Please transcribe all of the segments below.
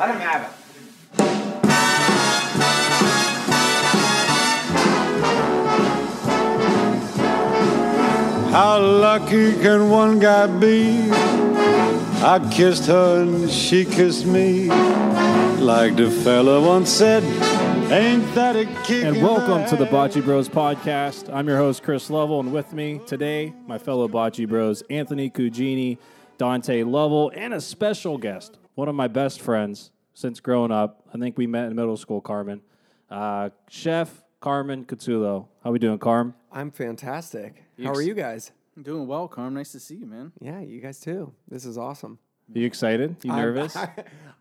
Let him have it. How lucky can one guy be? I kissed her and she kissed me. Like the fella once said, ain't that a kick? And welcome to the? Bocce Bros podcast. I'm your host, Chris Lovell, and with me today, my fellow Bocce Bros, Anthony Cugini, Dante Lovell, and a special guest, one of my best friends since growing up. I think we met in middle school, Carmine. Uh, Chef Carmine Catullo. How we doing, Carm? I'm fantastic. How are you guys? I'm doing well, Carm. Nice to see you, man. Yeah, you guys too. This is awesome. Are you excited? You I'm- nervous?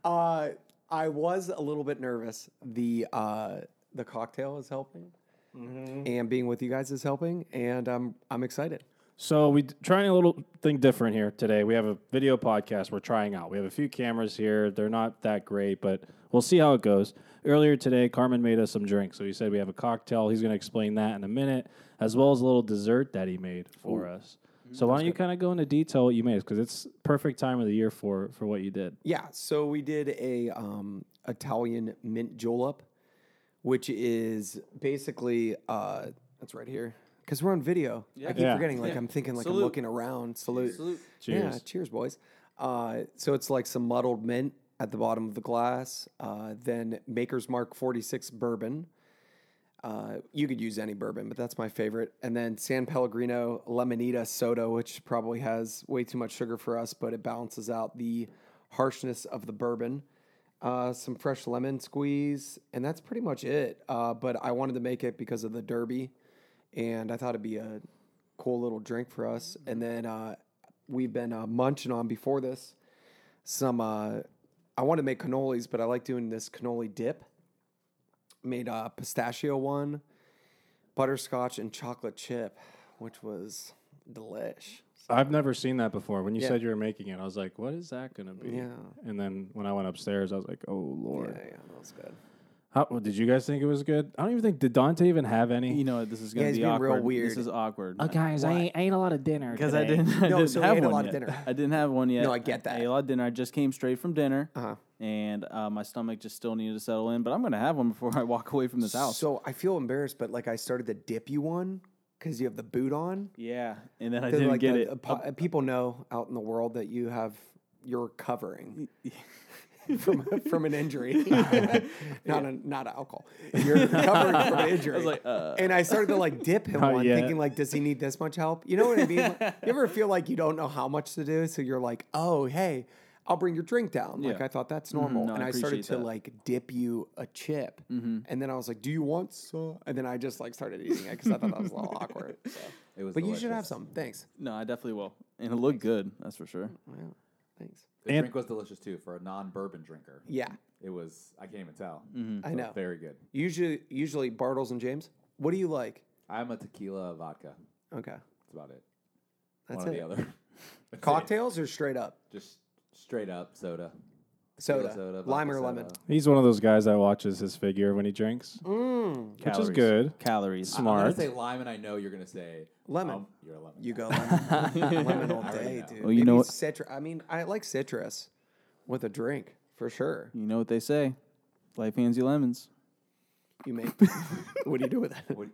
uh, I was a little bit nervous. The uh, the cocktail is helping, Mm-hmm. and being with you guys is helping, and I'm I'm excited. So we trying a little thing different here today. We have a video podcast we're trying out. We have a few cameras here. They're not that great, but we'll see how it goes. Earlier today, Carmine made us some drinks. So he said we have a cocktail. He's going to explain that in a minute, as well as a little dessert that he made for us. So why don't you kind of go into detail what you made? Because it's perfect time of the year for for what you did. Yeah, so we did a um, Italian mint julep, which is basically uh, that's right here because we're on video. I keep Yeah. forgetting. Like I'm thinking like I'm looking around. Salute. Salute. Yeah, Cheers. cheers, boys. Uh, so it's like some muddled mint at the bottom of the glass. Uh, then Maker's Mark 46 bourbon. Uh, you could use any bourbon, but that's my favorite. And then San Pellegrino Limonata soda, which probably has way too much sugar for us, but it balances out the harshness of the bourbon. Uh, some fresh lemon squeeze, and that's pretty much it. Uh, but I wanted to make it because of the Derby, and I thought it'd be a cool little drink for us. And then uh, we've been uh, munching on before this some. Uh, I want to make cannolis, but I like doing this cannoli dip. Made a pistachio one, butterscotch and chocolate chip, which was delish. I've never seen that before. When you Yeah. said you were making it, I was like, "What is that going to be?" Yeah. And then when I went upstairs, I was like, "Oh Yeah, lord." yeah, that was good. How, well, did you guys think it was good? I don't even think did Dante even have any. You know? This is gonna he's be being awkward. real weird. This is awkward. Oh, guys, I ate, I ate a lot of dinner because I today. didn't. I No, didn't so we have ate a one lot yet. of dinner. I didn't have one yet. No, I get that. ate a lot of dinner. I just came straight from dinner, Uh-huh. and uh, my stomach just still needed to settle in. But I'm gonna have one before I walk away from this house. So I feel embarrassed, but like I started to dip you one because you have the boot on. yeah, and then I They're didn't like get the- it. the po- people know out in the world that you have you're covering from from an injury, not a, not alcohol. You're covering from an injury. I was like, uh, and I started to like dip him Not one, yet. thinking like, does he need this much help? You know what I mean? Like, you ever feel like you don't know how much to do, so you're like, oh hey, I'll bring your drink down. Like Yeah. I thought that's normal, no, and I started to that. like dip you a chip, and then I was like, do you want some? And then I just like started eating it because I thought that was a little awkward. So. It was But you should have some. Thanks. no, I definitely will, and it looked good. That's for sure. Yeah, thanks. The And- drink was delicious too for a non-bourbon drinker. Yeah, It was. I can't even tell. Mm-hmm. I It was know. Very good. Usually, usually Bartles and James. What do you like? I'm a tequila vodka. Okay, That's about it. that's One it. or the other. That's it. Cocktails or straight up Just straight up soda. Tequila soda, soda, lime vodka or lemon? He's one of those guys that watches his figure when he drinks, Mm, which is good. Calories. Smart. I'm gonna say lime, and I know you're gonna say Lemon. um, you're a lemon. you guy. go lemon, lemon all day, dude. Well, you know what- citrus. I mean, I like citrus with a drink for sure. You know what they say? Life hands you lemons. You make. what do you do with that? What,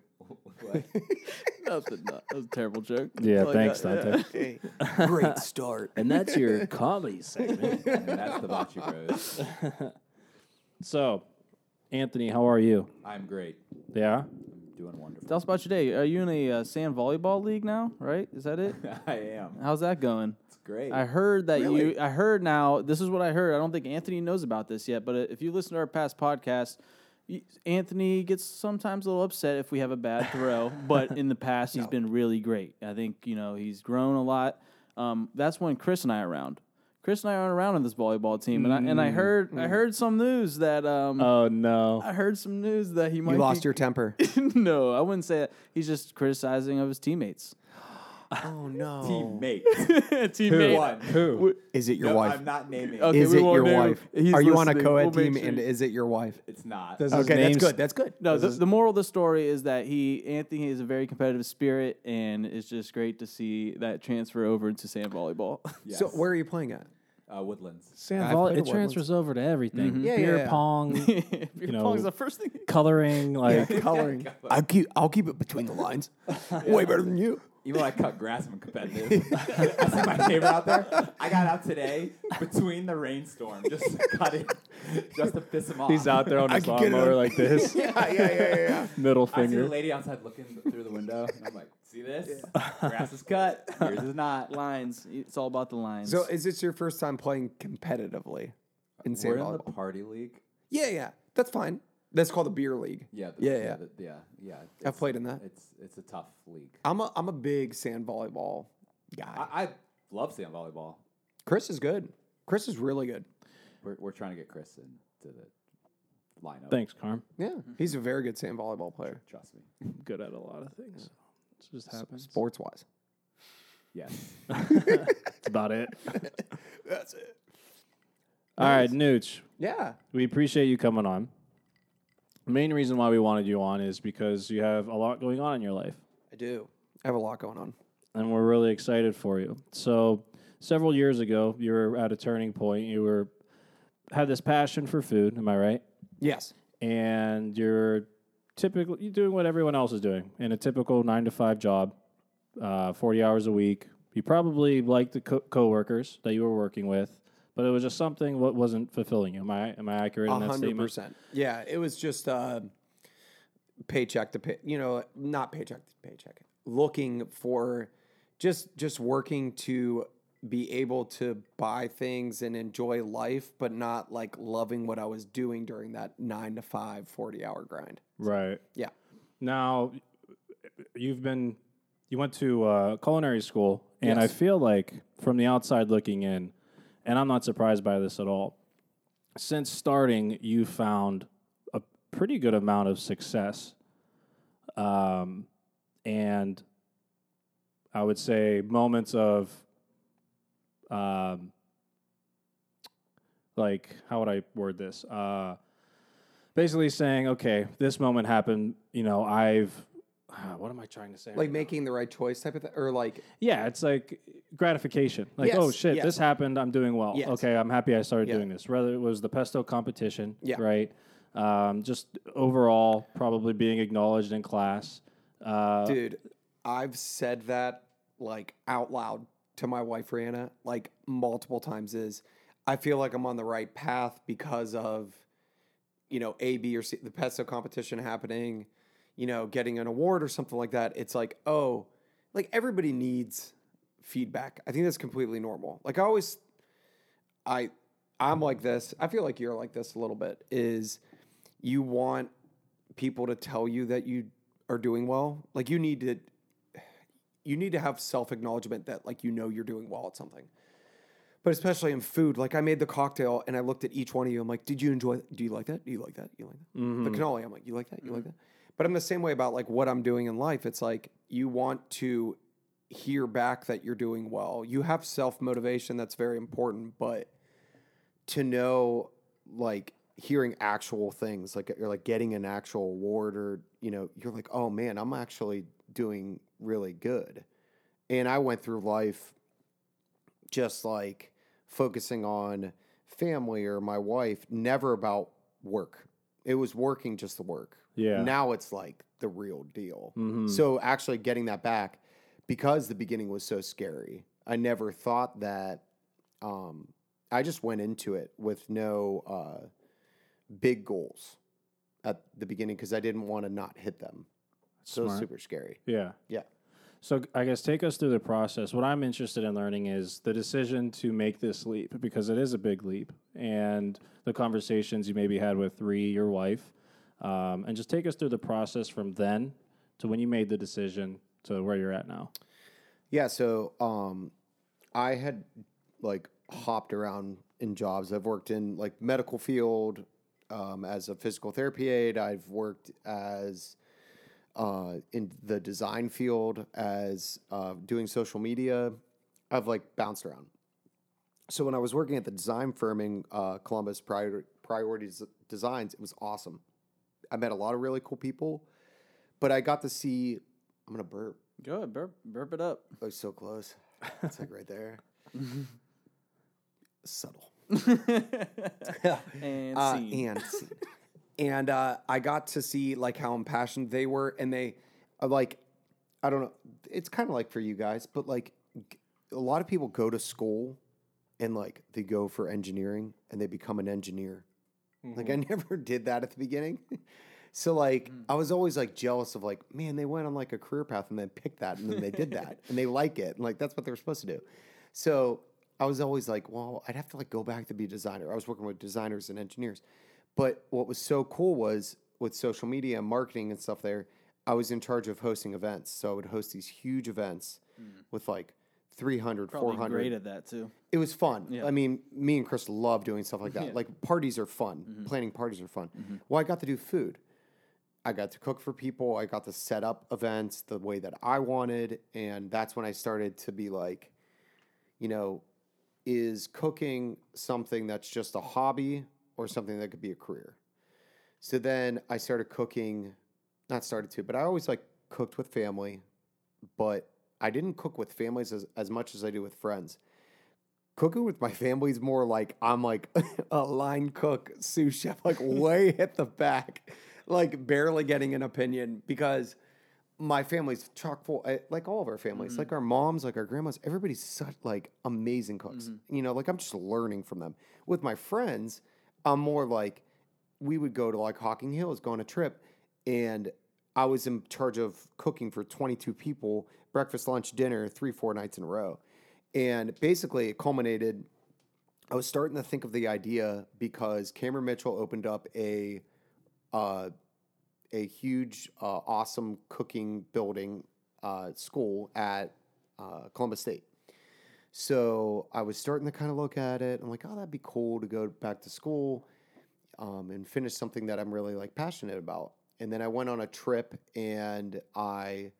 what? Nothing. no, That was a terrible joke. Yeah, Like, thanks, uh, Dante. Hey, great start. And that's your comedy segment. and that's the Bocce Bros. So, Anthony, how are you? I'm great. Yeah. I'm doing wonderful. Tell us about your day. Are you in a uh, sand volleyball league now? Right? Is that it? I am. How's that going? It's great. I heard that Really? you. I heard now. This is what I heard. I don't think Anthony knows about this yet. But uh, if you listen to our past podcast, y- Anthony gets sometimes a little upset if we have a bad throw. but in the past, he's been really great. I think you know he's grown a lot. Um, that's when Chris and I are around. Chris and I aren't around on this volleyball team, and I and I heard I heard some news that um, Oh no. I heard some news that he might You lost be- your temper. no, I wouldn't say that. He's just criticizing of his teammates. oh no. Teammate. Teammate. One. Who? Is it your No, wife? I'm not naming. Okay, Is we it won't your name him. wife? He's Are you on a listening. co-ed We'll make team? sure And he- is it your wife? It's not. Does his Okay, that's name's- good. That's good. No, the, the moral of the story is that he Anthony is a very competitive spirit, and it's just great to see that transfer over into sand volleyball. Yes. So where are you playing at? Uh, Woodlands. Sand I've volley, played it the transfers over to everything. Yeah, Beer yeah, yeah. pong, Beer you pong's know, the first thing. coloring, like Coloring. I keep. I'll keep it between the lines. Way better than you. Even when I cut grass, I'm competitive. I see my neighbor out there. I got out today between the rainstorm, just to cut it, just to piss him off. he's out there on I his can get it lawnmower on- like this, Yeah, yeah, yeah, yeah. yeah. middle I see the finger. lady outside looking through the window, and I'm like, "See this? Grass is cut. Yours is not." Lines. It's all about the lines. So, is this your first time playing competitively in We're in the volleyball? party league. Yeah, yeah. That's fine. That's called the beer league. Yeah, the, Yeah, yeah, yeah. the- yeah, yeah. I've it's- played in that. It's it's a tough league. I'm a I'm a big sand volleyball guy. I, I love sand volleyball. Chris is good. Chris is really good. We're we're trying to get Chris into the lineup. Thanks, Carm. Yeah, he's a very good sand volleyball player, Trust me. Good at a lot of things. It just happens. sports wise. Yes. That's about it. That's it. All right, Nooch. Yeah. We appreciate you coming on. Main reason why we wanted you on is because you have a lot going on in your life, I do. I have a lot going on. and we're really excited for you. So, several years ago, you were at a turning point. You were had this passion for food. Am I right? Yes. And you're typically you're doing what everyone else is doing in a typical nine to five job, uh, forty hours a week. You probably liked the co- coworkers that you were working with, but it was just something what wasn't fulfilling you. Am I am I accurate in that statement? percent. Yeah, it was just uh, paycheck to pay. You know, not paycheck to paycheck. Looking for just just working to be able to buy things and enjoy life, but not like loving what I was doing during that nine to five, 40 hour grind. Right. Yeah. Now, you've been you went to uh, culinary school, and I feel like from the outside looking in, and I'm not surprised by this at all. Since starting, you found a pretty good amount of success, um, and I would say moments of, um, like how would I word this? Uh, basically saying, okay, this moment happened. You know, I've. Uh, what am I trying to say? Like making the right choice type of thing, or like, Yeah, it's like gratification. Like, oh shit, yes. this happened. I'm doing well. Yes. Okay, I'm happy I started Yeah. doing this. Whether it was the pesto competition, Yeah. right? Um, just overall, probably being acknowledged in class. Uh, dude, I've said that like out loud to my wife Rihanna like multiple times. Is I feel like I'm on the right path because of you know A, B, or C, the pesto competition happening. You know, getting an award or something like that. It's like oh, like everybody needs feedback. I think that's completely normal. Like I always, I, I'm like this. I feel like you're like this a little bit. Is you want people to tell you that you are doing well. Like you need to you need to have self-acknowledgement that like you know you're doing well at something. But especially in food, like I made the cocktail and I looked at each one of you. I'm like, did you enjoy it? Do you like that? Do you like that? You like that? The mm-hmm. cannoli. I'm like, you like that? You like mm-hmm. that? But I'm the same way about like what I'm doing in life. It's like you want to hear back that you're doing well. You have self motivation that's very important, but to know like hearing actual things like you're like getting an actual award or you know you're like oh man i'm actually doing really good and i went through life just like focusing on family or my wife never about work it was working just the work Yeah. now it's like the real deal Mhm. so actually getting that back because the beginning was so scary i never thought that um, I just went into it with no uh, big goals at the beginning because I didn't want to not hit them. So super scary. Yeah. Yeah. So I guess take us through the process. What I'm interested in learning is the decision to make this leap because it is a big leap, and the conversations you maybe had with Ree, your wife, um, and just take us through the process from then to when you made the decision to where you're at now. Yeah. So um, I had like hopped around in jobs. I've worked in like medical field um, as a physical therapy aide. I've worked as uh, in the design field as uh, doing social media. I've like bounced around. So when I was working at the design firm in uh, Columbus, Prior- Priorities Designs, it was awesome. I met a lot of really cool people, but I got to see. I'm gonna burp. Go ahead, burp, burp it up. Oh, so close. It's like right there. subtle. And uh, scene. and scene. and uh, I got to see like how impassioned they were, and they uh, like I don't know. It's kind of like for you guys, but like a lot of people go to school and like they go for engineering and they become an engineer. Like mm-hmm. I never did that at the beginning. So like mm. I was always like jealous of like, man, they went on like a career path and then picked that and then they did that and they like it. And like that's what they were supposed to do. So I was always like, well, I'd have to like go back to be a designer. I was working with designers and engineers. But what was so cool was with social media and marketing and stuff there, I was in charge of hosting events. So I would host these huge events mm. with like 300, Probably 400 great at that too. it was fun. Yeah. I mean, me and Chris love doing stuff like that. Yeah. Like parties are fun. Mm-hmm. Planning parties are fun. Well, I got to do food. I got to cook for people. I got to set up events the way that I wanted, and that's when I started to be like, you know, is cooking something that's just a hobby or something that could be a career? So then I started cooking, not started to, but I always like cooked with family, but I didn't cook with families as, as much as I do with friends cooking with my family is more like I'm like a line cook, sous chef, like way at the back, like barely getting an opinion because my family's chock full, eh, like all of our families, like our moms, like our grandmas, everybody's such like amazing cooks. You know, like I'm just learning from them. With my friends, I'm more like we would go to like Hocking Hills, go on a trip, and I was in charge of cooking for 22 people, breakfast, lunch, dinner, three, four nights in a row. And basically, it culminated. I was starting to think of the idea because Cameron Mitchell opened up a uh, a huge, uh, awesome cooking building uh, school at uh, Columbus State. So I was starting to kind of look at it. I'm like, oh, that'd be cool to go back to school um, and finish something that I'm really like passionate about. And then I went on a trip and I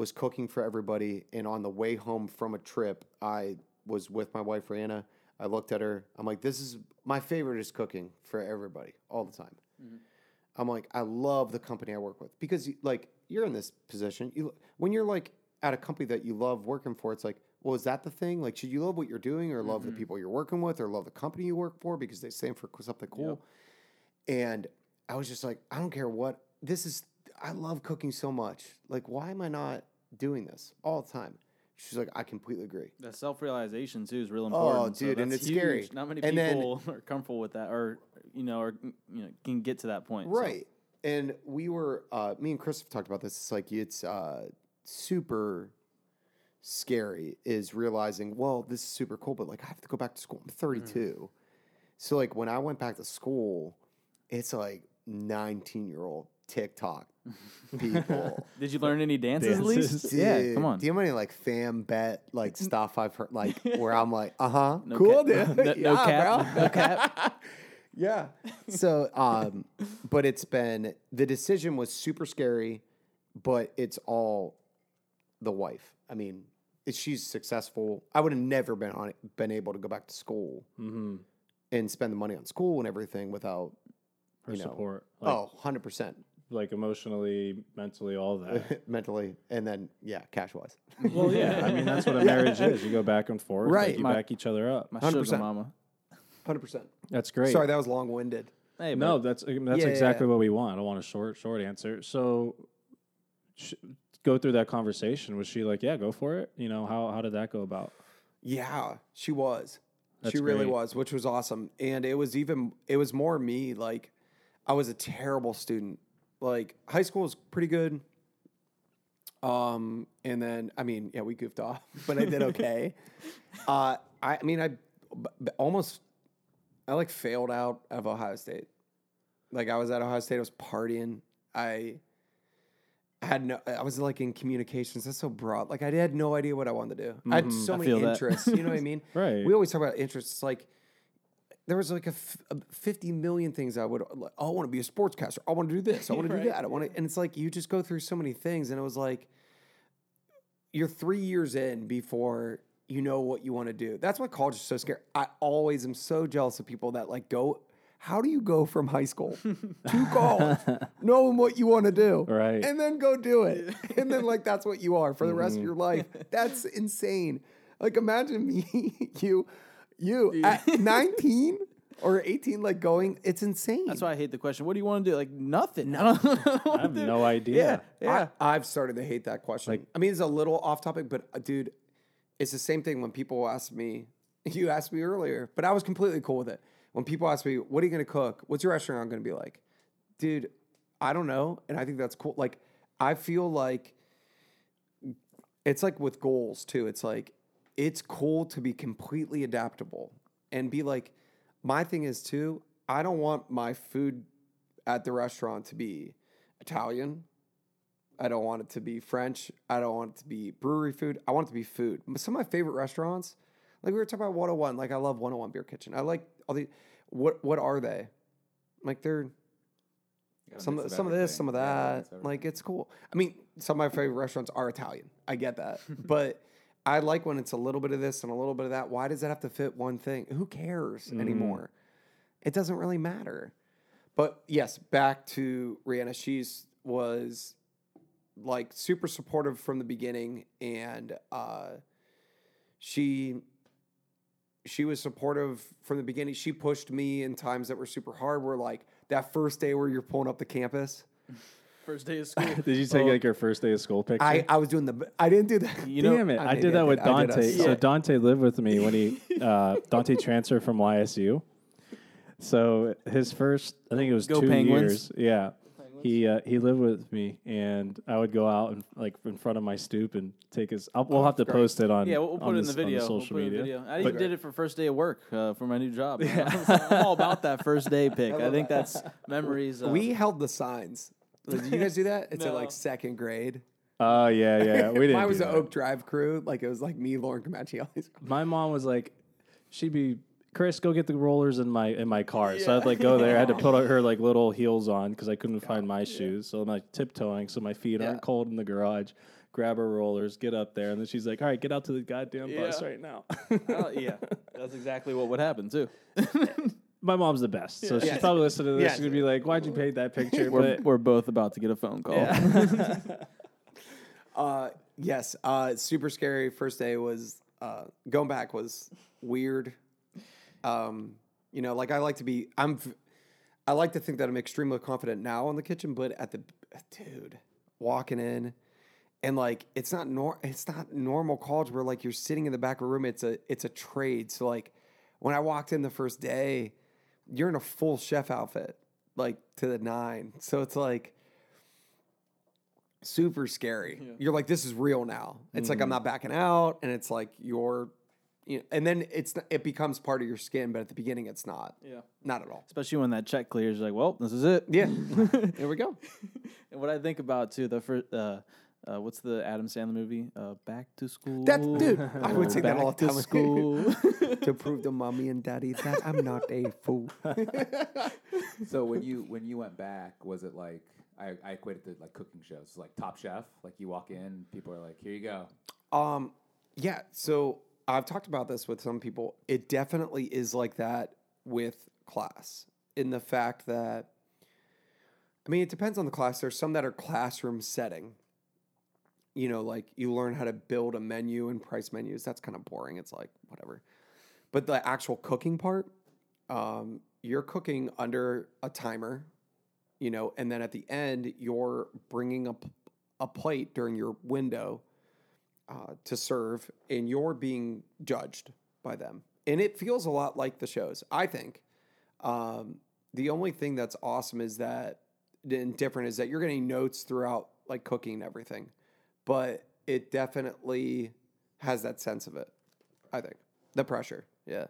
was cooking for everybody. And on the way home from a trip, I was with my wife, Rihanna. I looked at her. I'm like, this is my favorite is cooking for everybody all the time. Mm-hmm. I'm like, I love the company I work with because like you're in this position. You when you're like at a company that you love working for, it's like, well, is that the thing? Like, should you love what you're doing, or love the mm-hmm. people you're working with, or love the company you work for because they stand for something cool? And I was just like, I don't care what this is. I love cooking so much. Like, why am I not doing this all the time? She's like, I completely agree. That self realization too is real Oh, important. so dude, and that's it's scary. Not many And then- people are comfortable with that, or you know, or you know, can get to that point. so. Right. And we were, uh, me and Chris have talked about this. It's like it's uh, super scary is realizing, well, this is super cool, but like I have to go back to school. I'm 32. So like when I went back to school, it's like 19 year old TikTok people. Did you learn any dances, at least? Dances? Yeah, Dude, come on. Do you have any like fam bet like stuff I've heard like where I'm like, uh huh, No cool, cap- dude, no- no Yeah, cap, bro. no cap. yeah. So, um, but it's been the decision was super scary, but it's all the wife. I mean, if she's successful, I would have never been on it, been able to go back to school Mm-hmm. and spend the money on school and everything without Her You know. support. Like, oh, 100 percent like emotionally, mentally, all that. mentally, and then yeah, cash wise. well, yeah. I mean, that's what a marriage is. You go back and forth. Right. Like, you My- back each other up. My 100%. sugar mama. Hundred percent. That's great. Sorry, that was long winded. Hey, No, that's that's Yeah, exactly yeah. what we want. I don't want a short short answer. So, sh- go through that conversation. Was she like, "Yeah, go for it"? You know how how did that go about? Yeah, she was. That's she really great. was, which was awesome. And it was even it was more me like I was a terrible student. Like high school was pretty good. Um and then I mean, yeah, we goofed off, but I did okay. uh I, I mean I b- almost I like failed out of Ohio State. Like I was at Ohio State, I was partying. I had no I was like in communications. That's so broad. Like I had no idea what I wanted to do. I had so I many feel that. interests. You know what I mean? Right. We always talk about interests. Like there was like a, f- a 50 million things I would like, oh, I want to be a sportscaster. I want to do this. I want to do that. I want to and it's like you just go through so many things and it was like you're 3 years in before you know what you want to do. That's why college is so scary. I always am so jealous of people that like go how do you go from high school to college knowing what you want to do Right. and then go do it and then like that's what you are for the rest of your mm-hmm. life that's insane like imagine me you You at 19 or 18, like going, it's insane. That's why I hate the question. What do you want to do? Like nothing. I, don't know what I have do. no idea. Yeah. I, I've started to hate that question. Like- I mean, it's a little off topic, but uh, dude, it's the same thing when people ask me. You asked me earlier, but I was completely cool with it. When people ask me, "What are you going to cook? What's your restaurant going to be like?" Dude, I don't know, and I think that's cool. Like, I feel like it's like with goals too. It's like it's cool to be completely adaptable and be like, my thing is too. I don't want my food at the restaurant to be Italian. I don't want it to be French. I don't want it to be brewery food. I want it to be food. Some of my favorite restaurants, like we were talking about 101, like I love 101 Beer Kitchen. I like all the what what are they? Like they're some mix some of this, some of that. everything. like it's cool. I mean, some of my favorite restaurants are Italian. I get that, but I like when it's a little bit of this and a little bit of that. Why does it have to fit one thing? Who cares anymore? It doesn't really matter. But yes, back to Rihanna. She's was like super supportive from the beginning, and uh, she she was supportive from the beginning. She pushed me in times that were super hard. Where like that first day where you're pulling up the campus. First day of school. Did you take like your first day of school picture? I, I was doing the. I didn't do that. You know, Damn it! I, maybe did that with I did. Dante. so. Dante lived with me when he uh, Dante transferred from YSU. So his first, I think it was Go two Penguins. years. Yeah, he uh, he lived with me, and I would go out and like in front of my stoop and take his. I'll, we'll have to post it on. Yeah, we'll, we'll on put it in this- the on video. We'll social put it in the media. video. I even did it for first day of work uh, for my new job. I'm all about that first day pick. I, think that's memories. Of, We held the signs. Did you guys do that? It's at like second grade. Oh yeah, yeah. We didn't. Mine was do the that. Oak Drive crew. Like it was like me, Lauren Comanche, all these. my mom was like, she'd be, Chris, go get the rollers in my in my car. So I'd like go there. I had to put her like little heels on because I couldn't find my shoes. So I'm like tiptoeing so my feet Yeah. aren't cold in the garage. Grab her rollers, get up there, and then she's like, "All right, get out to the goddamn bus Yeah. right now." Oh, yeah, that's exactly what would happen too. My mom's the best, so she's Yeah. probably listening to this. Yeah. She's gonna be like, "Why'd you paint that picture?" We're, but we're both about to get a phone call. Uh, yes. Uh, super scary. First day was uh, going back was weird. Um, you know, like I like to be. I'm. I like to think that I'm extremely confident now in the kitchen, but at the dude walking in, and like it's not nor it's not normal college where like you're sitting in the back of a room. It's a it's a trade. So like when I walked in the first day, you're in a full chef outfit, like to the nine. So it's like super scary. You're like, this is real now. It's like I'm not backing out, and it's like you're, you know, and then it's it becomes part of your skin, but at the beginning it's not. Yeah. not at all. Especially when that check clears, you're like, well, this is it. Yeah, there we go. And what I think about too, the first, uh, uh, what's the Adam Sandler movie? Uh, Back to School. That's dude. I would say that all the time. to school. to prove to mommy and daddy that I'm not a fool. So when you when you went back, was it like I, I equated to like cooking shows, like Top Chef? Like you walk in, people are like, "Here you go." Um, yeah. So I've talked about this with some people. It definitely is like that with class in the fact that, I mean, it depends on the class. There's some that are classroom setting. You know, like you learn how to build a menu and price menus. That's kind of boring. It's like whatever. But the actual cooking part, um, you're cooking under a timer, you know, and then at the end, you're bringing up a plate during your window uh, to serve, and you're being judged by them. And it feels a lot like the shows, I think. Um, the only thing that's awesome is that, and different is that you're getting notes throughout, like cooking and everything, but it definitely has that sense of it. I think the pressure, yeah.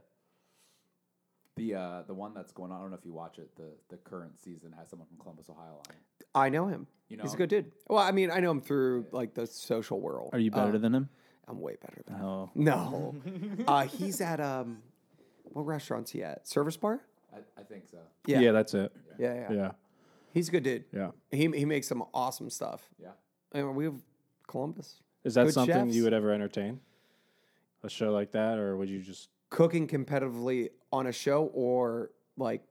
The uh, the one that's going on. I don't know if you watch it. The the current season has someone from Columbus, Ohio on it. I know him. You He's a good dude. Well, I mean, I know him through like the social world. Are you better Uh, than him? I'm way better than him. Oh. No, uh, he's at um, what restaurant's he at? Service bar. I, I think so. yeah. yeah, that's it. yeah, yeah. Yeah, He's a good dude. yeah. He he makes some awesome stuff. Yeah. And we have Columbus Is that Good something chefs. you would ever entertain? A show like that, or would you just? cooking competitively on a show or like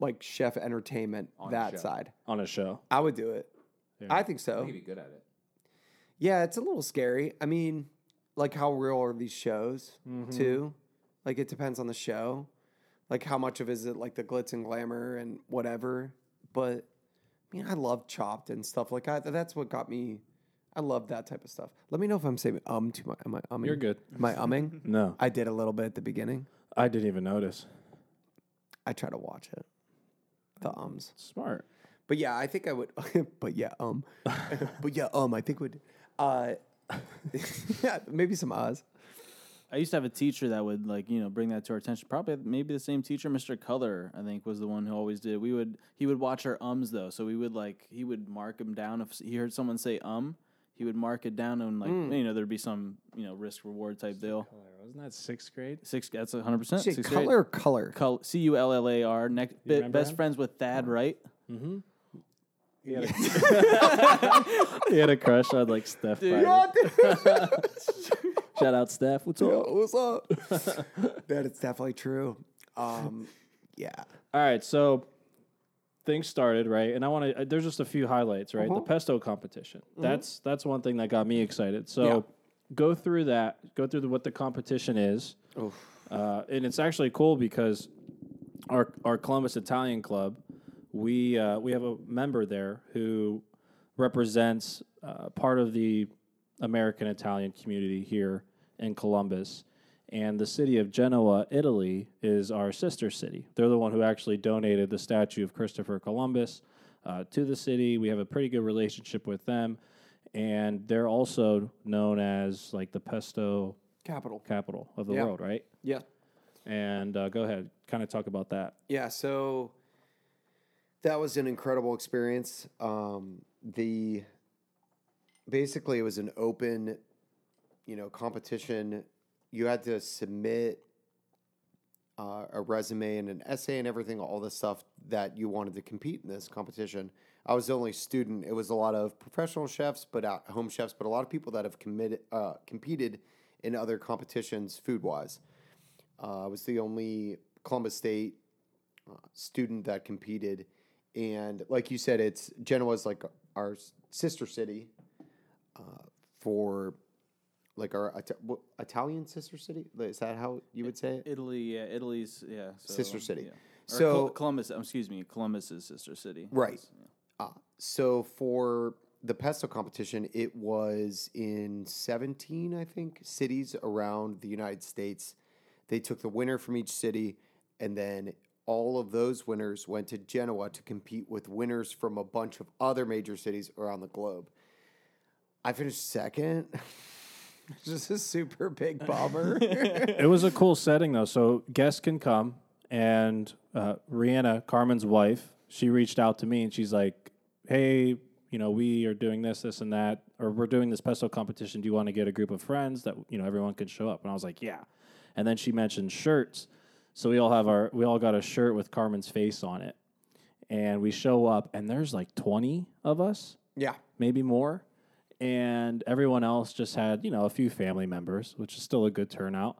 like chef entertainment On a that show. side. on a show. I would do it. Yeah. I think so. think he'd be good at it. Yeah, it's a little scary. I mean, like how real are these shows Mm-hmm. too? Like it depends on the show. Like how much of is it like the glitz and glamour and whatever. But I mean, I love Chopped and stuff like that. That's what got me. I love that type of stuff. Let me know if I'm saying um too much. Am I umming? You're good. Am I umming? No, I did a little bit at the beginning. I didn't even notice. I try to watch it. The ums. Smart. But yeah, I think I would. but yeah, um. but yeah, um. I think would. Uh. yeah, maybe some Oz. I used to have a teacher that would like you know bring that to our attention. Probably maybe the same teacher, Mr. Cullar, I think was the one who always did. We would he would watch our ums though, so we would like he would mark them down if he heard someone say um, he would mark it down and like you know there'd be some you know risk reward type deal. Wasn't that sixth grade? Six that's hundred percent. Say color or color. Col- C U L L A R. Next be- best him? friends with Thad, right? He had a, he had a crush on like Steph. Biden. Shout out Steph. What's up? What's up? that it's definitely true. Um. Yeah. All right, so things started right, and I want to. There's just a few highlights, right? The pesto competition. That's that's one thing that got me excited. So Yeah. go through that. Go through the, what the competition is, uh, and it's actually cool because our our Columbus Italian Club, we uh, we have a member there who represents uh, part of the American Italian community here in Columbus. And the city of Genoa, Italy, is our sister city. They're the one who actually donated the statue of Christopher Columbus uh, to the city. We have a pretty good relationship with them. And they're also known as like the pesto Capital. capital of the Yeah. world, right? Yeah. And uh, go ahead, kind of talk about that. Yeah, so that was an incredible experience. Um, the basically it was an open, you know, competition. You had to submit uh, a resume and an essay and everything, all the stuff that you wanted to compete in this competition. I was the only student. It was a lot of professional chefs, but at home chefs, but a lot of people that have committed uh, competed in other competitions food wise. Uh, I was the only Columbus State uh, student that competed, and like you said, it's Genoa's like our sister city uh, for like our Ita- Italian sister city. Is that how you would say it? Italy, yeah, Italy's, yeah, so, Sister city. yeah. So- Col- Columbus, um, excuse me, Columbus's sister city. Right. Yeah. Uh, so for the pesto competition, it was in 17, I think, cities around the United States. They took the winner from each city, and then all of those winners went to Genoa to compete with winners from a bunch of other major cities around the globe. I finished second. Just a super big bummer. it was a cool setting though. So guests can come, and uh, Rihanna, Carmine's wife, she reached out to me and she's like, "Hey, you know, we are doing this, this, and that, or we're doing this pesto competition. Do you want to get a group of friends that you know everyone can show up?" And I was like, "Yeah." And then she mentioned shirts, so we all have our we all got a shirt with Carmine's face on it, and we show up, and there's like twenty of us yeah. maybe more. And everyone else just had, you know, a few family members, which is still a good turnout.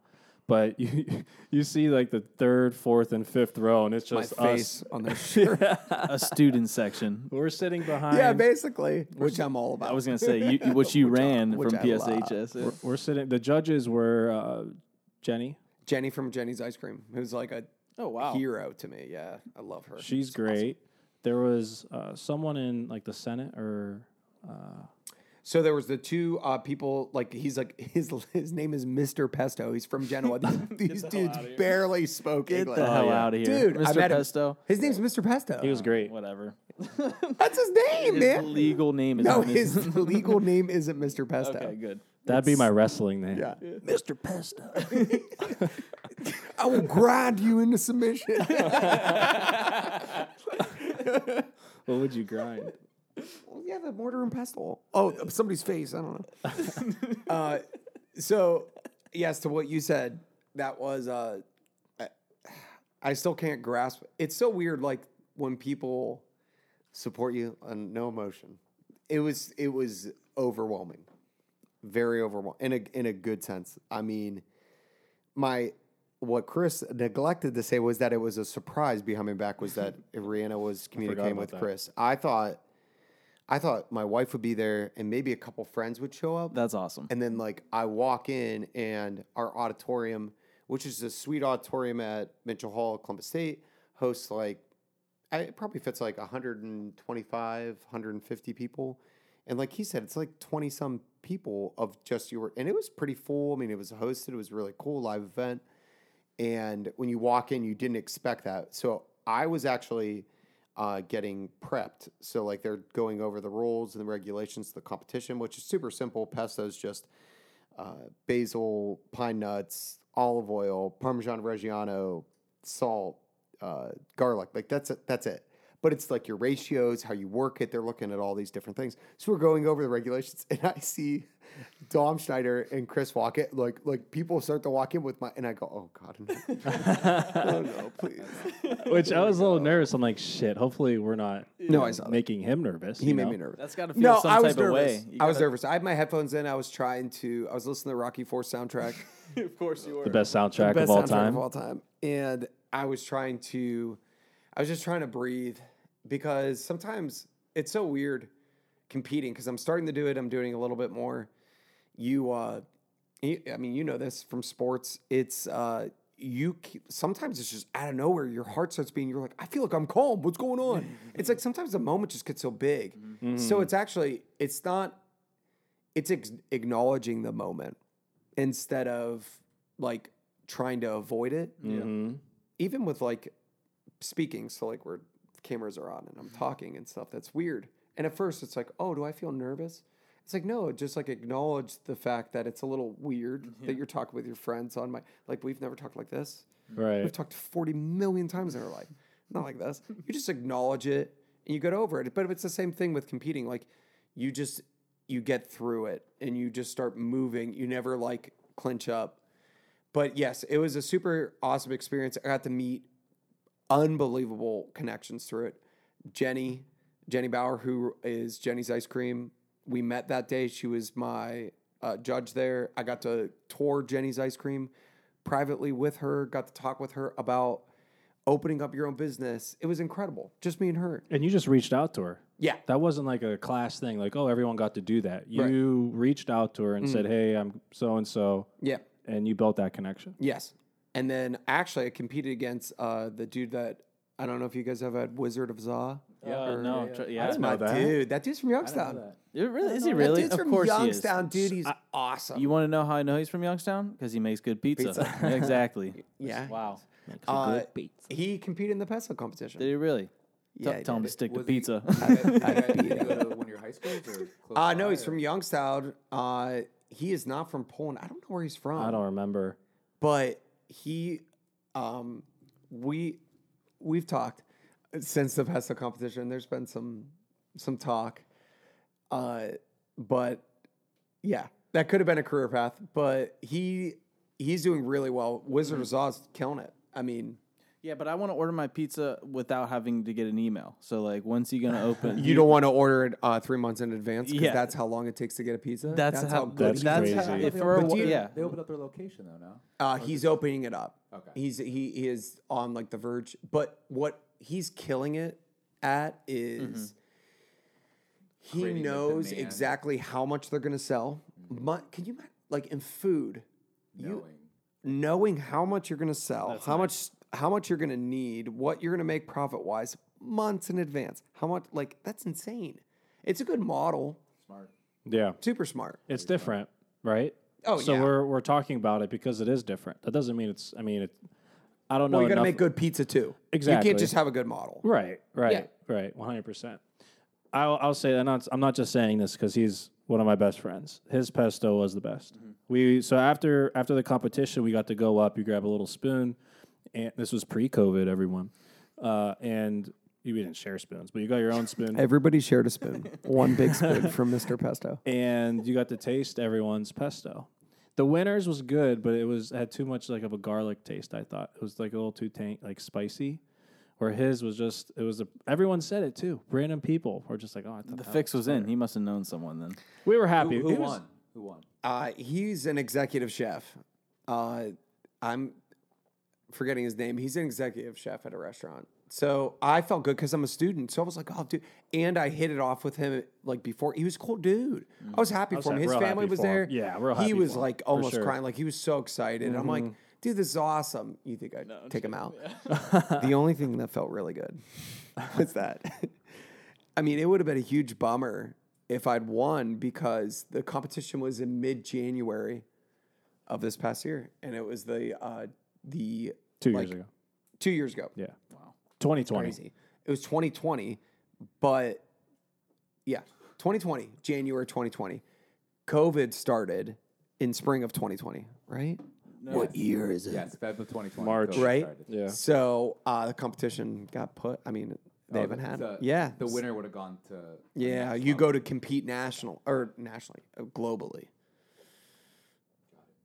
But you you see like the third, fourth, and fifth row, and it's My just face us. on the shirt. a student section. We're sitting behind. yeah, basically, which I'm all about. I was gonna say you, which you Which I- ran which from I love. PSHS. yeah. We're sitting. The judges were uh, Jeni. Jeni from Jeni's Ice Cream, who's like a Oh wow. hero to me. Yeah, I love her. She's It's awesome. great. There was uh, someone in like the Senate or So there was the two uh, people. Like he's like his his name is Mr. Pesto. He's from Genoa. These, these dudes barely spoke Get English. the hell yeah. out of here, Dude, I Mr. met him. Pesto. His name's Mr. Pesto. he was great. Whatever. That's his name, His man. legal name is no, not his legal name isn't Mr. Pesto. Okay, good. That'd be my wrestling name. Yeah. Mr. Pesto. I will grind you into submission. what would you grind? Well, yeah, the mortar and pestle. Oh, somebody's face. I don't know. uh, so, yes, to what you said, that was. Uh, I, I still can't grasp. It's so weird, like when people support you on no emotion. It was it was overwhelming, very overwhelming in a in a good sense. I mean, my what Chris neglected to say was that it was a surprise behind my back was that Rihanna was communicating with that. Chris. I thought I thought my wife would be there and maybe a couple friends would show up. That's awesome. And then like I walk in and our auditorium which is a sweet auditorium at Mitchell Hall, Columbus State, hosts like it probably fits like 125, 150 people. And like he said, it's like 20 some people of just your, and it was pretty full. I mean, it was hosted, it was a really cool live event. And when you walk in, you didn't expect that. So I was actually uh, getting prepped. So like they're going over the rules and the regulations of the competition, which is super simple. Pesto is just uh, basil, pine nuts, olive oil, Parmesan Reggiano, salt, uh, garlic. Like that's it. That's it. But it's like your ratios, how you work it. They're looking at all these different things. So we're going over the regulations, and I see Dom Schneider and Chris walk it. Like like people start to walk in with my, and I go, oh god, no, no, please. Which I was a little nervous. I'm like, shit. Hopefully, we're not No, I saw that. making him nervous. He made know? me nervous. That's got to feel No, some I type was of nervous. way. You I was gotta- nervous. I had my headphones in. I was trying to. I was listening to the Rocky Four soundtrack. of course you were. The best soundtrack best of all soundtrack time. of all time. And I was trying to, I was just trying to breathe because sometimes it's so weird competing because I'm starting to do it. I'm doing a little bit more. You, uh, I mean, you know this from sports. It's uh, you. keep- Sometimes it's just out of nowhere. Your heart starts beating. You're like, I feel like I'm calm. What's going on? it's like sometimes the moment just gets so big. So it's actually, it's not. It's ex- acknowledging the moment instead of like trying to avoid it. Mhm. Even with like speaking, so like where cameras are on and I'm mm-hmm. talking and stuff, that's weird. And at first it's like, oh, do I feel nervous? It's like, no, just like acknowledge the fact that it's a little weird mm-hmm. that you're talking with your friends on my, like, we've never talked like this. Right. We've talked 40 million times in our life. Not like this. You just acknowledge it and you get over it. But if it's the same thing with competing. Like you just you get through it and you just start moving. You never like clinch up. But yes, it was a super awesome experience. I got to meet unbelievable connections through it. Jeni, Jeni Bauer, who is Jeni's Ice Cream. We met that day. She was my uh, judge there. I got to tour Jeni's Ice Cream privately with her, got to talk with her about opening up your own business. It was incredible. Just me and her. And you just reached out to her. Yeah. That wasn't like a class thing, like, oh, everyone got to do that. Right. Mm. You reached out to her and said, hey, I'm so and so. Yeah. And you built that connection. Yes. And then actually, I competed against uh, the dude that I don't know if you guys have had Wizard of Za. Uh, no, tr- yeah, didn't know that. Dude, that dude's from Youngstown. You're really, is he That really? dude's Of from course Youngstown, he is. dude. He's awesome. You want to know how I know he's from Youngstown? Because he makes good pizza. Pizza. Exactly. yeah. Wow. Uh, he competed in the pesto competition. Did he really? Yeah, T- he tell him did. to stick to Was he- pizza. Did go to one of your high schools or close Uh, no, he's from Youngstown. Uh, he is not from Poland. I don't know where he's from. I don't remember. but he um we we've talked since the pesto competition. There's been some some talk uh but yeah that could have been a career path but he he's doing really well. Wizard of Oz killing it. I mean yeah, but I want to order my pizza without having to get an email. So like, when's he gonna open? you don't want to order it uh, three months in advance because Yeah. that's how long it takes to get a pizza That's, how, good That's he That's is. crazy. how. They If for a, opened- wa- they- yeah, They opened up their location though. now. Uh, he's opening it up. Okay. He's he, he is on like the verge, but what he's killing it at is he Creating the knows demand. exactly how much they're gonna sell. Mu- can you ima- like in food, you Knowing. knowing how much you're gonna sell, how much how much you're gonna need, what you're gonna make profit wise months in advance. How much like that's insane. It's a good model, Smart. Yeah. super smart. It's different, right? Oh, so yeah. So we're we're talking about it because it is different. That doesn't mean it's. I mean, it. I don't know. Well, you got to make good pizza too. Exactly. You can't just have a good model. Right, right, Yeah. right. One hundred percent. I'll I'll say I'm not I'm not just saying this because he's one of my best friends. His pesto was the best. Mm-hmm. We so after after the competition, we got to go up. You grab a little spoon, and this was pre-COVID, everyone, uh, and you didn't share spoons, but you got your own spoon. Everybody shared a spoon, one big spoon from Mr. Pesto. and you got to taste everyone's pesto. The winners was good, but it was had too much like of a garlic taste. I thought it was like a little too tank, like spicy. Where his was just it was a everyone said it too. Random people were just like, oh, I thought the that fix was in. He must have known someone then. We were happy. Who, It who was- won? Who won? Uh, he's an executive chef. Uh, I'm forgetting his name. He's an executive chef at a restaurant. So I felt good because I'm a student. So I was like, oh, dude. And I hit it off with him like before. He was a cool dude. I was happy I was for him. His family was for him. there. Yeah, real He happy was for him, like almost sure. crying. Like he was so excited. I'm like, dude, this is awesome. You think I'd No, take him out? the only thing that felt really good was that. I mean, it would have been a huge bummer if I'd won because the competition was in mid January of this past year, and it was the uh, the Two like, years ago. two years ago. Yeah. Wow. 2020. Crazy. It was 2020, but yeah, 2020, January 2020. COVID started in spring of 2020, right? What year is it? Yes, Feb of 2020. March. COVID Right? started. Yeah. So uh, the competition got put. I mean, they Oh, haven't had. the- yeah. The winner would have gone to. to Yeah, you go to compete national or nationally, uh, globally,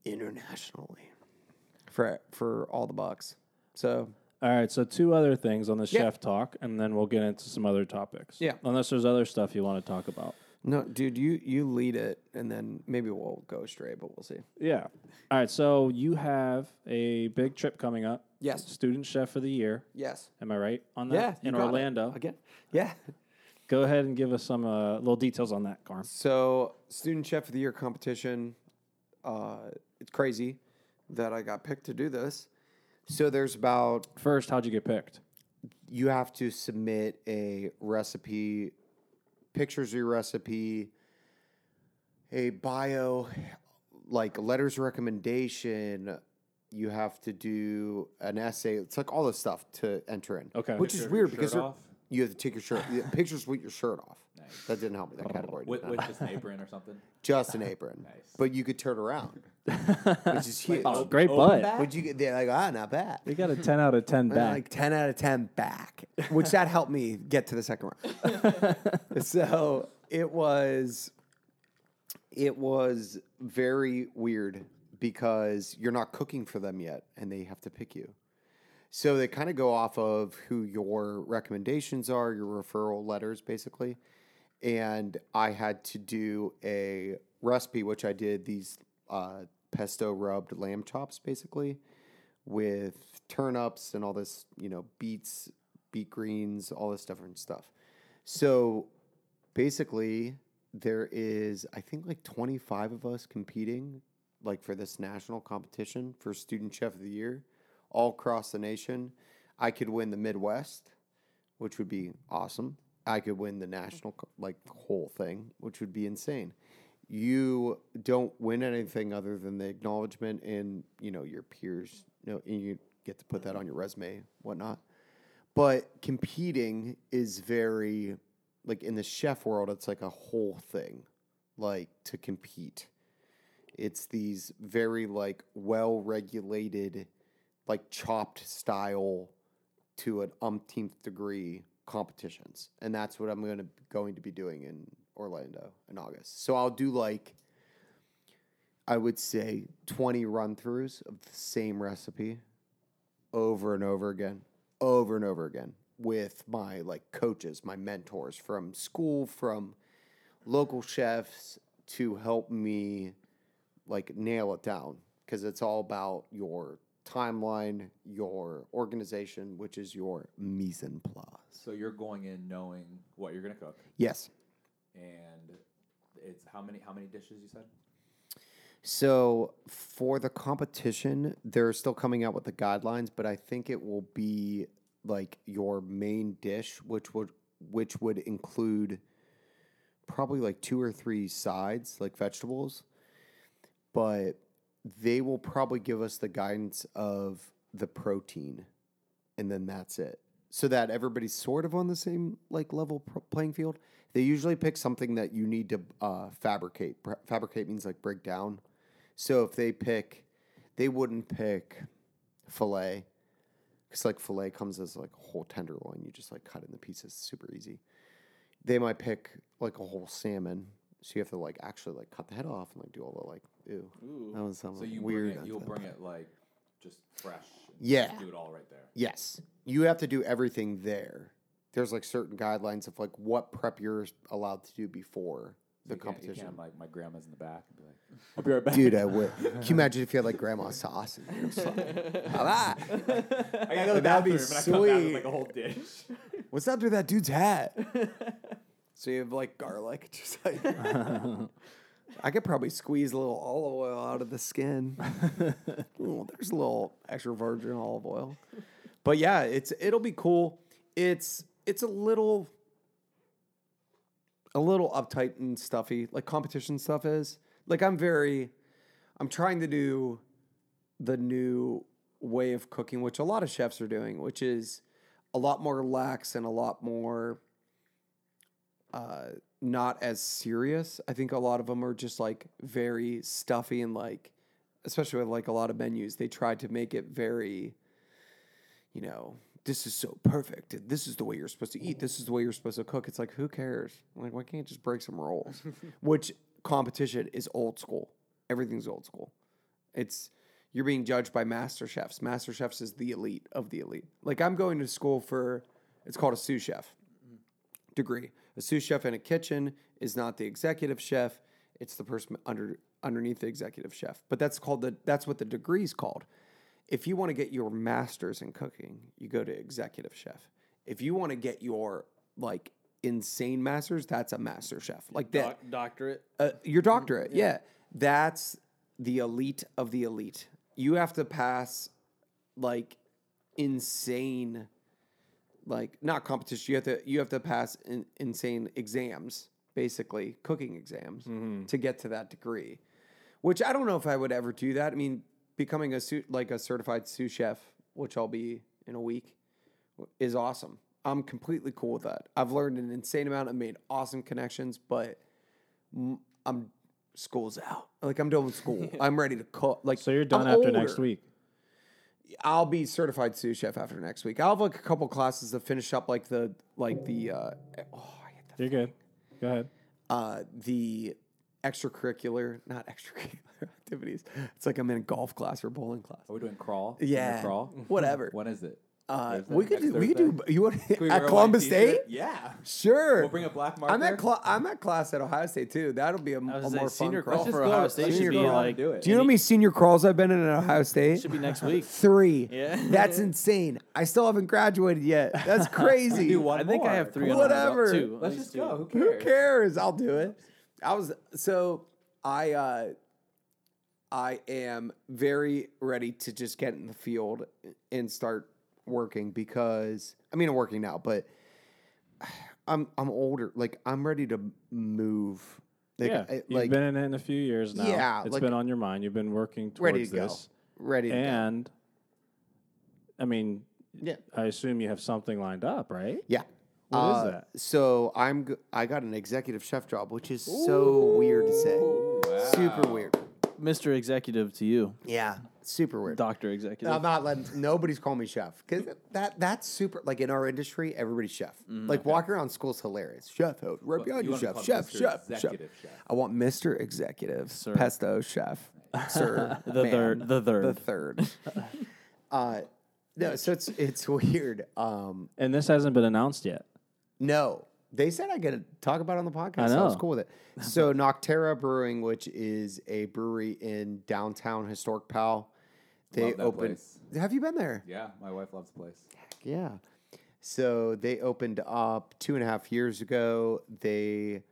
internationally, for for all the bucks. So All right, so two other things on the chef talk, and then we'll get into some other topics. Yeah. Unless there's other stuff you want to talk about. no, dude, you you lead it, and then maybe we'll go straight, but we'll see. Yeah. All right, so you have a big trip coming up. Yes. Student chef of the year. Yes. Am I right on that? Yeah. you In got it. Orlando. again. Yeah. Go ahead and give us some uh, little details on that, Carm. So, student chef of the year competition. Uh, it's crazy that I got picked to do this. So there's about First, how'd you get picked? you have to submit a recipe, pictures of your recipe, a bio, like letters of recommendation. You have to do an essay. It's like all this stuff to enter in. Okay. Which is Shirt- weird shirt because they're- off? You have to take your shirt. yeah, Pictures with your shirt off. That didn't help me. That category. With, with just an apron or something. just an apron. Nice. But you could turn around, which is huge. Oh, great butt. Would you get? They're like, ah, not bad. We got a 10 out of 10 Uh, back. Like 10 out of 10 back, which that helped me get to the second round. so it was, It was very weird because you're not cooking for them yet, and they have to pick you. So they kind of go off of who your recommendations are, your referral letters, basically. And I had to do a recipe, which I did these uh, pesto rubbed lamb chops, basically, with turnips and all this, you know, beets, beet greens, all this different stuff. So basically, there is, I think, like 25 of us competing, like for this national competition for Student Chef of the Year, all across the nation. I could win the Midwest, which would be awesome. I could win the national, like, whole thing, which would be insane. You don't win anything other than the acknowledgement and, you know, your peers, you know, and you get to put that on your resume, whatnot. But competing is very like in the chef world, it's like a whole thing, like to compete. It's these very like well regulated, like chopped style to an umpteenth degree competitions, and that's what I'm to going to be doing in Orlando in August. So I'll do like I would say 20 run throughs of the same recipe over and over again, over and over again with my like coaches, my mentors from school, from local chefs to help me like nail it down because it's all about your timeline, your organization, which is your mise en place. So you're going in knowing what you're gonna cook, Yes. and it's how many how many dishes you said? So for the competition, they're still coming out with the guidelines, but I think it will be like your main dish, which would which would include probably like two or three sides, like vegetables. But they will probably give us the guidance of the protein, and then that's it, so that everybody's sort of on the same like level playing field. They usually pick something that you need to uh, fabricate. Fabricate means like break down. So if they pick, they wouldn't pick fillet because like fillet comes as like a whole tenderloin. You just like cut in the pieces, super easy. They might pick like a whole salmon, so you have to like actually like cut the head off and like do all the like ew. That was something So you weird. bring it, you'll bring it like just fresh. and Yeah. just do it all right there. Yes, you have to do everything there. There's like certain guidelines of like what prep you're allowed to do before the you can't, you competition. can't like my grandma's in the back and be like, I'll be right back. Dude, I would. Can you imagine if you had like grandma's sauce? And you're just like, "All right. I gotta go to the That'd be bathroom and I come back with sweet. like a whole dish. What's under that dude's hat? so you have like garlic, just like I could probably squeeze a little olive oil out of the skin. Ooh, there's a little extra virgin olive oil. But yeah, it's it'll be cool. It's it's a little a little uptight and stuffy, like competition stuff is. Like I'm very I'm trying to do the new way of cooking, which a lot of chefs are doing, which is a lot more lax and a lot more uh, not as serious. I think a lot of them are just like very stuffy and like, especially with like a lot of menus, they try to make it very, you know, this is so perfect. This is the way you're supposed to eat. This is the way you're supposed to cook. It's like, who cares? Like, why can't you just break some rules? Which competition is old school. Everything's old school. It's you're being judged by master chefs. Master chefs is the elite of the elite. Like I'm going to school for it's called a sous chef mm. degree. A sous chef in a kitchen is not the executive chef; it's the person under underneath the executive chef. But that's called the that's what the degree is called. If you want to get your master's in cooking, you go to executive chef. If you want to get your like insane masters, that's a master chef. Like that Doc- doctorate. uh, your doctorate. Yeah. That's the elite of the elite. You have to pass like insane like not competition. You have to you have to pass in, insane exams, basically cooking exams mm-hmm. to get to that degree. Which I don't know if I would ever do that. I mean, becoming a su- like a certified sous chef, which I'll be in a week, is awesome. I'm completely cool with that. I've learned an insane amount. I've made awesome connections, but I'm school's out. Like I'm done with school. I'm ready to cook. Like So you're done I'm after next week. I'll be certified sous chef after next week. I'll have like a couple classes to finish up like the like the uh, oh I hate that You're good. Go ahead. uh, the extracurricular not extracurricular activities. It's like I'm in a golf class or bowling class. Are we doing crawl? Senior Yeah, crawl. whatever. When is it? Uh, Thursday? we could Next do we could do you want we at Columbus t-shirt? State? Yeah. Sure. We'll bring a black marker. I'm at cl- I'm at class at Ohio State too. That'll be a, I was a say, more senior fun crawl crawl. just for go- Ohio State let's should just be go out and like do it. Do you know how many senior crawls I've been in at Ohio State? should be next week. Three. Yeah. That's insane. I still haven't graduated yet. That's crazy. do one I think I have three. Come under on. my belt, Whatever. too. At Let's just two. go. Who Who cares? cares? I'll do it. I was so I uh I am very ready to just get in the field and start working because I mean I'm working now, but I'm I'm older. Like I'm ready to move. Like, yeah, I- you've been in it in a few years now. Yeah, it's like- been on your mind. You've been working towards ready to go. this, Ready to go. and I mean, Yeah. I assume you have something lined up, right? Yeah. What is Uh, that? So I'm I got an executive chef job, which is so weird to say. Super weird. Mr. Executive to you, Yeah, super weird. Doctor Executive. I'm not letting nobody's calling me chef because that that's super. Like in our industry, everybody's chef. like walking around school is hilarious. Chef, oh, right behind you you, chef, chef, Mr. chef, chef. Executive chef. I want Mr. Executive, Sir. pesto chef, sir, The ma'am, third- the third. the third. Uh, no, so it's it's weird. Um, And this hasn't been announced yet. no, they said I could talk about it on the podcast. I I, was know. cool with it. So Nocterra Brewing, which is a brewery in downtown historic Powell, they Love that opened. place. Have you been there? Yeah, my wife loves the place. Yeah. So they opened up two and a half years ago. They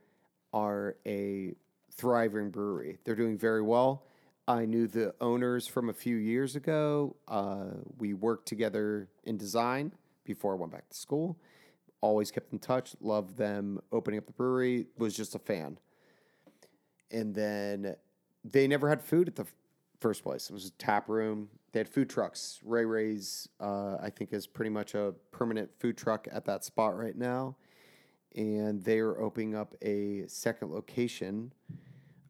are a thriving brewery. They're doing very well. I knew the owners from a few years ago. Uh, we worked together in design before I went back to school. Always kept in touch. Loved them opening up the brewery. Was just a fan. And then they never had food at the first place. It was a tap room. They had food trucks. Ray Ray's, uh, I think, is pretty much a permanent food truck at that spot right now. And they are opening up a second location,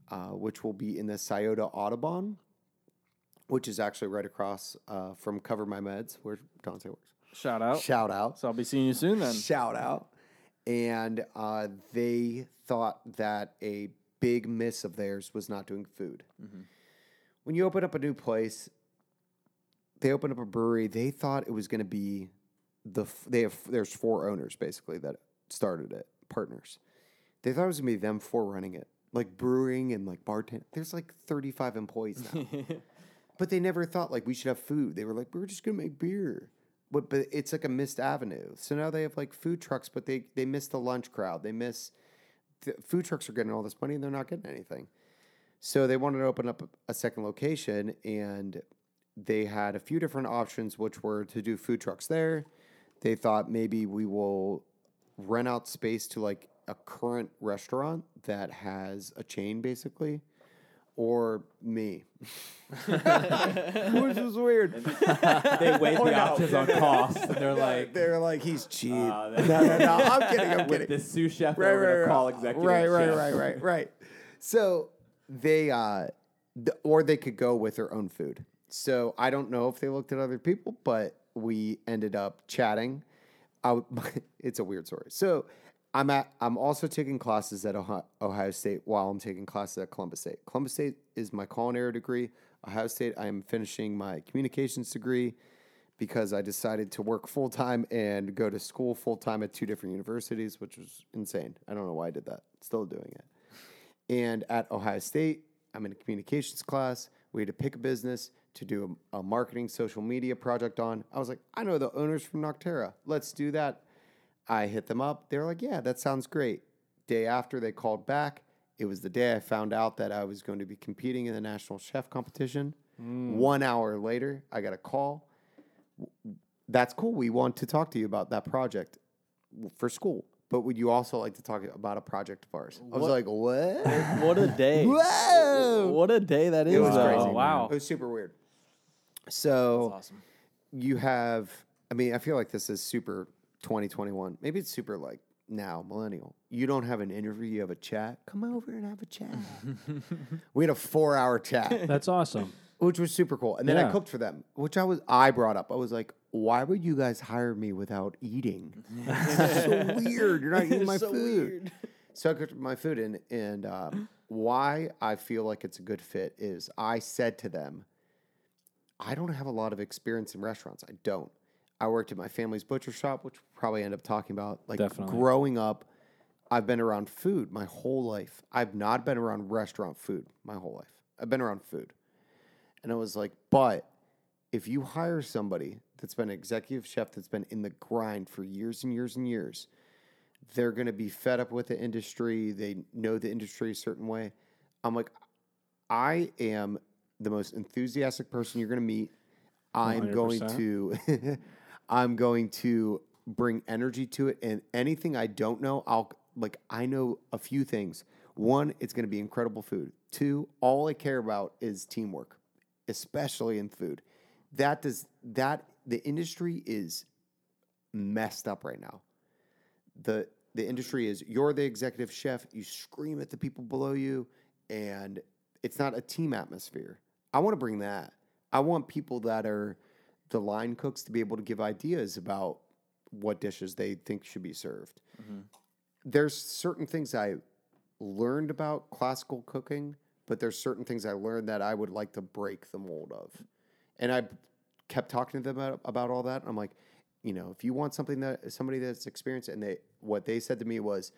uh, which will be in the Scioto Audubon, which is actually right across uh, from CoverMyMeds, where Dante works. Shout out. Shout out. So I'll be seeing you soon then. Shout out. And uh, they thought that a big miss of theirs was not doing food. When you open up a new place, they open up a brewery. They thought it was going to be the they have there's four owners basically that started it, partners. They thought it was going to be them four running it, like brewing and like bartending. There's like 35 employees now. But they never thought like we should have food. They were like, we're just gonna make beer. But but it's like a missed avenue. So now they have like food trucks, but they they miss the lunch crowd. They miss the food trucks are getting all this money and they're not getting anything. So they wanted to open up a second location, and they had a few different options, which were to do food trucks there. They thought maybe we will rent out space to like a current restaurant that has a chain, basically, or me. Which is weird. they weighed the options on cost, and they're like, They're like, he's cheap. uh, no, no, no. I'm kidding. I'm with kidding. this sous chef, right, right, right. call executive right, right, chef. right, right, right. So they, uh, th- or they could go with their own food. So I don't know if they looked at other people, but we ended up chatting. I it's a weird story. So I'm at, I'm also taking classes at Ohio, Ohio State while I'm taking classes at Columbus State. Columbus State is my culinary degree. Ohio State, I am finishing my communications degree because I decided to work full time and go to school full time at two different universities, which was insane. I don't know why I did that. Still doing it. And at Ohio State, I'm in a communications class. We had to pick a business to do a, a marketing social media project on. I was like, I know the owners from Nocterra. Let's do that. I hit them up. They were like, yeah, that sounds great. Day after they called back, it was the day I found out that I was going to be competing in the national chef competition. Mm. One hour later, I got a call. That's cool. We want to talk to you about that project for school. But would you also like to talk about a project of ours? I was What? like, what? What a day! Whoa! What a day that is! It was though. crazy. Wow. It was super weird. So awesome. you have, I mean, I feel like this is super 2021. Maybe it's super like now, millennial. You don't have an interview, you have a chat. Come over and have a chat. we had a four hour chat, That's awesome. which was super cool. And then I Yeah. cooked for them, which I was, I brought up. I was like, why would you guys hire me without eating? This is so weird. You're not eating my so food. weird. So I cooked my food in, and uh, why I feel like it's a good fit is I said to them, I don't have a lot of experience in restaurants. I don't. I worked at my family's butcher shop, which we'll probably end up talking about. Like Definitely. growing up, I've been around food my whole life. I've not been around restaurant food my whole life. I've been around food. And I was like, but if you hire somebody that's been an executive chef that's been in the grind for years and years and years, they're going to be fed up with the industry. They know the industry a certain way. I'm like, I am the most enthusiastic person you're going to meet. I'm going 100%. to, I'm going to bring energy to it, and anything I don't know, I'll like. I know a few things. One, it's going to be incredible food. Two, all I care about is teamwork, especially in food. That does that. The industry is messed up right now. The the industry is you're the executive chef you scream at the people below you and it's not a team atmosphere. I want to bring that. I want people that are the line cooks to be able to give ideas about what dishes they think should be served. Mm-hmm. There's certain things i learned about classical cooking but there's certain things i learned that i would like to break the mold of. And i kept talking to them about, about all that. I'm like you know if you want something that somebody that's experienced and they what they said to me was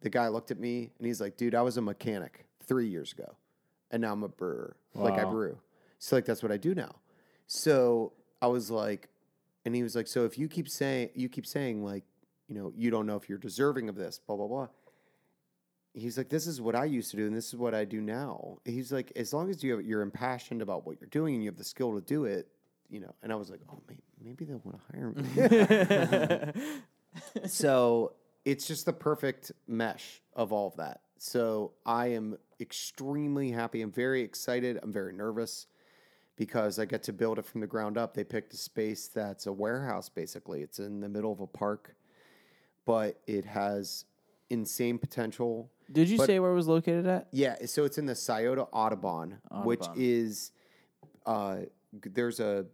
the guy looked at me and he's like dude i was a mechanic three years ago and now i'm a brewer. Like i brew. So like that's what i do now. So i was like and he was like so if you keep saying you keep saying like you know you don't know if you're deserving of this blah blah blah. He's like this is what i used to do and this is what i do now. He's like as long as you have, you're impassioned about what you're doing and you have the skill to do it you know and i was like oh maybe, maybe they want to hire me. So it's just the perfect mesh of all of that. So i am extremely happy. I'm very excited. I'm very nervous because i get to build it from the ground up. They picked a space that's a warehouse basically. It's in the middle of a park but it has insane potential. Did you But- say where it was located at? yeah, so it's in the Scioto Audubon, which is uh, there's a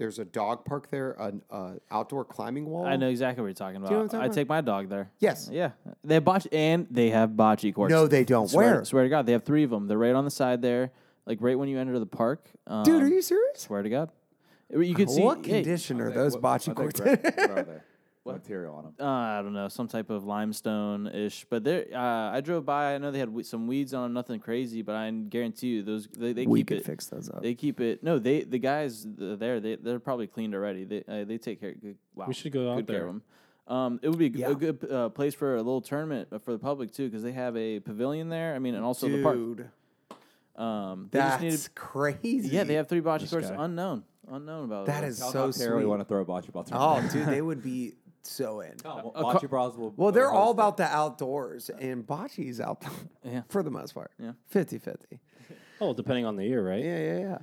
there's a dog park there, an uh, outdoor climbing wall. I know exactly what you're talking about. you know what I'm I talking take my dog there. Yes. Yeah. They have bocce and they have bocce courts. No, they don't. Swear, Where? Swear to God, they have three of them. They're right on the side there, like right when you enter the park. Um, Dude, are you serious? Swear to God. You could see. what hey, condition are those what- bocce what they courts? gra- What are they? What material on them? uh, I don't know, some type of limestone ish. But there, uh, I drove by. I know they had we- some weeds on them, nothing crazy. But I guarantee you, those they, they we keep could it. fix those up. They keep it. No, they the guys there. They they're probably cleaned already. They uh, they take care. Good, wow, We should go out good care there. of 'em. Um, it would be Yeah. a good uh, place for a little tournament uh, for the public too, because they have a pavilion there. I mean, and also the park. Dude, Um, they just That's needed, crazy. yeah, they have three bocce This courts unknown, unknown about That it. is so Nocterra we want to throw a bocce ball Oh, tournament. dude, they would be so in. Oh, a Bocce co- Bros will. Well, they're all host it. about the outdoors, and bocce's out Yeah. for the most part. Yeah. 50 50. Oh, depending on the year, right? Yeah, yeah, yeah.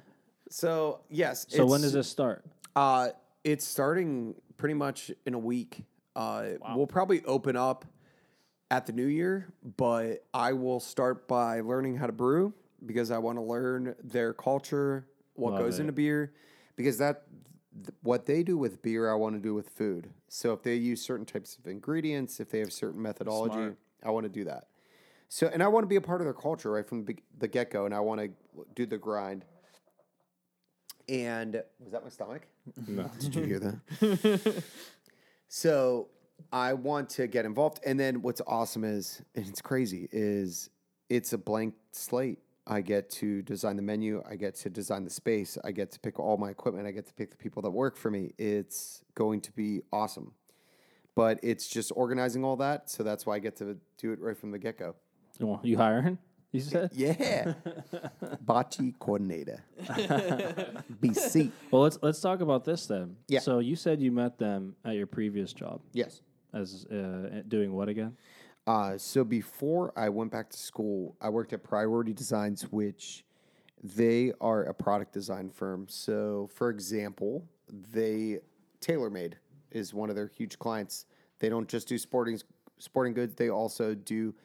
So, yes. So when does this start? Uh, it's starting pretty much in a week. Uh, We'll probably open up at the new year, but I will start by learning how to brew because I want to learn their culture, what Love goes it. into beer. because that th- what they do with beer, I want to do with food. So if they use certain types of ingredients, if they have certain methodology, Smart. I want to do that. So and I want to be a part of their culture right from the, the get go, and I want to do the grind. And was that my stomach? No. Did you hear that? so I want to get involved. And then what's awesome is, and it's crazy, is it's a blank slate. I get to design the menu. I get to design the space. I get to pick all my equipment. I get to pick the people that work for me. It's going to be awesome. But it's just organizing all that. So that's why I get to do it right from the get go. Well, you hiring? You said. Yeah. Bocce coordinator. BC. Well, let's let's talk about this then. Yeah. So you said you met them at your previous job Yes. as uh, doing what again? Uh, so before I went back to school, I worked at Priority Designs, which they are a product design firm. So, for example, they TaylorMade is one of their huge clients. They don't just do sporting sporting goods; they also do,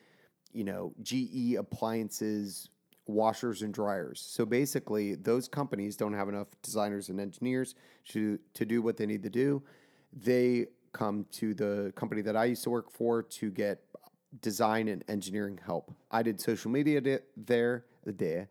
you know, GE appliances, washers and dryers. So basically, those companies don't have enough designers and engineers to to do what they need to do. They come to the company that I used to work for to get design and engineering help. I did social media di- there, there.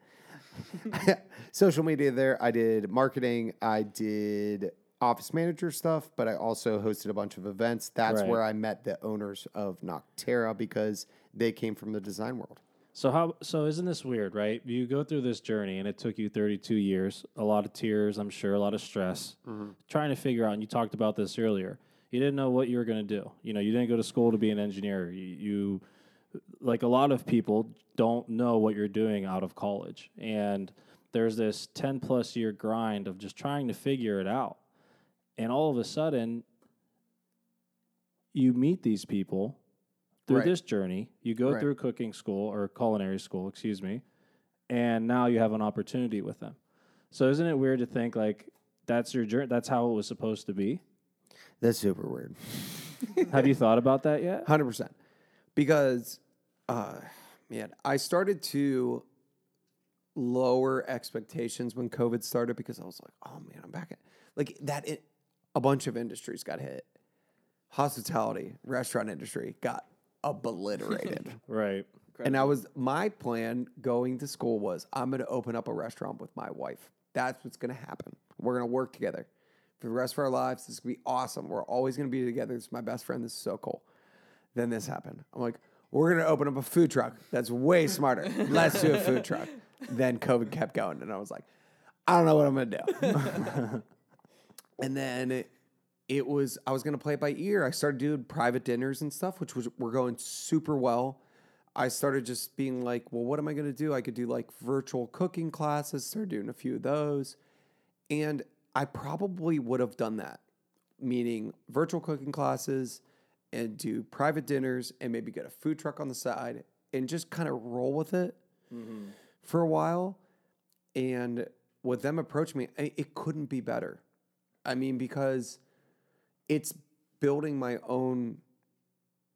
social media there. I did marketing. I did office manager stuff, but I also hosted a bunch of events. That's Right. where I met the owners of Nocterra because they came from the design world. So how? So isn't this weird, right? You go through this journey, and it took you 32 years, a lot of tears, I'm sure, a lot of stress, mm-hmm. trying to figure out. And you talked about this earlier. You didn't know what you were going to do. You know, you didn't go to school to be an engineer. You, you, like a lot of people, don't know what you're doing out of college, and there's this 10 plus year grind of just trying to figure it out. And all of a sudden, you meet these people through Right. this journey. You go Right. through cooking school or culinary school, excuse me, and now you have an opportunity with them. So isn't it weird to think like that's your journey? That's how it was supposed to be. That's super weird. have you thought about that yet? Hundred percent, because, uh, man, I started to lower expectations when COVID started because I was like, oh man, I'm back at like that. It, a bunch of industries got hit. Hospitality, restaurant industry got obliterated. Right. and I was my plan going to school was I'm going to open up a restaurant with my wife. That's what's going to happen. We're going to work together for the rest of our lives. This is going to be awesome. We're always going to be together. This is my best friend. This is so cool. Then this happened. I'm like, we're going to open up a food truck. That's way smarter. Let's do a food truck. Then COVID kept going, and I was like, I don't know what I'm going to do. and then it, it was I was gonna play it by ear. I started doing private dinners and stuff, which was were going super well. I started just being like, well, what am I gonna do? I could do like virtual cooking classes. Started doing a few of those, and I probably would have done that, meaning virtual cooking classes and do private dinners and maybe get a food truck on the side and just kind of roll with it mm-hmm. for a while. And with them approaching me, I- it couldn't be better. I mean, because it's building my own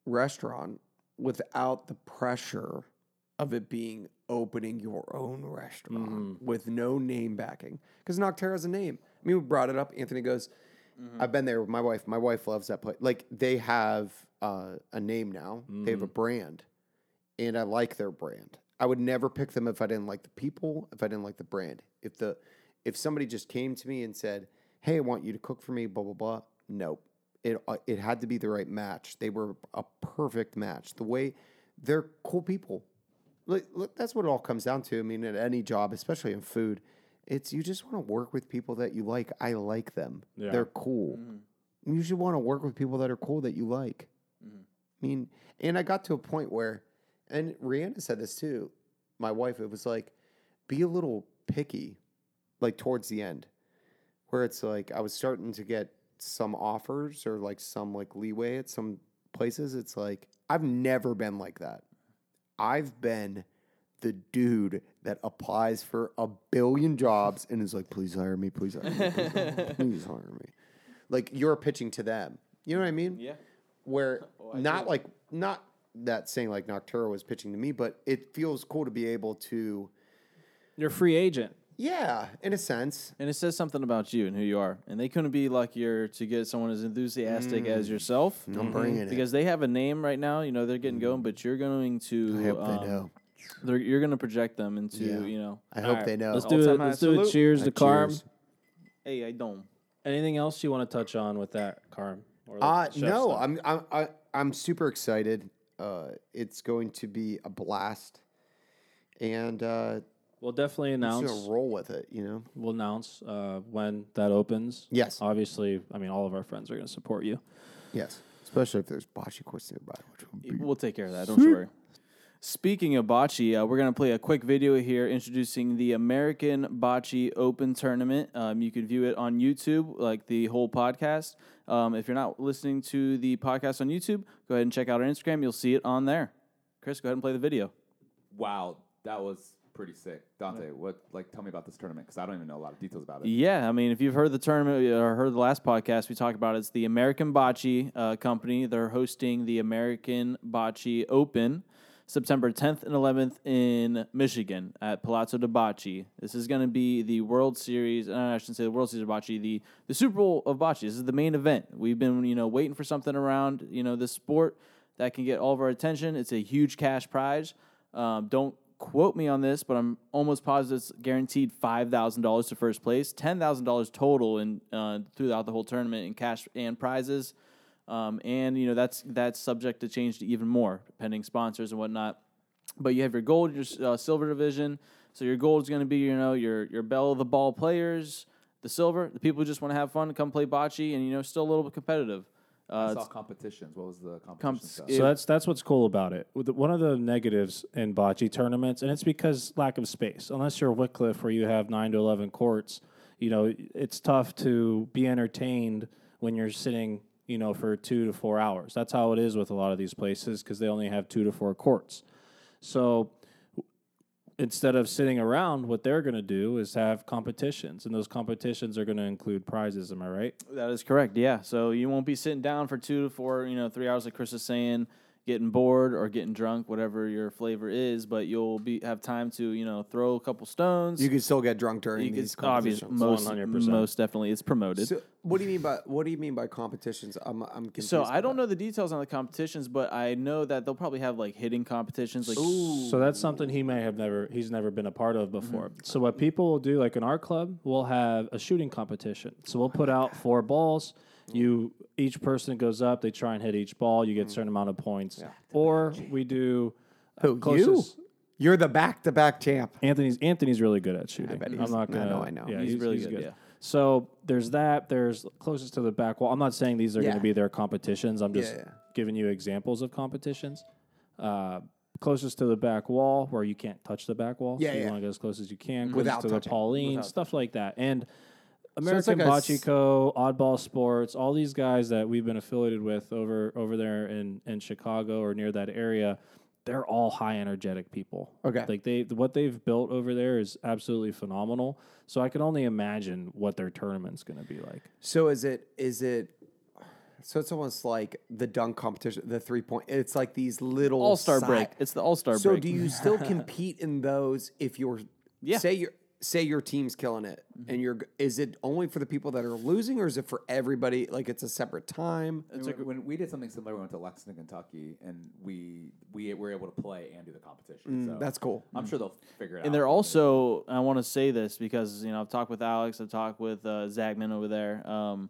restaurant without the pressure of it being opening your own restaurant mm-hmm. with no name backing. Because Nocterra is a name. I mean, we brought it up. Anthony goes, I've been there with my wife. My wife loves that place. Like they have uh, a name now. They have a brand, and I like their brand. I would never pick them if I didn't like the people. If I didn't like the brand. If the if somebody just came to me and said, "Hey, I want you to cook for me," blah blah blah. Nope. It uh, it had to be the right match. They were a perfect match. The way they're cool people. Like, look, that's what it all comes down to. I mean, at any job, especially in food, it's you just want to work with people that you like. I like them. Yeah. They're cool. Mm-hmm. You should want to work with people that are cool that you like. Mm-hmm. I mean, and I got to a point where, and Rihanna said this too. My wife, it was like, be a little picky, like towards the end, where it's like I was starting to get some offers or like some like leeway at some places. It's like I've never been like that. I've been the dude that applies for a billion jobs and is like, please hire me, please hire me, please hire me, please hire me. Like you're pitching to them. You know what I mean? Yeah. Where oh, not like not that saying like Nocterra was pitching to me, but it feels cool to be able to You're a free agent. yeah, in a sense. And it says something about you and who you are. And they couldn't be luckier to get someone as enthusiastic as mm. yourself. I'm bringing mm-hmm. it. Because they have a name right now, you know, they're getting mm-hmm. going, but you're going to I hope um, they know. They're- you're going to project them into, Yeah. you know, I hope Alright, they know. Let's do it. All-time high Let's do it. salute. Cheers to Carm. cheers. hey, I don't. Anything else you want to touch on with that, Carm? Or Uh, chef no, stuff? I'm I'm I, I'm super excited. Uh, it's going to be a blast, and uh, We'll definitely just announce. gonna roll with it. You know. We'll announce uh, when that opens. Yes. Obviously, I mean, all of our friends are going to support you. Yes. Especially if there's bocce courts nearby, which would be We'll take care of that. Don't you worry. Speaking of bocce, uh, we're going to play a quick video here introducing the American Bocce Open Tournament. Um, you can view it on YouTube, like the whole podcast. Um, if you're not listening to the podcast on YouTube, go ahead and check out our Instagram. You'll see it on there. Chris, go ahead and play the video. Wow, that was pretty sick. Dante, what like tell me about this tournament because I don't even know a lot of details about it. Yeah, I mean, if you've heard the tournament or heard the last podcast, we talked about it. It's the American Bocce uh, Company. They're hosting the American Bocce Open September 10th and 11th in Michigan at Palazzo di Bocce. This is going to be the World Series. Uh, I shouldn't say the World Series of Bocce. The the Super Bowl of Bocce. This is the main event. We've been you know waiting for something around you know this sport that can get all of our attention. It's a huge cash prize. Um, don't quote me on this, but I'm almost positive it's guaranteed five thousand dollars to first place, ten thousand dollars total in uh, throughout the whole tournament in cash and prizes. Um, and you know that's that's subject to change to even more, pending sponsors and whatnot. But you have your gold, your uh, silver division. So your gold is going to be you know your your bell of the ball players. The silver, the people who just want to have fun, come play bocce, and you know still a little bit competitive. I Uh, saw it's- competitions. What was the competition Com- stuff? So that's that's what's cool about it. One of the negatives in bocce tournaments, and it's because lack of space. Unless you're Wickliffe, where you have nine to eleven courts, you know it's tough to be entertained when you're sitting, you know, for two to four hours. That's how it is with a lot of these places because they only have two to four courts. So instead of sitting around, what they're going to do is have competitions, and those competitions are going to include prizes. Am I right? That is correct. Yeah. So you won't be sitting down for two to four, you know, three hours, like Chris is saying, getting bored or getting drunk, whatever your flavor is. But you'll be have time to, you know, throw a couple stones. You can still get drunk during You these obvious- competitions. most 100%. most definitely, it's promoted. So, what do you mean by what do you mean by competitions? I'm I'm confused. So I don't know the details on the competitions, but I know that they'll probably have like hitting competitions. Like So that's something he may have never he's never been a part of before. Mm-hmm. So what people will do, like in our club, we'll have a shooting competition. So we'll put out four balls. You each person goes up, they try and hit each ball. You get a certain amount of points. Or we do uh, Who, you? closest- You're the back to back champ. Anthony's Anthony's really good at shooting. bet I'm he's- not I gonna. know, I know. Yeah, He's really good, yeah. So there's that. There's closest to the back wall. I'm not saying these are going to be their competitions. I'm just Yeah, yeah. giving you examples of competitions. Uh, closest to the back wall, where you can't touch the back wall. Yeah, so you yeah. want to get as close as you can. Closest Without to the touching. pallino, stuff like that. And American like a Bocce s- Oddball Sports, all these guys that we've been affiliated with over over there in in Chicago or near that area. They're all high energetic people. Okay. Like they what they've built over there is absolutely phenomenal. So I can only imagine what their tournament's going to be like. So is it is it so it's almost like the dunk competition, the three point. It's like these little All Star break. It's the All Star So break. So do you still compete in those if you're Yeah. say your say your team's killing it and you're is it only for the people that are losing or is it for everybody like it's a separate time? When, when we did something similar, we went to Lexington, Kentucky, and we we were able to play and do the competition. so Mm, that's cool. I'm sure they'll figure it out. And they're also, I want to say this because you know I've talked with Alex, I've talked with uh, Zagman over there. Um,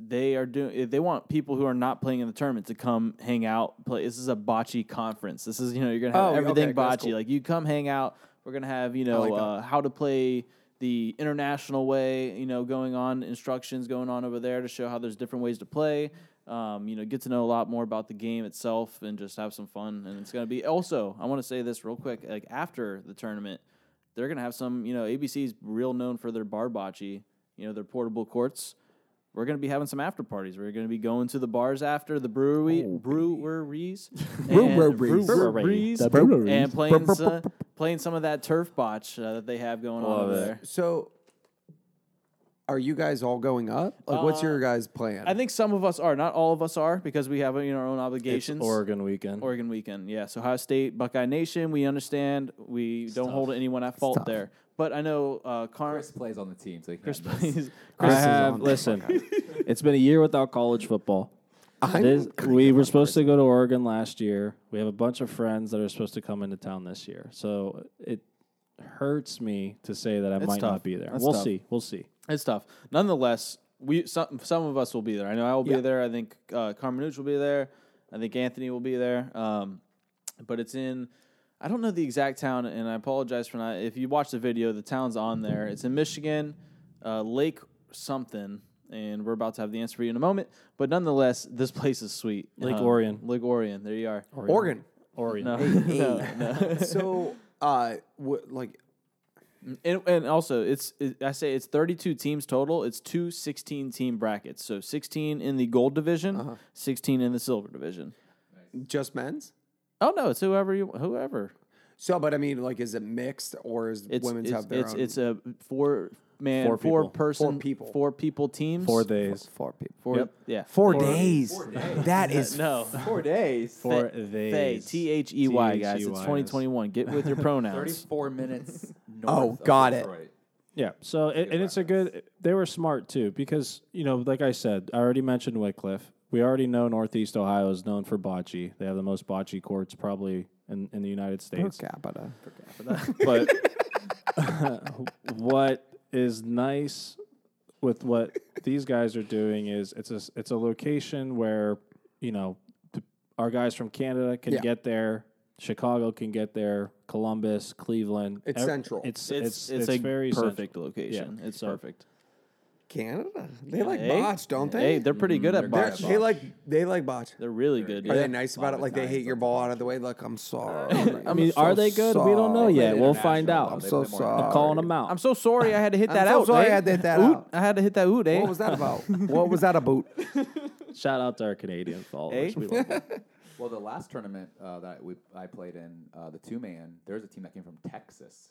they are doing. They want people who are not playing in the tournament to come hang out. Play. This is a bocce conference. This is you know you're gonna have Oh, everything okay, bocce. cool. Like you come hang out. We're gonna have you know like uh, how to play the international way. You know going on instructions going on over there to show how there's different ways to play. Um, you know, get to know a lot more about the game itself and just have some fun. And it's gonna be also. I want to say this real quick. Like after the tournament, they're gonna have some. You know, ABC's real known for their bar bocce. You know, their portable courts. We're gonna be having some after parties. We're gonna be going to the bars after the brewery breweries, Breweries. breweries, breweries. and playing some, playing some of that turf botch uh, that they have going on over it. there. So, are you guys all going up? Like, what's your guys' plan? I think some of us are, not all of us are, because we have you know, our own It's obligations. Oregon weekend. Oregon weekend, yeah. So Ohio State, Buckeye Nation, we understand. We don't hold anyone at fault there. But I know uh, Car- Chris plays on the team, so he Chris can't miss. plays. I Chris is have on. listen. it's been a year without college football. I'm This- kind we were a supposed to go to Oregon last year. We have a bunch of friends that are supposed to come into town this year. So it hurts me to say that I It's might tough. not be there. That's we'll tough. see. We'll see. It's tough. Nonetheless, we some some of us will be there. I know I will Yeah. be there. I think uh, Carmenuch will be there. I think Anthony will be there. Um, but it's in. I don't know the exact town, and I apologize for not. If you watch the video, the town's on there. It's in Michigan, uh, Lake something, and we're about to have the answer for you in a moment. But nonetheless, this place is sweet. Lake Um, Orion. Lake Orion. There you are. Oregon. Oregon. No, no, no. so, uh, what like And, and also, it's it, I say it's 32 teams total. It's two 16 team brackets. So 16 in the gold division, Uh-huh. 16 in the silver division. just men's? Oh no, it's whoever you whoever. So, but I mean, like, is it mixed or is It's women's it's have their it's, own? it's a four man Four four, people. person Four people. four people teams Four days. four people. Four, Yep. yeah Four, Four- days. That is no Four days. Four Faye, days. T H E Y guys. It's T-H-E-Y, 2021. Get with your pronouns. 34 minutes north Oh, of got it. Detroit. Yeah. So it, and it's a good. They were smart too because you know, like I said, I already mentioned Wickliffe. We already know Northeast Ohio is known for bocce. They have the most bocce courts probably in, in the United States. per States. capita. but what is nice with what these guys are doing is it's a it's a location where you know the, our guys from Canada can Yeah. get there, Chicago can get there, Columbus, Cleveland. It's ev- central. It's It's it's it's, a very perfect central. location. Yeah, it's so- perfect. Canada. They like Hey, botch, don't they? Hey, they're pretty good at They're- botch. they like they like botch. They're really good. Are yeah. they nice about it? Like they hit your ball out of the way. Like I'm sorry. I mean, are they good? We don't know yet. We'll find International, out. I'm They so play more sorry. I'm calling them out. I'm so sorry I had to hit I'm that so out. sorry eh? I had to hit that Oot. out. I had to hit that oot, eh? What was that about? what was that about? Shout out to our Canadian followers. Hey? We love them. Well, the last tournament uh, that we I played in, uh, the two man, there's a team that came from Texas.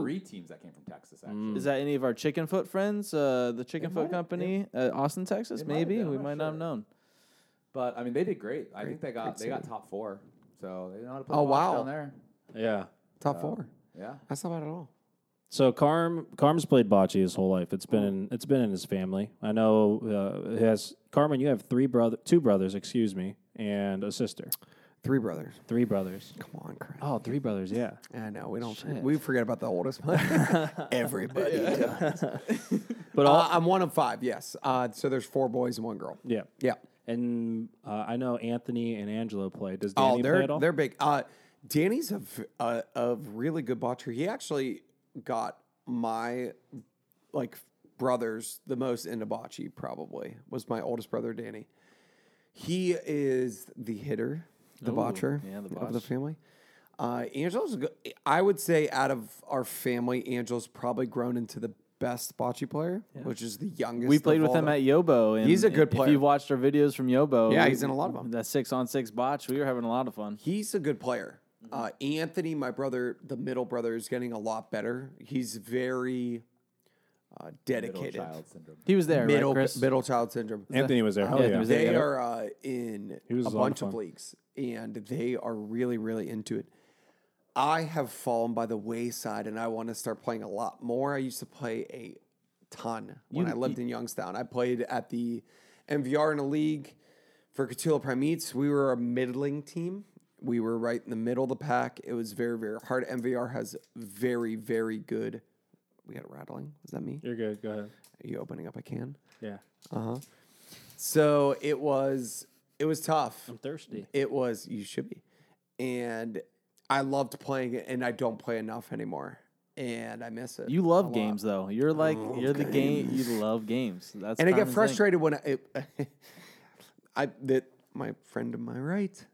Three teams that came from Texas, actually. Is that any of our Chicken Foot friends? Uh, the Chicken It Foot might- Company, uh, Austin, Texas? It might have Maybe been, we I'm might not not have sure. known. But I mean, they did great. I think they got great they got city. top four, so they know how to play Oh, ball wow. down there. Yeah. Top four. Yeah, That's not bad at all. So Carm Carm's played bocce his whole life. It's been in it's been in his family. I know uh, he has Carmen. You have three brother, two brothers, excuse me, and a sister. Three brothers. Three brothers. Come on, Chris. Oh, three brothers. Yeah. I know we don't. Shit. We forget about the oldest one. Everybody does. But Uh, I'm one of five. Yes. Uh, so there's four boys and one girl. yeah. Yeah. And uh, I know Anthony and Angelo play. Does Danny Oh, play they're at all? they're big. Uh, Danny's a, a a really good botcher. He actually got my like brothers the most into bocce. Probably was my oldest brother Danny. He is the hitter, the Ooh, botcher yeah, the of the botch. family. Uh, Angelo's. I would say out of our family, Angelo's probably grown into the best bocce player, which is the youngest. We played of with all him the- at Yobo. And He's a good If player. you've watched our videos from Yobo, Yeah, we- he's in a lot of of 'em. That six on six botch, we were having a lot of fun. He's a good player. Uh, Anthony, my brother, the middle brother, is getting a lot better. He's very uh, middle dedicated. child syndrome. He was there, Middle, right, Chris? middle child syndrome. Anthony was there. Hell Yeah, yeah. was there. They are uh, in He was a a lot of bunch of fun. leagues, and they are really, really into it. I have fallen by the wayside, and I want to start playing a lot more. I used to play a ton when You- I lived in Youngstown. I played at the MVR in a league for Catullo Prime Meats. We were a middling team. We were right in the middle of the pack. It was very, very hard. MVR has very, very good. We got rattling. Is that me? You're good. Go ahead. Are you opening up a can? Yeah. Uh huh. So it was. It was tough. I'm thirsty. It was you should be, and I loved playing it, and I don't play enough anymore, and I miss it. You love games, though. You're like you're the game. You love games. That's and I get thing. frustrated when I, it, I that my friend to my right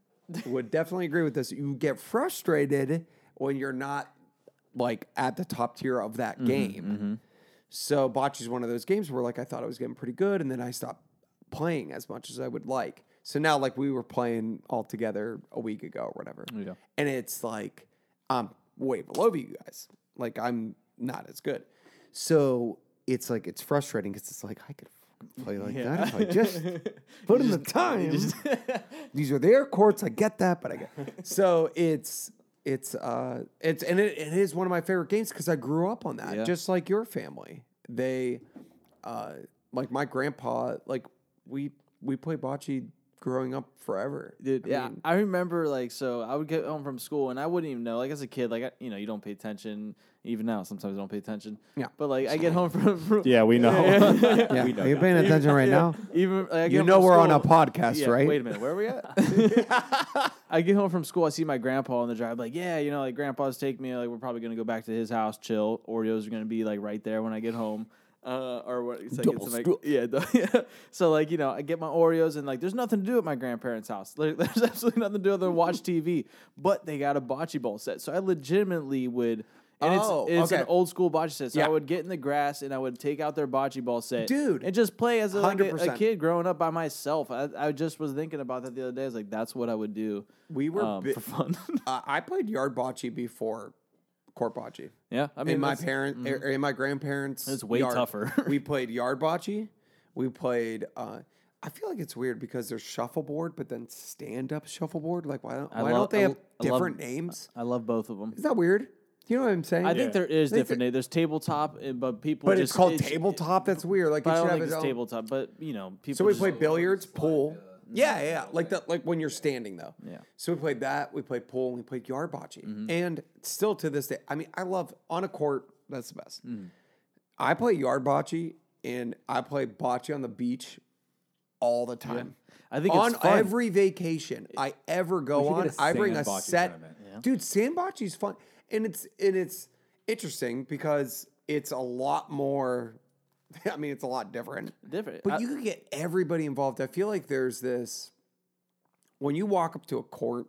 would definitely agree with this. You get frustrated when you're not like at the top tier of that Mm-hmm, game. So bocce is one of those games where like I thought I was getting pretty good, and then I stopped playing as much as I would like. So now like we were playing all together a week ago or whatever, Yeah. and it's like I'm way below you guys. Like I'm not as good. So it's like it's frustrating because it's like I could play like that if I just put in the time. These are their courts. I get that, but I get so it's it's uh it's and it, it is one of my favorite games because I grew up on that, Yeah. just like your family. They uh like my grandpa like we we played bocce growing up forever. Dude, I yeah, mean, I remember like so I would get home from school and I wouldn't even know like as a kid like I, you know you don't pay attention even now sometimes I don't pay attention Yeah. but like I get home from, from Yeah, we know. yeah, We know are you that. paying attention right Yeah, now? even like, I get You home know from we're on a school- podcast, yeah, right? Wait a minute, where are we at? I get home from school, I see my grandpa on the drive, like, yeah, you know, like grandpa's take me, like we're probably gonna go back to his house, chill. Oreos are gonna be like right there when I get home. Uh, or what? It's like, it's like yeah, the- yeah. So like you know, I get my Oreos and like there's nothing to do at my grandparents' house. Like, there's absolutely nothing to do other than watch TV. But they got a bocce ball set, so I legitimately would. And Oh, it's, it's an old school bocce set. So Yeah. I would get in the grass and I would take out their bocce ball set, Dude, and just play as a, like a, a kid growing up by myself. I, I just was thinking about that the other day. I was like, that's what I would do. We were um, bi- for fun. uh, I played yard bocce before court bocce. yeah, I mean, in my that's- parent, er, in my grandparents, It's way yard. tougher. we played yard bocce. We played. Uh, I feel like it's weird because there's shuffleboard, but then stand up shuffleboard. Like why don't why lo- don't they I have l- I love- different names? I love both of them. Is that weird? You know what I'm saying? I think there is They different. thi- names. There's tabletop, and- but people. but just, it's called tabletop. That's weird. Like But I should don't have think its it's own. tabletop. But you know, people. So we just- played billiards, pool. Yeah, yeah, like that, like when you're standing though. Yeah. So we played that. We played pool. and We played yard bocce, Mm-hmm. and still to this day, I mean, I love on a court. That's the best. Mm. I play yard bocce, and I play bocce on the beach all the time. I think on it's fun. every vacation I ever go should on, get a I bring a sand bocce set. tournament. Dude, sand bocce's fun, and it's and it's interesting because it's a lot more. I mean, it's a lot different. different. But I- you could get everybody involved. I feel like there's this when you walk up to a court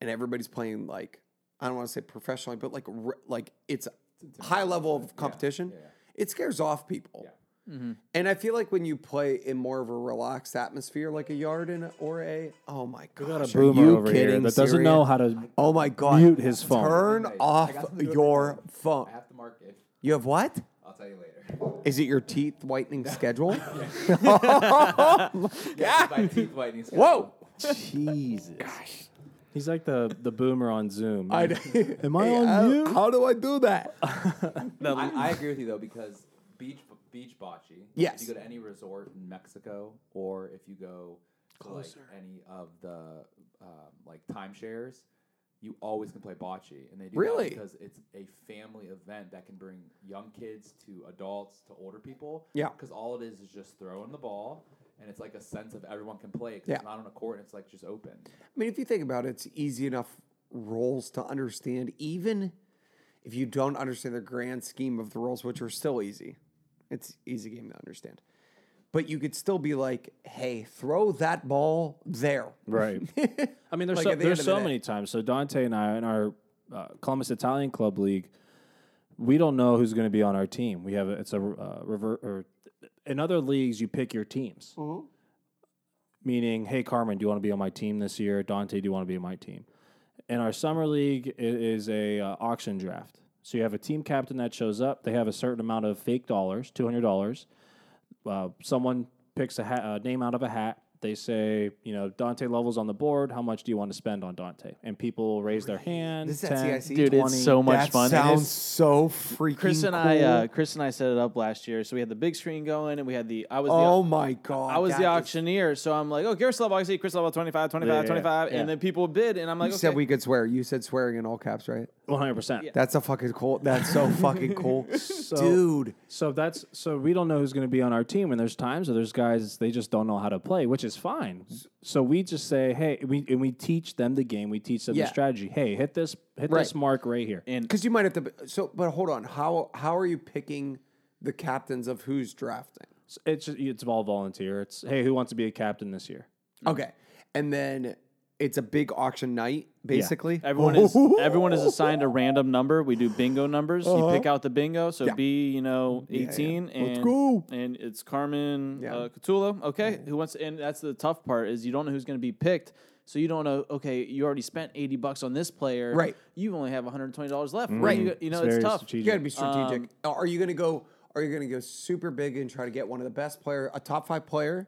and everybody's playing like I don't want to say professionally, but like like it's a high level of competition. It scares off people. Mm-hmm. And I feel like when you play in more of a relaxed atmosphere, like a yard in a, or a, oh my god, got a boomer over here that doesn't know how to Oh my god, mute his phone. Turn I off got something to do with your phone. I have to mark it. You have what? I'll tell you later. Is it your teeth whitening schedule? Yeah, oh my teeth whitening. Whoa. Jesus. He's like the the boomer on Zoom. I, Am I Hey, on how- mute? How do I do that? I, I agree with you though because beach beach bocce. Yes. If you go to any resort in Mexico, or if you go to like any of the um, like timeshares, you always can play bocce, and they do that because it's a family event that can bring young kids to adults to older people. Yeah. Because all it is is just throwing the ball. And it's like a sense of everyone can play because Yeah. it's not on a court. It's like just open. I mean, if you think about it, it's easy enough roles to understand, even if you don't understand the grand scheme of the roles, which are still easy. It's easy game to understand. But you could still be like, hey, throw that ball there. Right. I mean, there's Like, so, the there's so the many times. So Dante and I in our uh, Columbus Italian Club League, we don't know who's going to be on our team. We have a, it's a uh, revert or in other leagues you pick your teams. Mm-hmm. Meaning, hey Carmine, do you want to be on my team this year? Dante, do you want to be on my team? In our summer league, it is a uh, auction draft. So you have a team captain that shows up. They have a certain amount of fake dollars, two hundred dollars. Uh, someone picks a, ha- a name out of a hat. They say, you know, Dante levels on the board. How much do you want to spend on Dante? And people raise their hand. This is at 10, CIC? Dude, it's so much that fun. And sounds so freaking Chris and cool. I, uh, Chris and I set it up last year. So we had the big screen going, and we had the. I was the. oh my God. I was that the is- auctioneer, so I'm like, oh, Chris level, I see Chris level 25, 25, Yeah, yeah, 25. yeah. And then people bid, and I'm like, You okay. said we could swear. You said swearing in all caps, right? 100%. That's a fucking cool. That's so fucking cool. So- Dude. So that's so we don't know who's going to be on our team, and there's times where there's guys they just don't know how to play, which is fine. So we just say, hey, we and we teach them the game, we teach them Yeah. the strategy. Hey, hit this, hit Right. this mark right here. and Because you might have to. So, but hold on. How how are you picking the captains of who's drafting? It's it's all volunteer. It's hey, who wants to be a captain this year? Okay, and then it's a big auction night, basically. Everyone is everyone is assigned a random number. We do bingo numbers. You pick out the bingo. So Yeah. B, you know, yeah. eighteen, and go. and it's Carmine Yeah. uh, Catullo. Okay, who wants? And that's the tough part is you don't know who's going to be picked. So you don't know. Okay, you already spent eighty bucks on this player. Right. You only have one hundred twenty dollars left. What Right. You, you know, It's it's, very tough. strategic. You got to be strategic. Um, are you going to go? Are you going to go super big and try to get one of the best player, a top five player,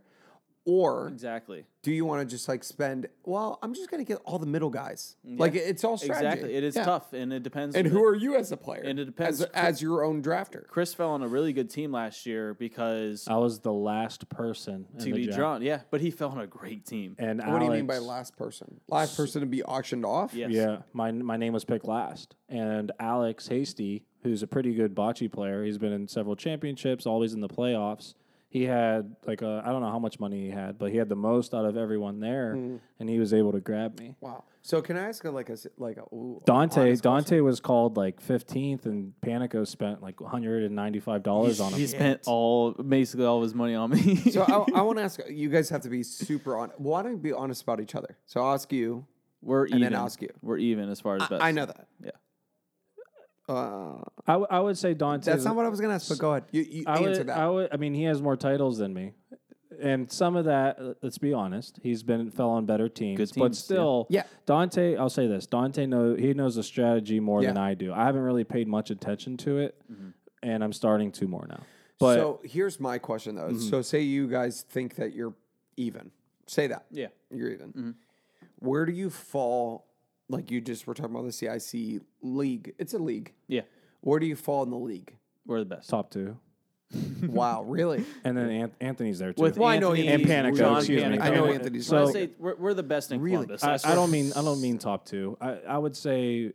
or Exactly. do you want to just like spend? Well, I'm just going to get all the middle guys. Like it's all strategy. Exactly. It is Yeah. tough, and it depends. And who are you as a player? And it depends. as, as your own drafter. Chris fell on a really good team last year because I was the last person to be draft. drawn. Yeah, but he fell on a great team. And What do you mean by last person? Last person to be auctioned off? Yes. Yeah, my my name was picked last, and Alex Hasty, who's a pretty good bocce player, he's been in several championships, always in the playoffs. He had like a I don't know how much money he had, but he had the most out of everyone there, Hmm. and he was able to grab me. Wow. So can I ask a, like a s- like a ooh, Dante honest Dante was called like 15th, and Panico spent like 195 dollars on him. He spent all basically all of his money on me. So I, I want to ask you guys have to be super on. Why don't you be honest about each other? So I'll ask you. we're even. then ask you. We're even as far as best. I know that. Yeah. Uh, I, w- I would say Dante. that's not what I was gonna ask, but go ahead. You, you I answer would, that. I would. I mean, he has more titles than me, and some of that. uh, Let's be honest, he's been fell on better teams, Good but teams, yeah. still, Yeah. Dante. I'll say this: Dante know he knows the strategy more than Yeah. I do. I haven't really paid much attention to it, and I'm starting to more now. But so here's my question though. So say you guys think that you're even. Say that. Yeah. You're even. Where do you fall? Like you just were talking about the CIC league. It's a league. Yeah. Where do you fall in the league? We're the best. top two, wow, really? and then An- Anthony's there too. With Well, I know Anthony, and Panico, John excuse me. Panico. I know Anthony's I So- say we're, we're the best in Really? Columbus. I, I don't mean I don't mean top two. I, I would say,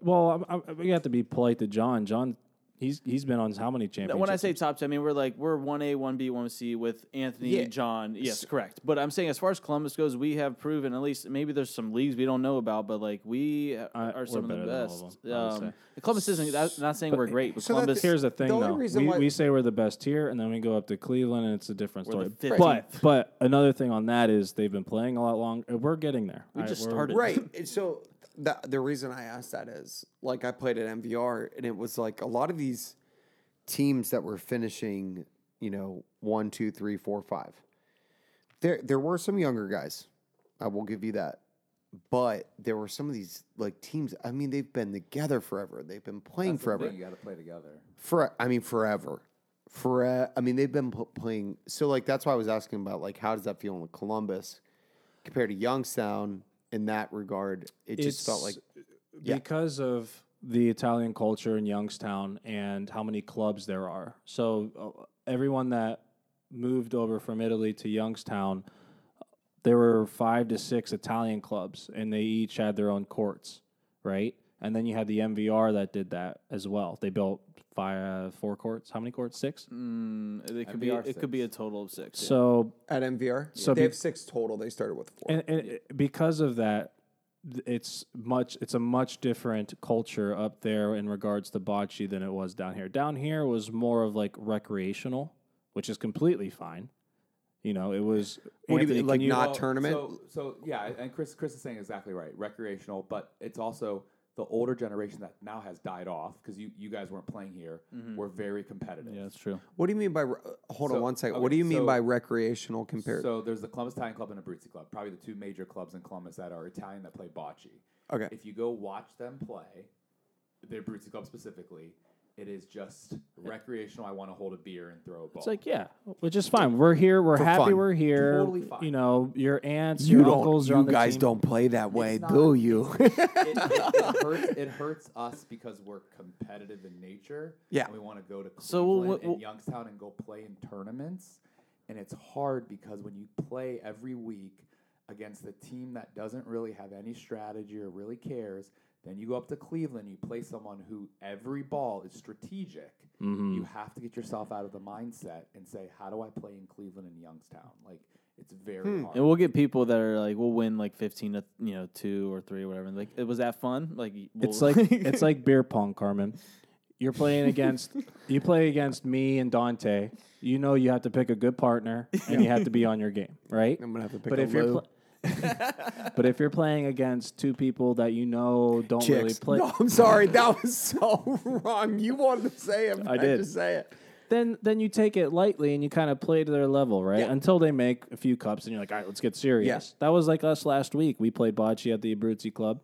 well, I, I, we have to be polite to John. John, he's he's been on how many championships? When I say top two, I mean we're like we're one A, one B, one C with Anthony, Yeah. John. Yes, correct. But I'm saying as far as Columbus goes, we have proven at least maybe there's some leagues we don't know about, but like we I- are some of the better than all of best. them, Um, say. Columbus isn't. That's not saying we're great, but so Columbus. Here's the thing, The though. We, we say we're the best here, and then we go up to Cleveland, and it's a different We're story. But but another thing on that is they've been playing a lot long. uh, We're getting there. We I- just we're- started. right. And So the the reason I asked that is like I played at MVR and it was like a lot of these teams that were finishing, you know, one, two, three, four, five. There, there were some younger guys. I will give you that. But there were some of these like teams. I mean, they've been together forever. They've been playing That's forever. You got to play together. For I mean, forever. For I mean, they've been p- playing. So like that's why I was asking about like how does that feel in Columbus compared to Youngstown in that regard? It just felt like It's yeah. because of the Italian culture in Youngstown and how many clubs there are. So uh, everyone that moved over from Italy to Youngstown, there were five to six Italian clubs, and they each had their own courts, right? And then you had the MVR that did that as well. They built five, four courts. How many courts? Six. Mm, it could be. MVR It could be a total of six. yeah. So at MVR. So they be- have six total. They started with four. and, and it- because of that th- it's much it's a much different culture up there in regards to bocce than it was down here down here was more of like recreational which is completely fine you know it was What do you mean, like you- not Well, tournament? So, so yeah, and Chris Chris is saying exactly right. Recreational, but it's also the older generation that now has died off because you, you guys weren't playing here. We're very competitive. yeah, that's true. what do you mean by? re- uh, Hold on So- one second. okay, what do you mean so- by recreational compared? So there's the Columbus Italian Club and the Abruzzi Club, probably the two major clubs in Columbus that are Italian that play bocce. okay. If you go watch them play, the Abruzzi Club specifically, it is just recreational. I want to hold a beer and throw a ball. it's like yeah which is fine we're here we're For happy fun. we're here Totally fine. you know your aunts You your don't. uncles are You on the guys team. don't play that way, not- do you? it, it, it hurts. It hurts us because we're competitive in nature. Yeah. and we want to go to Cleveland So we'll- we'll- and Youngstown and go play in tournaments, and it's hard because when you play every week against a team that doesn't really have any strategy or really cares, then you go up to Cleveland, you play someone who every ball is strategic. Mm-hmm. You have to get yourself out of the mindset and say, "How do I play in Cleveland and Youngstown?" Like it's very Hmm. hard. And we'll get people that are like, we'll win like fifteen to you know two or three or whatever. Like, it was that fun? Like, It's we'll- like it's like beer pong, Carmine. You're playing against you play against me and Dante. You know you have to pick a good partner and you have to be on your game, right? I'm gonna have to pick But a if you're pl- but if you're playing against two people that you know don't really play, No, I'm sorry. That was so wrong. You wanted to say it. but I did. Just say it. then then you take it lightly and you kind of play to their level, right? Yeah. Until they make a few cups and you're like, all right, let's get serious. Yeah. That was like us last week. We played bocce at the Abruzzi Club.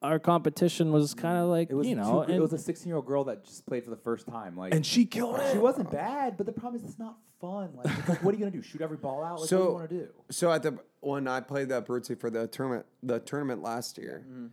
Our competition was kind of like It was you know, two, it and, was a 16 year old girl that just played for the first time. Like and she killed it. she wasn't bad, but the problem is it's not fun. Like, it's like what are you gonna do? Shoot every ball out? Like, what do So- you want to do? So at the when I played the Bruzzi for the tournament, the tournament last year, Mm-hmm.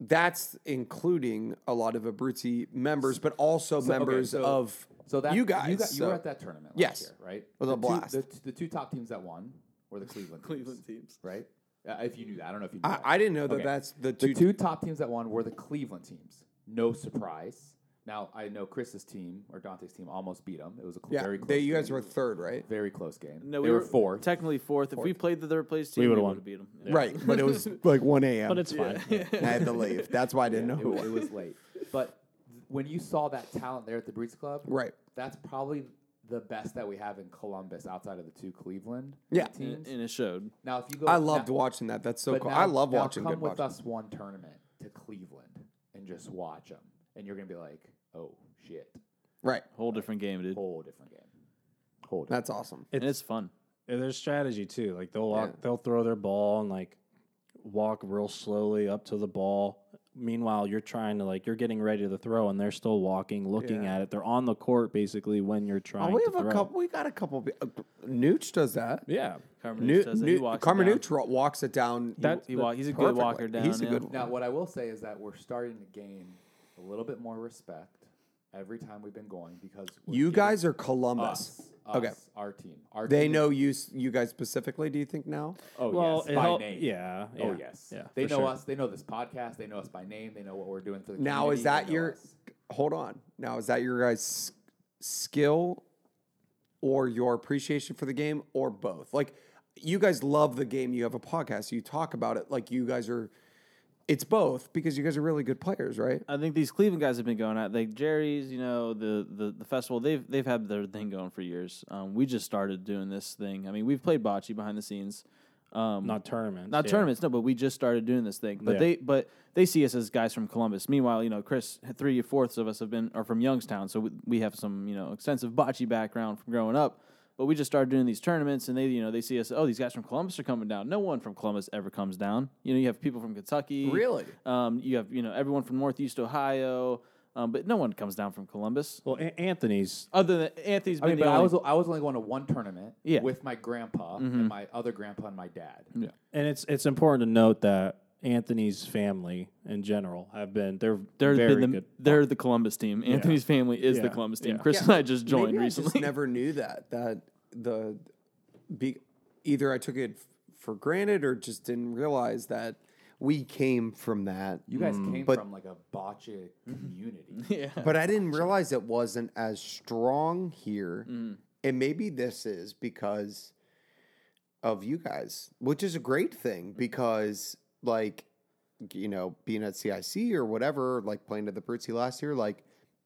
that's including a lot of Abruzzi members, but also okay, members so- of So that you guys. you, got, you so- were at that tournament last Yes. year, right? It was a the blast. Two, the, the two top teams that won were the Cleveland teams, Cleveland teams. right? Uh, if you knew that, I don't know if you knew I, that. I didn't know that Okay. that's the The two. two top teams that won were the Cleveland teams. No surprise. Now I know Chris's team or Dante's team almost beat them. It was a cl- yeah, very close. they, you guys game. were third, right? very close game. No, they we were fourth. Technically fourth. If we played the third place team, We we would've would won. beat them. Right, but it was like one a.m. but it's fine. Yeah. I had to leave. That's why I didn't know it, who wa- it it was. was late. But th- when you saw that talent there at the Bruzzi Club, Right. that's probably the best that we have in Columbus outside of the two Cleveland Yeah. teams. And it showed. Now, if you go, I loved now, watching that. That's so cool. now- I love now watching Come good with bocce. us one tournament to Cleveland and just watch them, and you're gonna be like, oh shit, Right. Whole different game, dude. whole different game. Whole different. That's awesome. and it's fun. Yeah, There's strategy too. Like they'll walk, Yeah. they'll throw their ball and like walk real slowly up to the ball. Meanwhile, you're trying to like you're getting ready to throw, and they're still walking, looking Yeah. at it. They're on the court basically when you're Oh, trying we to have a throw. couple. We got a couple. Of, uh, Nooch does that. Yeah, Carmen New, does New, walks it Carmen down. Nooch ro- walks it down. That- He walk, he's a good walker down. He's a good Now, what I will say is that we're starting to gain a little bit more respect every time we've been going because you giving guys are Columbus. us, us, Okay. our team. Our They team know you. You guys specifically. Do you think now? Oh well, yes, by help- name. yeah, Oh yes. yeah. They know sure. us. They know this podcast. They know us by name. They know what we're doing for the Now is that your? us. Hold on. Now is that your guys' skill, or your appreciation for the game, or both? Like, you guys love the game. You have a podcast. You talk about it. Like you guys are. It's both because you guys are really good players, right? I think these Cleveland guys have been going at like Jerry's, you know, the, the the festival. They've they've had their thing going for years. Um, we just started doing this thing. I mean, we've played bocce behind the scenes, um, not tournaments, not yeah. tournaments, no, but we just started doing this thing. But Yeah. they but they see us as guys from Columbus. Meanwhile, you know, Chris, three fourths of us have been are from Youngstown, so we, we have some you know extensive bocce background from growing up. But we just started doing these tournaments, and they you know they see us. Oh, these guys from Columbus are coming down. No one from Columbus ever comes down. You know, you have people from Kentucky. Really? Um, you have you know everyone from Northeast Ohio, um, but no one comes down from Columbus. Well, a- Anthony's Other than Anthony's I been mean, the but I was I was only going to one tournament Yeah. with my grandpa and my other grandpa and my dad. yeah. and it's it's important to note that Anthony's family in general have been they're They're very been the, good. they're the Columbus team. Anthony's family is the Columbus team. Yeah. Chris and I just joined Maybe I recently. just never knew that. That the be, either I took it for granted or just didn't realize that we came from that. You guys came But- from like a bocce community. yeah. But I didn't realize it wasn't as strong here. Mm. And maybe this is because of you guys, which is a great thing because, like, you know, being at CIC or whatever, like playing at the Bruzzi last year, like,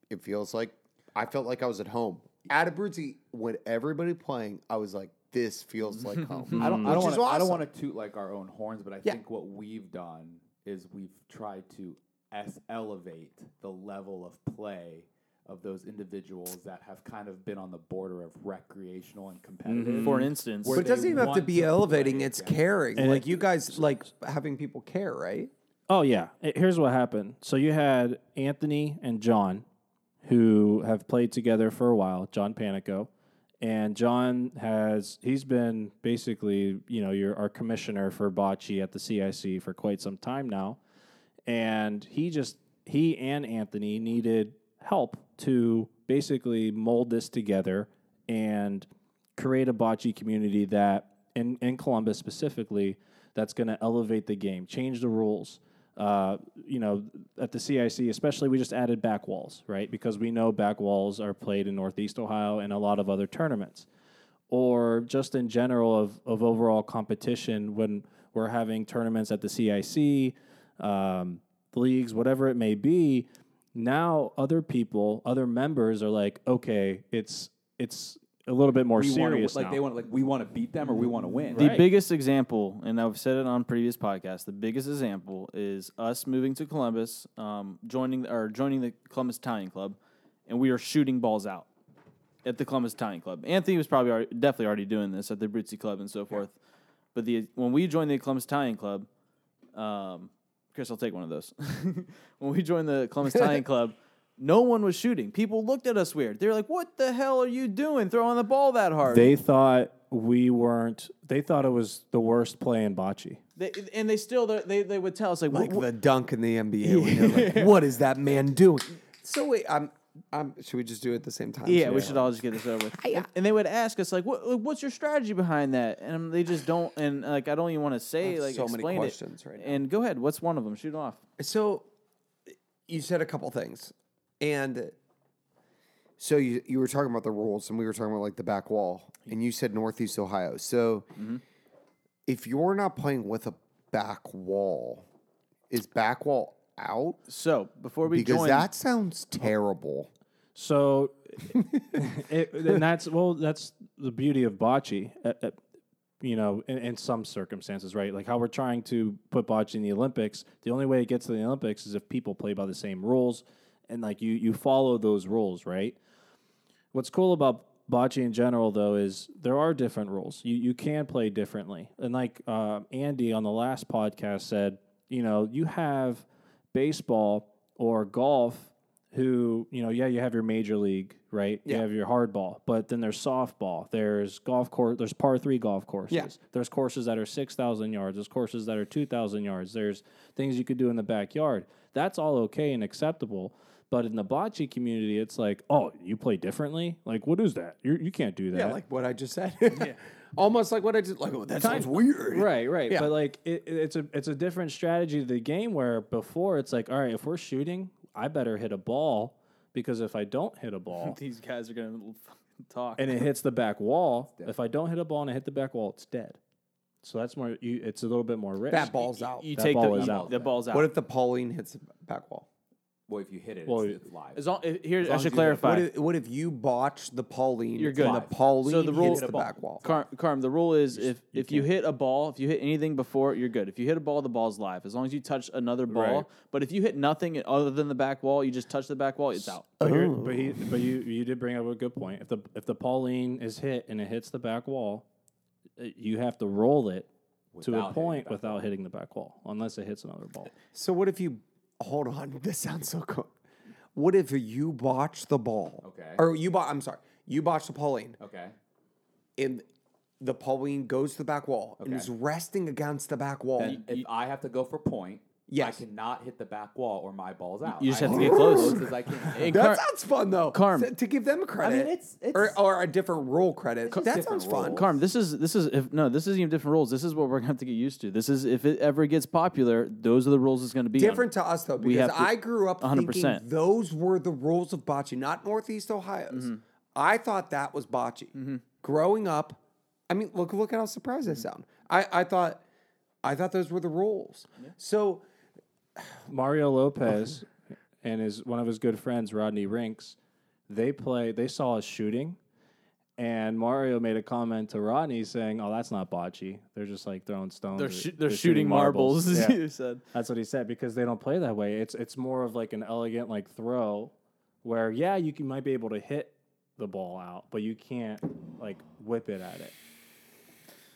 it feels like I felt like I was at home. At a Bruzzi, when everybody playing, I was like, this feels like home. I don't. I don't want. I don't want to toot like our own horns, but I Yeah. think what we've done is we've tried to es- elevate the level of play of those individuals that have kind of been on the border of recreational and competitive. For instance, But it doesn't even have to be to elevating, it's against- caring. And like it- you guys like having people care, right? Oh yeah. Eh, Here's what happened. So you had Anthony and John, who have played together for a while. John Panico, and John has he's been basically you know your our commissioner for bocce at the CIC for quite some time now, and he just he and Anthony needed help to basically mold this together and create a bocce community that in, in Columbus specifically that's going to elevate the game, change the rules. Uh, you know, at the CIC, especially, we just added back walls, right? Because we know back walls are played in Northeast Ohio and a lot of other tournaments, or just in general of of overall competition when we're having tournaments at the CIC, um, leagues, whatever it may be. Now, other people, other members are like, okay, it's it's a little bit more we wanna, serious like now. they want like we want to beat them or we want to win. The Right. biggest example, and I've said it on previous podcasts, the biggest example is us moving to Columbus, um, joining or joining the Columbus Italian Club, and we are shooting balls out at the Columbus Italian Club. Anthony was probably already, definitely already doing this at the Bruzzi Club and so forth. But the when we joined the Columbus Italian Club, um, Chris, I'll take one of those. when we joined the Columbus Italian Club, no one was shooting. People looked at us weird. They were like, "What the hell are you doing, throwing the ball that hard?" they thought we weren't. They thought it was the worst play in bocce. They, and they still they, they would tell us like, like "What- the dunk in the NBA. When like, what is that man doing? So wait, I'm. I'm. Should we just do it at the same time? Yeah, So- we should all just get this over with. And, uh, and they would ask us like, "What? What's your strategy behind that?" And um, they just don't. And like, I don't even want to say have like so many explain questions it. right now. And go ahead. What's one of them? Shoot off. So you said a couple things, and So you you were talking about the rules, and we were talking about like the back wall, and you said Northeast Ohio. So mm-hmm. if you're not playing with a back wall, is back wall out? So before we Because join, that sounds terrible. So, it, and that's well, that's the beauty of bocce. uh, uh, you know, in, in some circumstances, right? Like how we're trying to put bocce in the Olympics. The only way it gets to the Olympics is if people play by the same rules, and like you you follow those rules, right? What's cool about bocce in general, though, is there are different rules. You you can play differently, and like uh, Andy on the last podcast said, you know, you have baseball or golf who, you know, yeah, you have your major league, right? You have your hardball, but then there's softball. There's golf course. There's par three golf courses. Yeah. There's courses that are six thousand yards. There's courses that are two thousand yards. There's things you could do in the backyard. That's all okay and acceptable. But in the bocce community, it's like, oh, you play differently. Like, what is that? You you can't do that. yeah, like what I just said. yeah. Almost like what I just like. Oh, that sounds weird. Right, right. Yeah. But like it, it- it's a it's a different strategy to the game where before it's like, all right, if we're shooting, I better hit a ball because if I don't hit a ball these guys are gonna talk. and it hits the back wall, if I don't hit a ball and I hit the back wall, it's dead. So that's more you it's a little bit more risk. That ball's out. you That take ball the is you- out. the ball's out. What if the pallino hits the back wall? Well, if you hit it, Well, it's, it's live. as long, if- here, long I as should you clarify. What if, what if you botch the pallino? You're good. and The pallino So the rule- hits the ball. back wall. Car- Carm, the rule is if, if you hit a ball, if you hit anything before, you're good. If you hit a ball, the ball's live. As long as you touch another ball. Right. But if you hit nothing other than the back wall, you just touch the back wall, it's out. But, here- but he but you you did bring up a good point. If the if the pallino is hit and it hits the back wall, uh, you have to roll it to a point the back without hitting the back wall, unless it hits another ball. So what if you hold on? This sounds so cool. What if you botch the ball? Okay. Or you botch. I'm sorry. You botch the pallino, okay. and the pallino goes to the back wall and Okay. is resting against the back wall. Then if I have to go for point, Yes. I cannot hit the back wall or my ball's out. You just I have to get close. as I can. That Car- sounds fun though. Carm. to give them credit. I mean, it's- it's- or, or a different rule credit. that different sounds fun. rules. Carm, this is this is if no, this isn't even different rules. This is what we're gonna have to get used to. This is if it ever gets popular, those are the rules it's gonna be. under. Different to us though, We because have to- I grew up 100%. thinking those were the rules of bocce, not Northeast Ohio's. Mm-hmm. I thought that was bocce. Growing up, I mean, look look at how surprised Mm-hmm. I sound. I, I thought I thought those were the rules. So Mario Lopez and his one of his good friends Rodney Rinks, they play. They saw a shooting, and Mario made a comment to Rodney saying, "Oh, that's not bocce. They're just like throwing stones. They're, or- shoo- they're, shooting, marbles. Yeah. you said. That's what he said because they don't play that way. It's it's more of like an elegant like throw, where yeah, you can, might be able to hit the ball out, but you can't like whip it at it.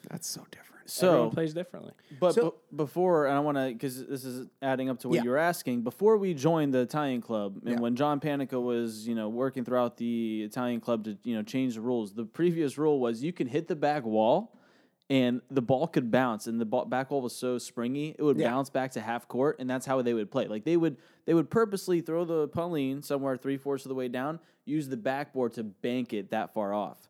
that's so different. So Everyone plays differently. But So- be- before, and I want to, because this is adding up to what Yeah. you were asking. Before we joined the Italian club, and Yeah. when John Panico was, you know, working throughout the Italian club to, you know, change the rules, the previous rule was you can hit the back wall, and the ball could bounce, and the ball, back wall was so springy, it would Yeah. bounce back to half court, and that's how they would play. Like they would, they would purposely throw the pallino somewhere three fourths of the way down, use the backboard to bank it that far off.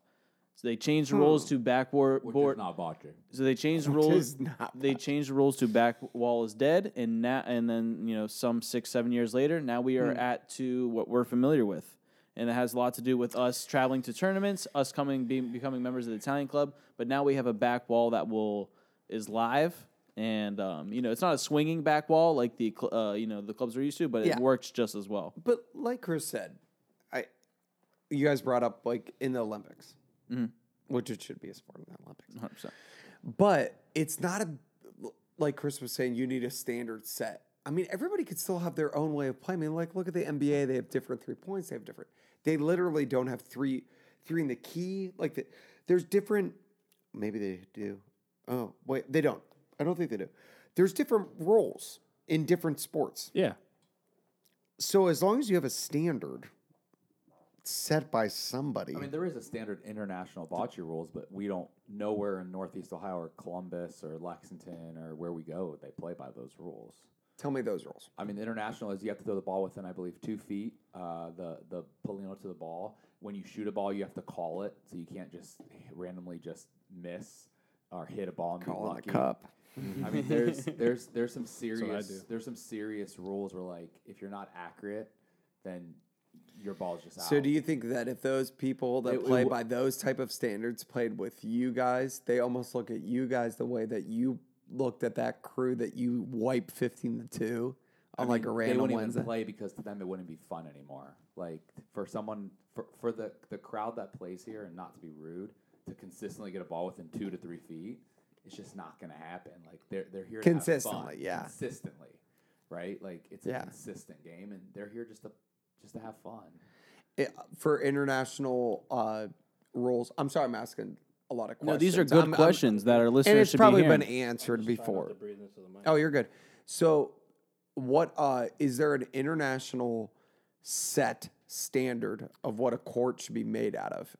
So they changed the rules to backboard. Which board, is not bocce. so they changed the Which rules. is not They changed the rules to back wall is dead, and now and then you know some six seven years later, now we Hmm. are at to what we're familiar with, and it has a lot to do with us traveling to tournaments, us coming being becoming members of the Italian club. But now we have a back wall that will is live, and um, you know it's not a swinging back wall like the cl- uh, you know the clubs are used to, but Yeah. it works just as well. But like Chris said, I you guys brought up like in the Olympics. Which it should be a sport in the Olympics. 100%. But it's not a like Chris was saying. You need a standard set. I mean, everybody could still have their own way of playing. I mean, like look at the NBA. They have different three points. They have different. They literally don't have three three in the key. Like the, there's different. Maybe they do. Oh wait, they don't. I don't think they do. There's different roles in different sports. Yeah. So as long as you have a standard set by somebody, I mean, there is a standard international bocce rules, but we don't know where in Northeast Ohio or Columbus or Lexington or where we go they play by those rules. Tell me those rules. I mean, the international is you have to throw the ball within, I believe, two feet. Uh, the the pallino to the ball. When you shoot a ball, you have to call it, so you can't just randomly just miss or hit a ball and Call be it a lucky. cup. I mean, there's there's there's some serious there's some serious rules where like if you're not accurate, then your ball's just out. So do you think that if those people that It- it play w- by those type of standards played with you guys, they almost look at you guys the way that you looked at that crew that you wiped fifteen to two on I like mean, a they random wouldn't Wednesday? even play because to them it wouldn't be fun anymore. Like for someone for, for the the crowd that plays here, and not to be rude, to consistently get a ball within two to three feet, it's just not going to happen. Like they're they're here to have fun. Consistently, yeah. consistently, right? Like it's Yeah. a consistent game, and they're here just to just to have fun. It- for international uh, rules, I'm sorry, I'm asking a lot of questions. No, these are good I'm- I'm- questions that our listeners and it's should probably be been answered before. Oh, you're good. So, what uh, is there an international set standard of what a court should be made out of?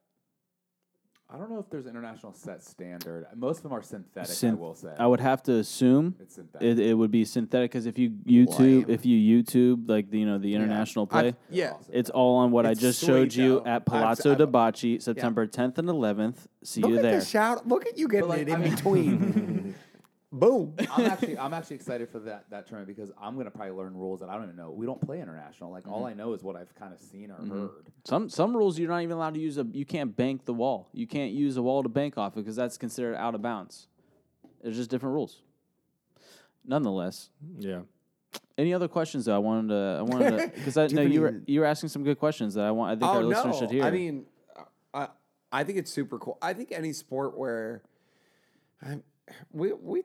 I don't know if there's an international set standard. Most of them are synthetic. I will say I would have to assume it's synthetic. it, it would be synthetic because if you YouTube, Lame. if you YouTube like the you know the international play, I've- yeah, it's all on what I just sweet, showed you though. at I've- Palazzo I've- de Bocce, September 10th and 11th. See Look you at there. the shout! Look at you getting like, it in I mean- between. Boom. I'm actually I'm actually excited for that that tournament because I'm gonna probably learn rules that I don't even know. We don't play international. Like all mm-hmm. I know is what I've kind of seen or mm-hmm. heard. Some some rules you're not even allowed to use a. You can't bank the wall. You can't use a wall to bank off because that's considered out of bounds. There's just different rules. Nonetheless, Yeah. any other questions though? I wanted to. I wanted to because I know you were you were asking some good questions that I want. I think our oh, listeners should hear. Oh, I mean, I I think it's super cool. I think any sport where I'm, we we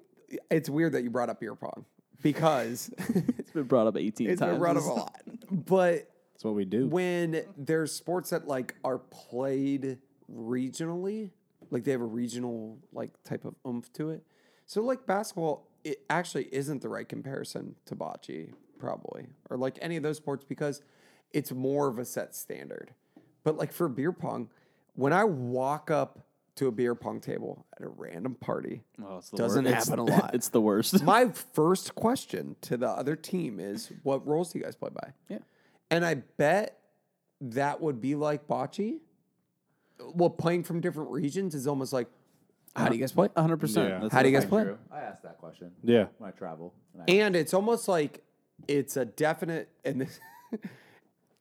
it's weird that you brought up beer pong because it's been brought up 18 it's times. been brought up a lot. But That's what we do. when there's sports that like are played regionally, like they have a regional like type of oomph to it. So like basketball, it actually isn't the right comparison to bocce, probably, or like any of those sports because it's more of a set standard. But like for beer pong, when I walk up to a beer pong table at a random party, Oh, it's the doesn't worst. happen a lot. it's the worst. my first question to the other team is, "What roles do you guys play by?" Yeah. and I bet that would be like bocce. Well, playing from different regions is almost like, how do you guys play? 100. percent Yeah. How do you guys play? true. I asked that question. Yeah. When I travel. And I- And it's almost like it's a definite and this,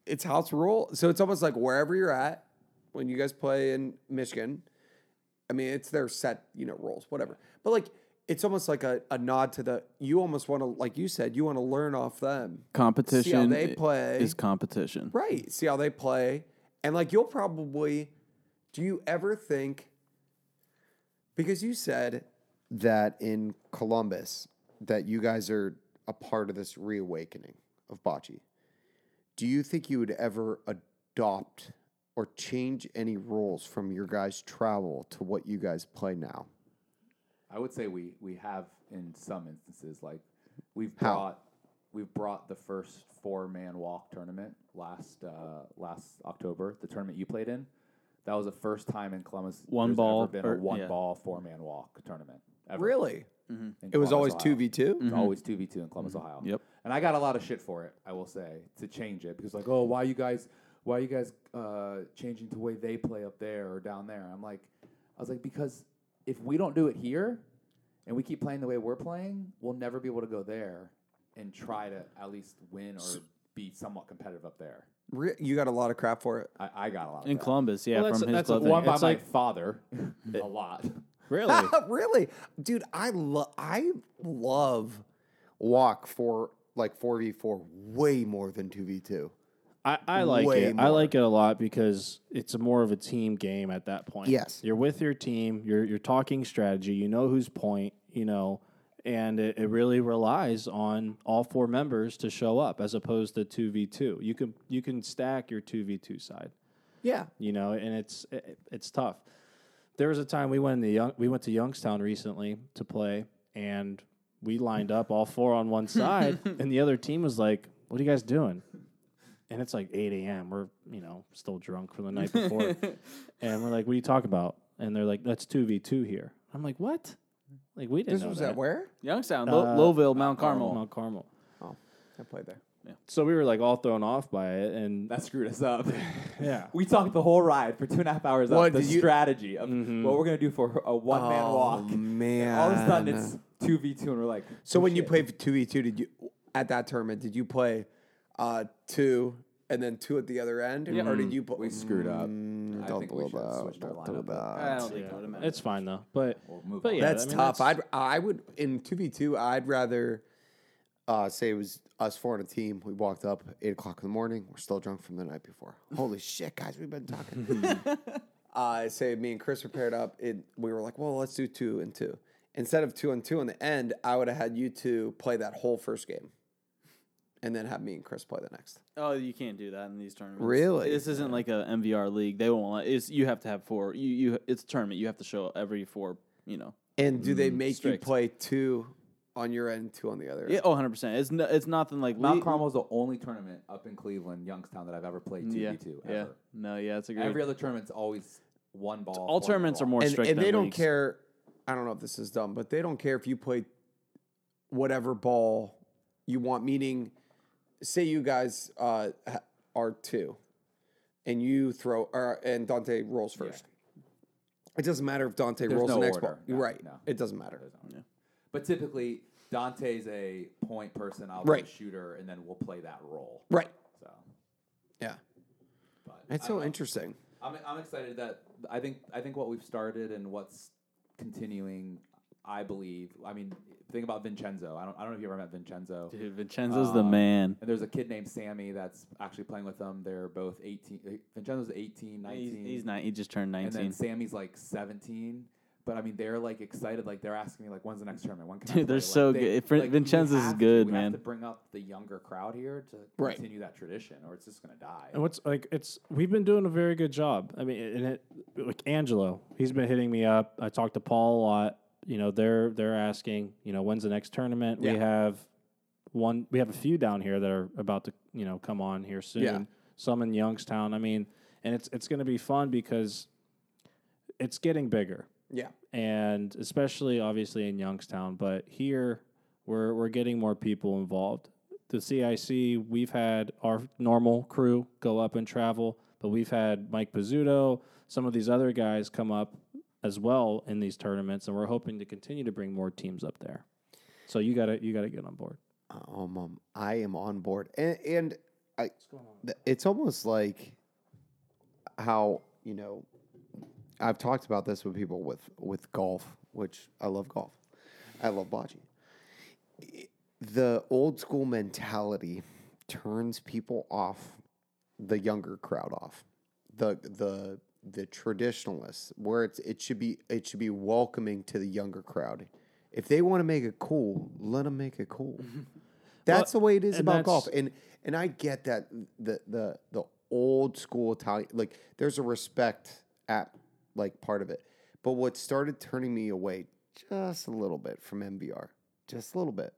it's house rule. So it's almost like wherever you're at when you guys play in Michigan. I mean, it's their set, you know, roles, whatever. But like, it's almost like a, a nod to the. You almost want to, like you said, you want to learn off them. Competition See how they play. is competition. Right. See how they play. And like you'll probably do you ever think because you said that in Columbus that you guys are a part of this reawakening of bocce. Do you think you would ever adopt or change any rules from your guys' travel to what you guys play now? I would say we we have in some instances like we've How? brought we've brought the first four man walk tournament last uh, last October, the tournament you played in. That was the first time in Columbus One ball ever been or- a one yeah. ball four man walk tournament. Ever really in it was always two v two. Always two v two in Columbus, Ohio. Yep. And I got a lot of shit for it. I will say to change it because like, oh, why you guys, why are you guys uh, changing to the way they play up there or down there? I'm like, I was like, because if we don't do it here, and we keep playing the way we're playing, we'll never be able to go there and try to at least win or be somewhat competitive up there. Re- you got a lot of crap for it. I, I got a lot of In that. Columbus, yeah, Well, that's- from his club. that's a clothing. One by It's my like- father, a lot. Really? really, dude. I love. I love. Walk for like 4v4 way more than 2v2. I, I like Way it. I more. like it a lot because it's a more of a team game at that point. Yes. you're with your team. You're you're talking strategy. You know who's point. You know, and it, it really relies on all four members to show up as opposed to two v two. You can you can stack your two v two side. Yeah. you know, and it's it, it's tough. There was a time we went to young, we went to Youngstown recently to play, and we lined up all four on one side, and the other team was like, "What are you guys doing?" And it's like eight a.m. We're you know still drunk from the night before, and we're like, "What are you talking about?" And they're like, "That's two v two here." I'm like, "What?" Like we didn't. This know was that. at where? Youngstown, Lo- Uh, Lowellville, Mount Carmel. Mount Carmel. Oh. I played there. Yeah. So we were like all thrown off by it, and That screwed us up. yeah, we talked the whole ride for two and a half hours What, up the did you- strategy of Mm-hmm. what we're gonna do for a one man Oh, walk. man. All of a sudden it's two v two, and we're like, So oh, when you shit. played two v two, did you at that tournament? Did you play uh, two and then two at the other end, or did you? Put, we screwed up. Mm, I don't think we should have that. switched Don't lineup. that. I don't think that would matter. it's fine though. But We'll move but on. yeah, That's I mean, tough. that's- I'd I would in two v two. I'd rather uh, say it was us four on a team. We walked up eight o'clock in the morning. We're still drunk from the night before. Holy shit, guys, we've been talking. uh, say me and Chris were paired up. It we were like, well, let's do two and two. Instead of two and two in the end, I would have had you two play that whole first game, and then have me and Chris play the next. Oh, you can't do that in these tournaments. Really? This isn't like a MVR league. They won't. Let, it's you have to have four. You you. It's a tournament. You have to show every four. You know. And do they mm, make strict. you play two on your end, two on the other? Yeah. end? Oh, 100 percent. It's no, it's nothing like Mount league- Carmel's the only tournament up in Cleveland, Youngstown, that I've ever played 2v2 Yeah. Ever. No. Yeah. It's a great. Every other tournament's always one ball. all four-man tournaments are more and, strict. and they than don't leagues. care. I don't know if this is dumb, but they don't care if you play whatever ball you want. Meaning, say you guys uh, are two, and you throw, or, and Dante rolls first. It doesn't matter if Dante There's rolls no the next order. ball. No, right. no. It doesn't matter. But typically, Dante's a point person. I'll Right. be a shooter, and then we'll play that role. Right. So, Yeah. but It's I so don't interesting. I'm I'm excited that I think I think what we've started and what's continuing. I believe. I mean, think about Vincenzo. I don't I don't know if you ever met Vincenzo. Dude, Vincenzo's the Um, man. And there's a kid named Sammy that's actually playing with them. They're both 18. uh, Vincenzo's 18, 19. He's, he's nine. He just turned 19. and 19. then Sammy's like 17. But I mean, they're like excited. Like they're asking me, like, when's the next tournament? When can I Dude, they're play? so they- good. Like, Vincenzo's is have to- good, we man. have to bring up the younger crowd here to Right. continue that tradition, or it's just gonna die. And what's like it's we've been doing a very good job. I mean, and it like Angelo, he's been hitting me up. I talked to Paul a lot. You know, they're they're asking, you know, when's the next tournament? We have one. We have a few down here that are about to you know come on here soon. Yeah. Some in Youngstown. I mean, and it's it's going to be fun because it's getting bigger Yeah. and especially obviously in Youngstown. But here, we're we're getting more people involved. The CIC, we've had our normal crew go up and travel, but we've had Mike Pizzuto, some of these other guys come up as well in these tournaments, and we're hoping to continue to bring more teams up there. So you gotta you gotta get on board. um, um, I am on board, and, and I, it's almost like how you know, I've talked about this with people with with golf, which I love golf, I love bocce. The old school mentality turns people off, the younger crowd off, the the the traditionalists, where it's it should be it should be welcoming to the younger crowd. If they want to make it cool, let them make it cool. Mm-hmm. That's the way it is about golf. And and I get that the the the old school Italian like there's a respect at like part of it. But what started turning me away just a little bit from MVR, just a little bit,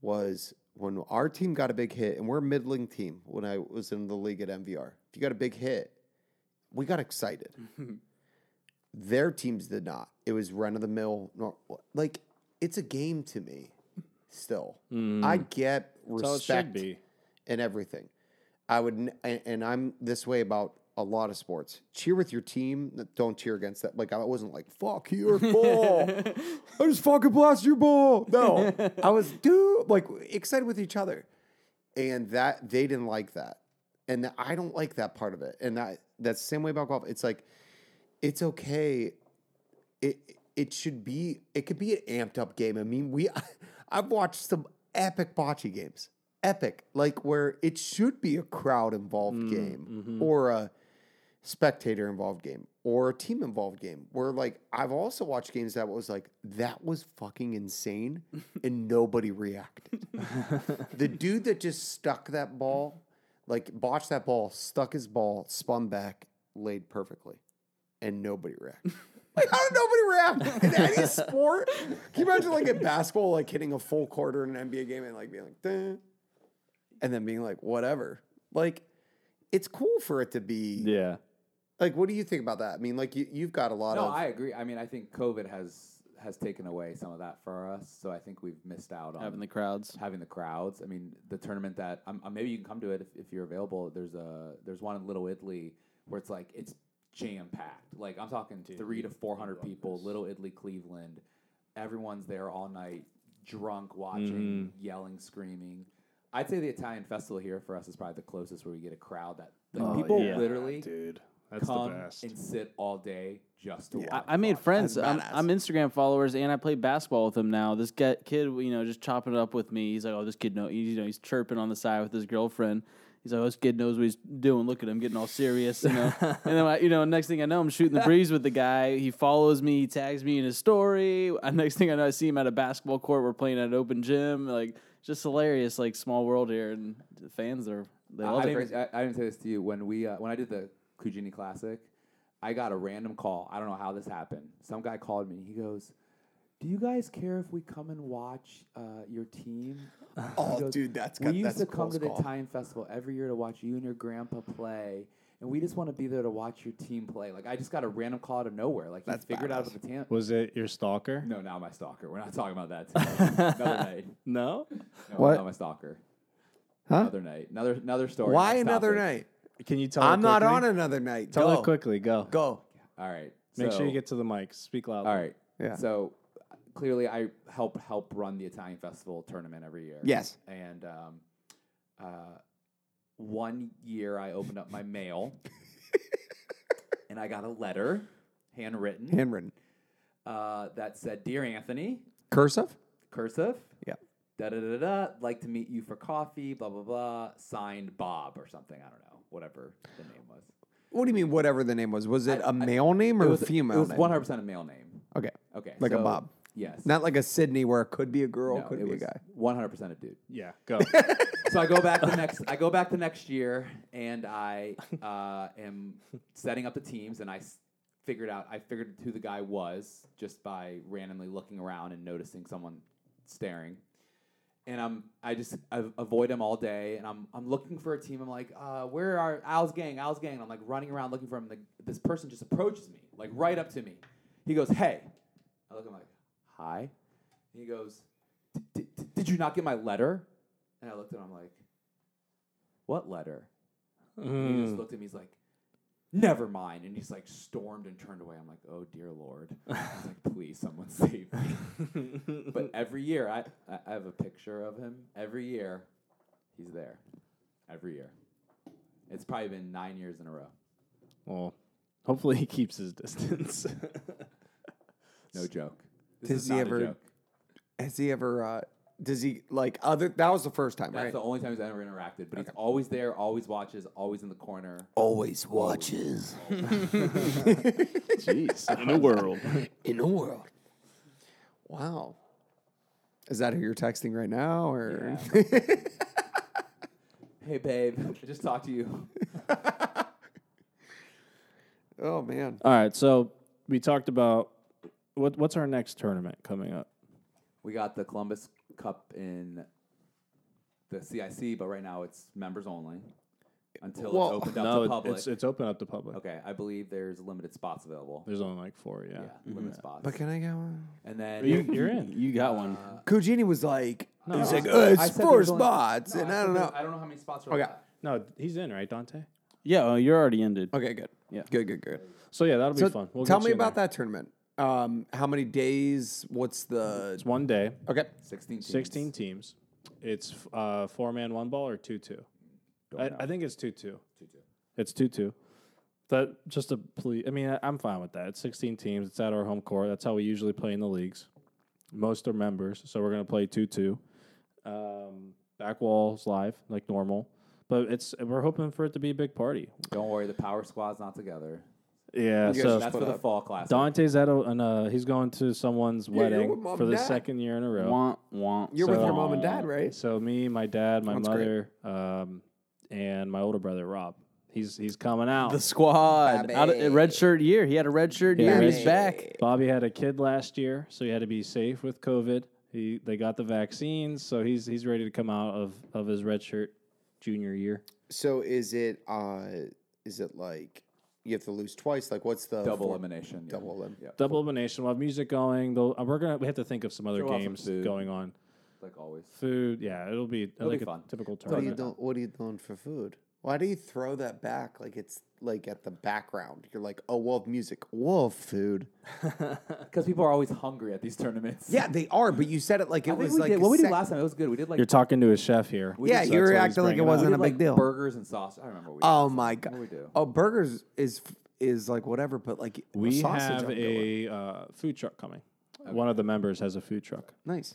was when our team got a big hit, and we're a middling team when I was in the league at MVR. If you got a big hit, we got excited. Mm-hmm. Their teams did not. It was run of the mill. Like it's a game to me. Still, mm. I get That's how it respect and everything. I would, and, and I'm this way about a lot of sports. Cheer with your team. Don't cheer against that. Like I wasn't like fuck your ball. I just fucking blast your ball. No, I was dude like excited with each other, and that they didn't like that, and I don't like that part of it. And that same way about golf. It's like it's okay. It it should be. It could be an amped up game. I mean, we I've watched some epic bocce games epic, like where it should be a crowd involved mm, game mm-hmm. or a spectator involved game or a team involved game. Where like I've also watched games that was like that was fucking insane and nobody reacted. the dude that just stuck that ball, like botched that ball, stuck his ball, spun back, laid perfectly, and nobody reacted. Like, how did nobody react in any sport? Can you imagine like in basketball, like hitting a full quarter in an NBA game and like being like, Duh, and then being like, whatever. Like, it's cool for it to be. Yeah. Like, what do you think about that? I mean, like, you, you've got a lot No, of. I agree. I mean, I think COVID has has taken away some of that for us. So I think we've missed out on Having the crowds. having the crowds. I mean, the tournament that um, maybe you can come to it if, if you're available. There's a there's one in Little Italy where it's like it's jam packed. Like I'm talking three to four hundred people. Little Italy, Cleveland. Everyone's there all night, drunk, watching, yelling, screaming. I'd say the Italian festival here for us is probably the closest where we get a crowd that like, people yeah. literally Dude, that's the best. and sit all day just to watch. I, I made friends. I'm. I'm Instagram followers, and I play basketball with him now. This get, kid, you know, just chopping it up with me. He's like, "Oh, this kid know." You know, he's chirping on the side with his girlfriend. He's like, "Oh, this kid knows what he's doing. Look at him getting all serious." You know, and then I, you know, next thing I know, I'm shooting the breeze with the guy. He follows me, he tags me in his story. And next thing I know, I see him at a basketball court. We're playing at an open gym. Like, just hilarious. Like small world here, and the fans are they I, love I it. didn't, I, I didn't say this to you when we uh, when I did the Cugini Classic. I got a random call. I don't know how this happened. Some guy called me. He goes, "Do you guys care if we come and watch uh, your team?" Oh, goes, dude, that's We got, used that's to a come to the call. Italian festival every year to watch you and your grandpa play, and we just want to be there to watch your team play. Like I just got a random call out of nowhere. Like he That's figured out badass. of the tam- Was it your stalker? No, not my stalker. We're not talking about that. Today. another night. No. No, What? Not my stalker. Huh? Another night. Another another story. Why another topic. night? Can you tell? I'm it not on another night. Tell Go. it quickly. Go. Go. All right. Make sure you get to the mic. Speak loudly. All right. Yeah. So clearly, I help help run the Italian Festival tournament every year. Yes. And um, uh, one year, I opened up my mail, and I got a letter, handwritten, Handwritten. uh, that said, "Dear Anthony, Cursive? cursive, Yeah. da da da da, like to meet you for coffee, blah blah blah, signed Bob or something. I don't know, whatever the name was. What do you mean, whatever the name was? Was it I- a male name or it was a female It was name? one hundred percent a male name. Okay. Okay, Like a Bob. Yes. Not like a Sydney where it could be a girl, No, could it be a guy. One hundred percent a dude. Yeah. Go. so I go back the next. I go back the next year, and I uh, am setting up the teams, and I s- figured out. I figured who the guy was just by randomly looking around and noticing someone staring. And I'm I just I avoid him all day, and I'm I'm looking for a team. I'm like, uh, where are Al's gang? Al's gang. And I'm like running around looking for him. The, this person just approaches me, like right up to me. He goes, "Hey," I look. I'm like, "Hi." He goes, "D- d- "Did you not get my letter?" And I looked at him. I'm like, "What letter?" And he just looked at me. He's like, "Never mind." And he's like stormed and turned away. I'm like, "Oh dear lord!" I was like, "Please, someone save me." but every year, I I I have a picture of him. Every year, he's there. Every year. It's probably been nine years in a row. well, hopefully he keeps his distance. No joke. This Does is he not a ever- joke. Has he ever, uh, does he, like, other, that was the first time, That's right? the only time he's ever interacted. But he's always there, always watches, always in the corner. Always watches Jeez. In the world. in the world. Wow. Is that who you're texting right now, or? Hey, babe, I just talked to you. oh man. All right. So we talked about what what's our next tournament coming up? We got the Columbus Cup in the CIC, but right now it's members only until Well, it's opened up no, to it- public. it's it's open up to public. okay, I believe there's limited spots available. There's only like four. Yeah. Yeah, limited spots. But can I get one? and then You, you're in. You got one. Kujini was like, he's I like, uh, I it's said four there's only- spots, No, and I said don't there's- know. I don't know how many spots are Okay. left. No, he's in, right, Dante? Yeah, oh, you're already ended. Okay, good. Yeah. Good, good, good. So yeah, that'll be So fun. We'll tell get me you in about there. that tournament. Um, how many days? What's the? It's one day, Okay. 16 teams. 16 teams. It's uh, four man, one ball, or two two. I. I think it's two two. Two-two. It's two two. That just a plea. I mean, I, I'm fine with that. It's 16 teams. It's at our home court. That's how we usually play in the leagues. Most are members, so we're gonna play two two. Um, back walls live like normal. But it's we're hoping for it to be a big party. Don't worry, the power squad's not together. Yeah, You guys so just That's put for the up. fall class. Dante's at a, an, uh, he's going to someone's Yeah, you're wedding mom for and the dad. second year in a row. Womp womp. You're with your mom and dad, right? So me, my dad, my That's mother, um, and my older brother Rob. He's he's coming out. The squad. Out of, red shirt year. He had a red shirt year. red He's back. Bobby had a kid last year, so he had to be safe with COVID. He they got the vaccines, so he's he's ready to come out of of his red shirt junior year. So is it uh is it like you have to lose twice? Like what's the double for- elimination. yeah. Double elim. Yeah, Double elimination. We'll have music going. Though uh, we're gonna we have to think of some other Sure, we'll some games food. going on. like always. Food, yeah, it'll be It'll be a fun. typical What are you tournament. doing? What are you doing for food? Why do you throw that back like it's like at the background? You're like, oh, we'll music, we'll food. Because people are always hungry at these tournaments. Yeah, they are. But you said it like I it think was we like did. a What we did sec- last time, it was good. We did like You're talking to a chef here. We Yeah, did- you were that's what he's acting like it bringing up. wasn't did, a like, big deal. Burgers and sauce. I remember. What we Oh did. my What god. did we do? Oh, burgers is is like whatever, but like We sausage have I'm good with. a uh, food truck coming. One of the members has a food truck. nice.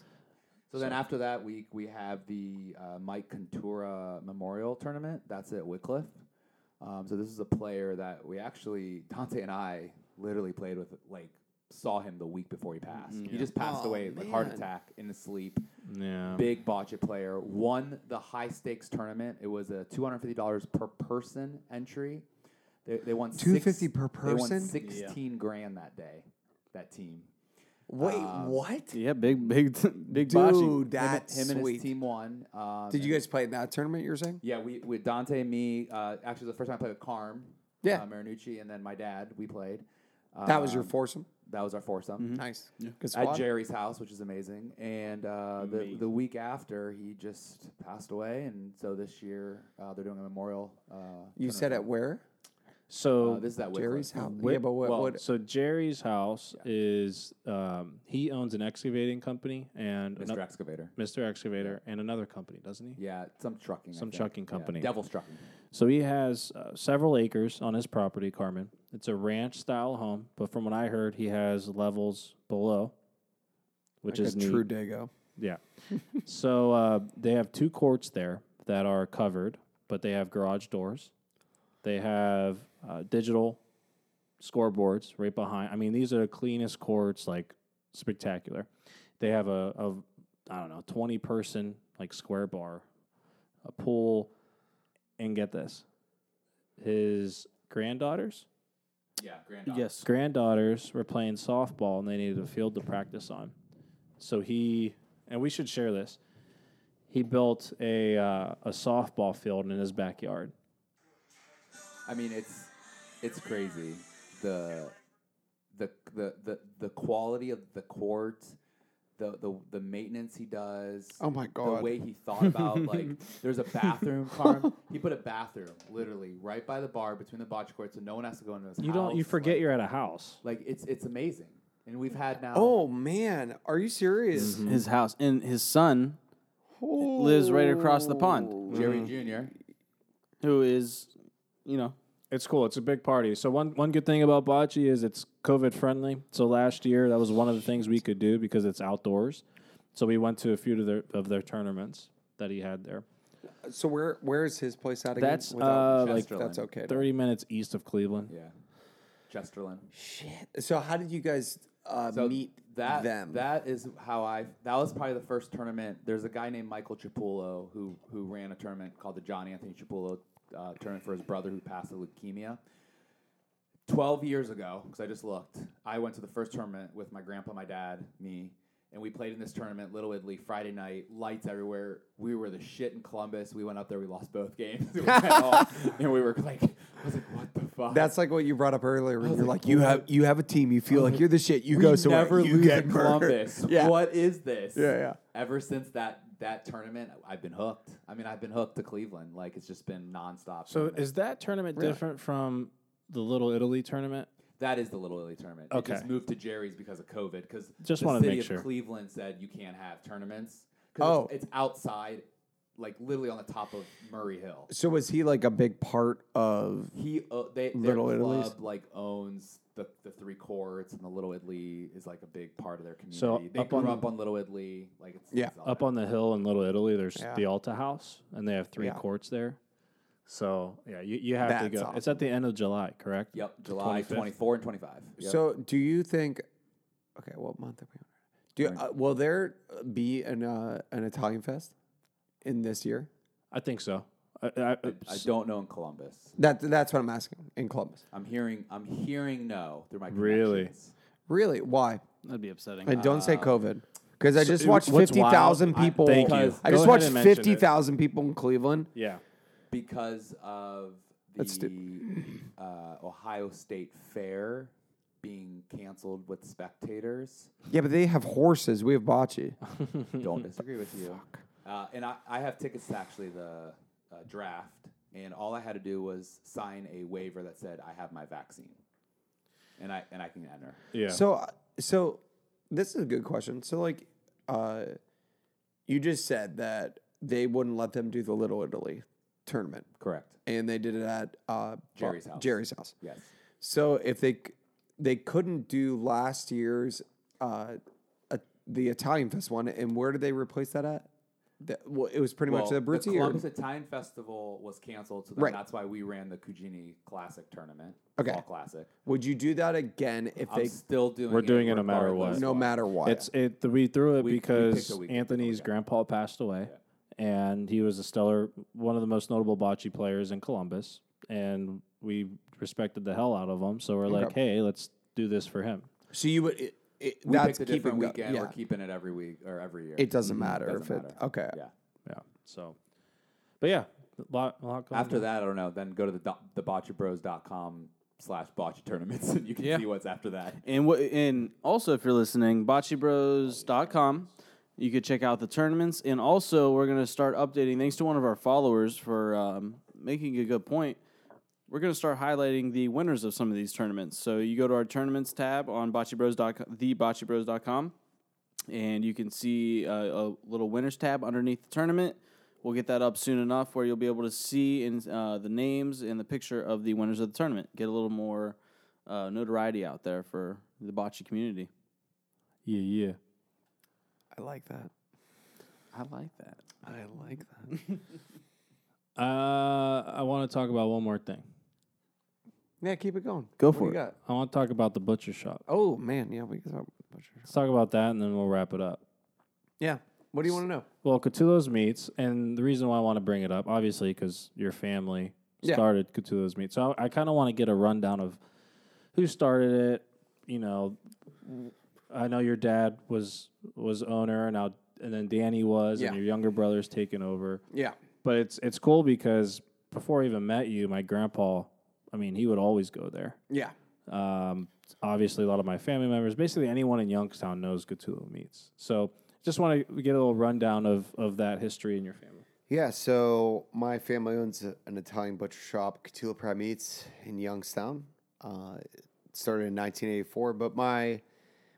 So then after that week, we have the uh, Mike Contura Memorial Tournament. That's at Wickliffe. Um, so this is a player that we actually Dante and I literally played with. Like saw him the week before he passed. He just passed Oh, away, like heart attack in his sleep. Yeah. Big bocce player. Won the high stakes tournament. It was a two hundred fifty dollars per person entry. They, they won six- 250 per person? They won person? sixteen grand that day. That team. Wait, Um, what? Yeah, big, big, big bocce. Dude, Him, that's him and sweet. his team won. Um, Did you guys play in that tournament? You were saying? Yeah, we with Dante, and me. Uh, actually, the first time I played with Carm. Yeah. uh, Marinucci, and then my dad. We played. That was your Um, foursome. That was our foursome Nice. Good at. Jerry's house, which is amazing. And uh, the the week after, he just passed away, and so this year uh, they're doing a memorial. Uh, you said at where? So Uh, this is at Wickliffe. Jerry's house. Wi- yeah, but what? well, what so Jerry's house is um, he owns an excavating company and Mr. ano- Excavator. Mr. Excavator and another company, doesn't he? Yeah, some trucking. Some think. trucking Yeah, company. Devil's Trucking. So he has uh, several acres on his property, Carmen. It's a ranch style home, but from what I heard, he has levels below, which like is a neat. true Dago. Yeah. so uh, they have two courts there that are covered, but they have garage doors. They have uh, digital scoreboards right behind. I mean, these are the cleanest courts, like spectacular. They have a, a I don't know, twenty person like square bar, a pool, and get this, his granddaughters Yeah, granddaughter. Yes. granddaughters were playing softball and they needed a field to practice on. So he and we should share this. He built a uh, a softball field in his backyard. I mean, it's it's crazy. The the the the the quality of the court, the the the maintenance he does. Oh my god! The way he thought about like there's a bathroom, Carm. He put a bathroom literally right by the bar between the bocce courts, so no one has to go into his You house. don't you forget like, you're at a house. like it's it's amazing. And we've had now. Oh man, are you serious? Mm-hmm. His house and his son lives right across the pond, Jerry Jr. who is, you know, It's cool. It's a big party. So one one good thing about bocce is it's COVID friendly. So last year that was one of the things we could do because it's outdoors. So we went to a few of their of their tournaments that he had there. So where where is his place at again? That's uh, like Chesterland. that's okay. thirty minutes east of Cleveland. Yeah. Chesterland. Shit. So how did you guys uh, So meet that them? that is how I that was probably the first tournament. There's a guy named Michael Chipulo who who ran a tournament called the John Anthony Chipulo uh, tournament for his brother who passed of leukemia. Twelve years ago, because I just looked, I went to the first tournament with my grandpa, my dad, me, and we played in this tournament, Little Italy, Friday night, lights everywhere. We were the shit in Columbus. We went up there, we lost both games, We home, and we were like, I was like, what the fuck? That's like what you brought up earlier. You're like, like, you have you have a team. You feel like you're the shit. You go somewhere. never you lose get in. Columbus. Yeah. What is this? Yeah, yeah. Ever since that that tournament, I've been hooked. I mean, I've been hooked to Cleveland. Like it's just been nonstop. So tournament. is that tournament different from the Little Italy tournament? that is the Little Italy tournament. It just moved to Jerry's because of COVID. Because Just the to city make of sure. Cleveland said you can't have tournaments. 'Cause Oh. it's, it's outside like literally on the top of Murray Hill. So was he like a big part of? He uh, they their Little club Italy's? like owns the, the three courts and the Little Italy is like a big part of their community. So they up grew on- up on Little Italy, like it's Yeah. it's Up on the hill in Little Italy, there's Yeah. the Alta House, and they have three Yeah. courts there. So yeah, you, you have to That's go. It's at the end of July, correct? Yep, July 25th? twenty four and twenty five. Yep. So do you think? Okay, what month are we on? Do you, uh, will there be an uh, an Italian fest in this year? I think so. I, I, I, I don't know in Columbus. That that's what I'm asking in Columbus. I'm hearing I'm hearing no through my Really? connections. Really? Why? That'd be upsetting. And don't say COVID. Because I just it- watched what's fifty thousand wild- I- people. thank you. I Go just ahead watched and mention it. fifty thousand people in Cleveland. yeah. because of Let's the uh, Ohio State Fair being canceled with spectators. Yeah, but they have horses. We have bocce. Don't disagree with you. Uh, and I, I have tickets to actually the uh, draft, and all I had to do was sign a waiver that said I have my vaccine, and I and I can enter. Yeah. So, uh, so this is a good question. So, like, uh, you just said that they wouldn't let them do the Little Italy tournament, Correct. and they did it at uh, Jerry's house. Jerry's house. Yes. So, if they they couldn't do last year's uh, uh, the Italian Fest one, and where did they replace that at? That, well, it was pretty much the the Abruzzi. or- Columbus Italian Festival was canceled, so then Right. that's why we ran the Cugini Classic tournament. Okay. Fall Classic. Would you do that again if I'm they still doing. We're doing it no matter what. no matter what? It's it. We threw it We- we picked because weekend, Anthony's grandpa passed away, and he was a stellar, one of the most notable bocce players in Columbus, and we respected the hell out of him. So we're like, hey, let's do this for him. so you would. It, it, We that's picked a keep different go- weekend. Yeah. We're keeping it every week or every year. It doesn't matter Doesn't if it. matter. Okay. Yeah. Yeah. So, but yeah, a lot, a lot going After on. that, I don't know. Then go to the do- theboccebros.com slash botch tournaments, and you can Yeah. see what's after that. And what? And also, if you're listening, boccebros.com. You could check out the tournaments, and also we're gonna start updating. Thanks to one of our followers for um, making a good point. We're gonna start highlighting the winners of some of these tournaments. So you go to our tournaments tab on boccebros.com, theboccebros.com, and you can see uh, a little winners tab underneath the tournament. We'll get that up soon enough where you'll be able to see in, uh, the names and the picture of the winners of the tournament. Get a little more uh, notoriety out there for the bocce community. Yeah, yeah. I like that. I like that. I like that. Uh, I want to talk about one more thing. Yeah, keep it going. Go What for it. got? I want to talk about the butcher shop. Oh man, yeah, we can talk. Butcher. Let's talk about that, and then we'll wrap it up. Yeah. What do you want to know? Well, Catullo's Meats, and the reason why I want to bring it up, obviously, because your family Yeah. started Catullo's Meats. So I, I kind of want to get a rundown of who started it. You know, I know your dad was was owner, and now and then Danny was, Yeah. and your younger brother's taken over. Yeah. But it's it's cool because before I even met you, my grandpa, I mean, he would always go there. Yeah. Um, obviously, a lot of my family members, basically anyone in Youngstown knows Catullo Meats. So just want to get a little rundown of, of that history in your family. Yeah, so my family owns a, an Italian butcher shop, Catullo Prime Meats, in Youngstown. Uh, it started in 1984, but my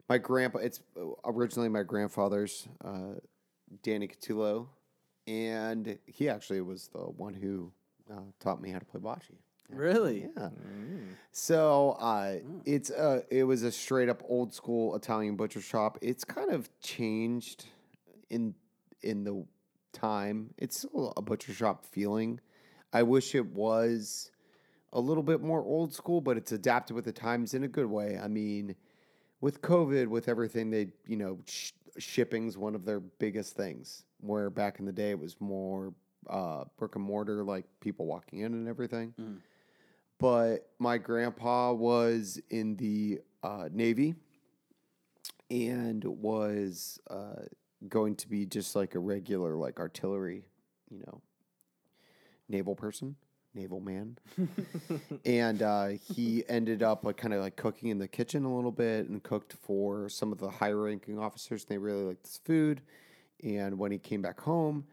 my grandpa, it's originally my grandfather's, uh, Danny Catullo, and he actually was the one who uh, taught me how to play bocce. Really? Yeah. So uh, it's a, it was a straight up old school Italian butcher shop. It's kind of changed in in the time. It's still a butcher shop feeling. I wish it was a little bit more old school, but it's adapted with the times in a good way. I mean, with COVID, with everything, they you know sh- shipping's one of their biggest things. Where back in the day it was more uh, brick and mortar, like people walking in and everything but my grandpa was in the uh, Navy and was uh, going to be just like a regular, like artillery, you know, naval person, naval man. and uh, he ended up like kind of like cooking in the kitchen a little bit and cooked for some of the higher ranking officers. And they really liked this food. And when he came back home,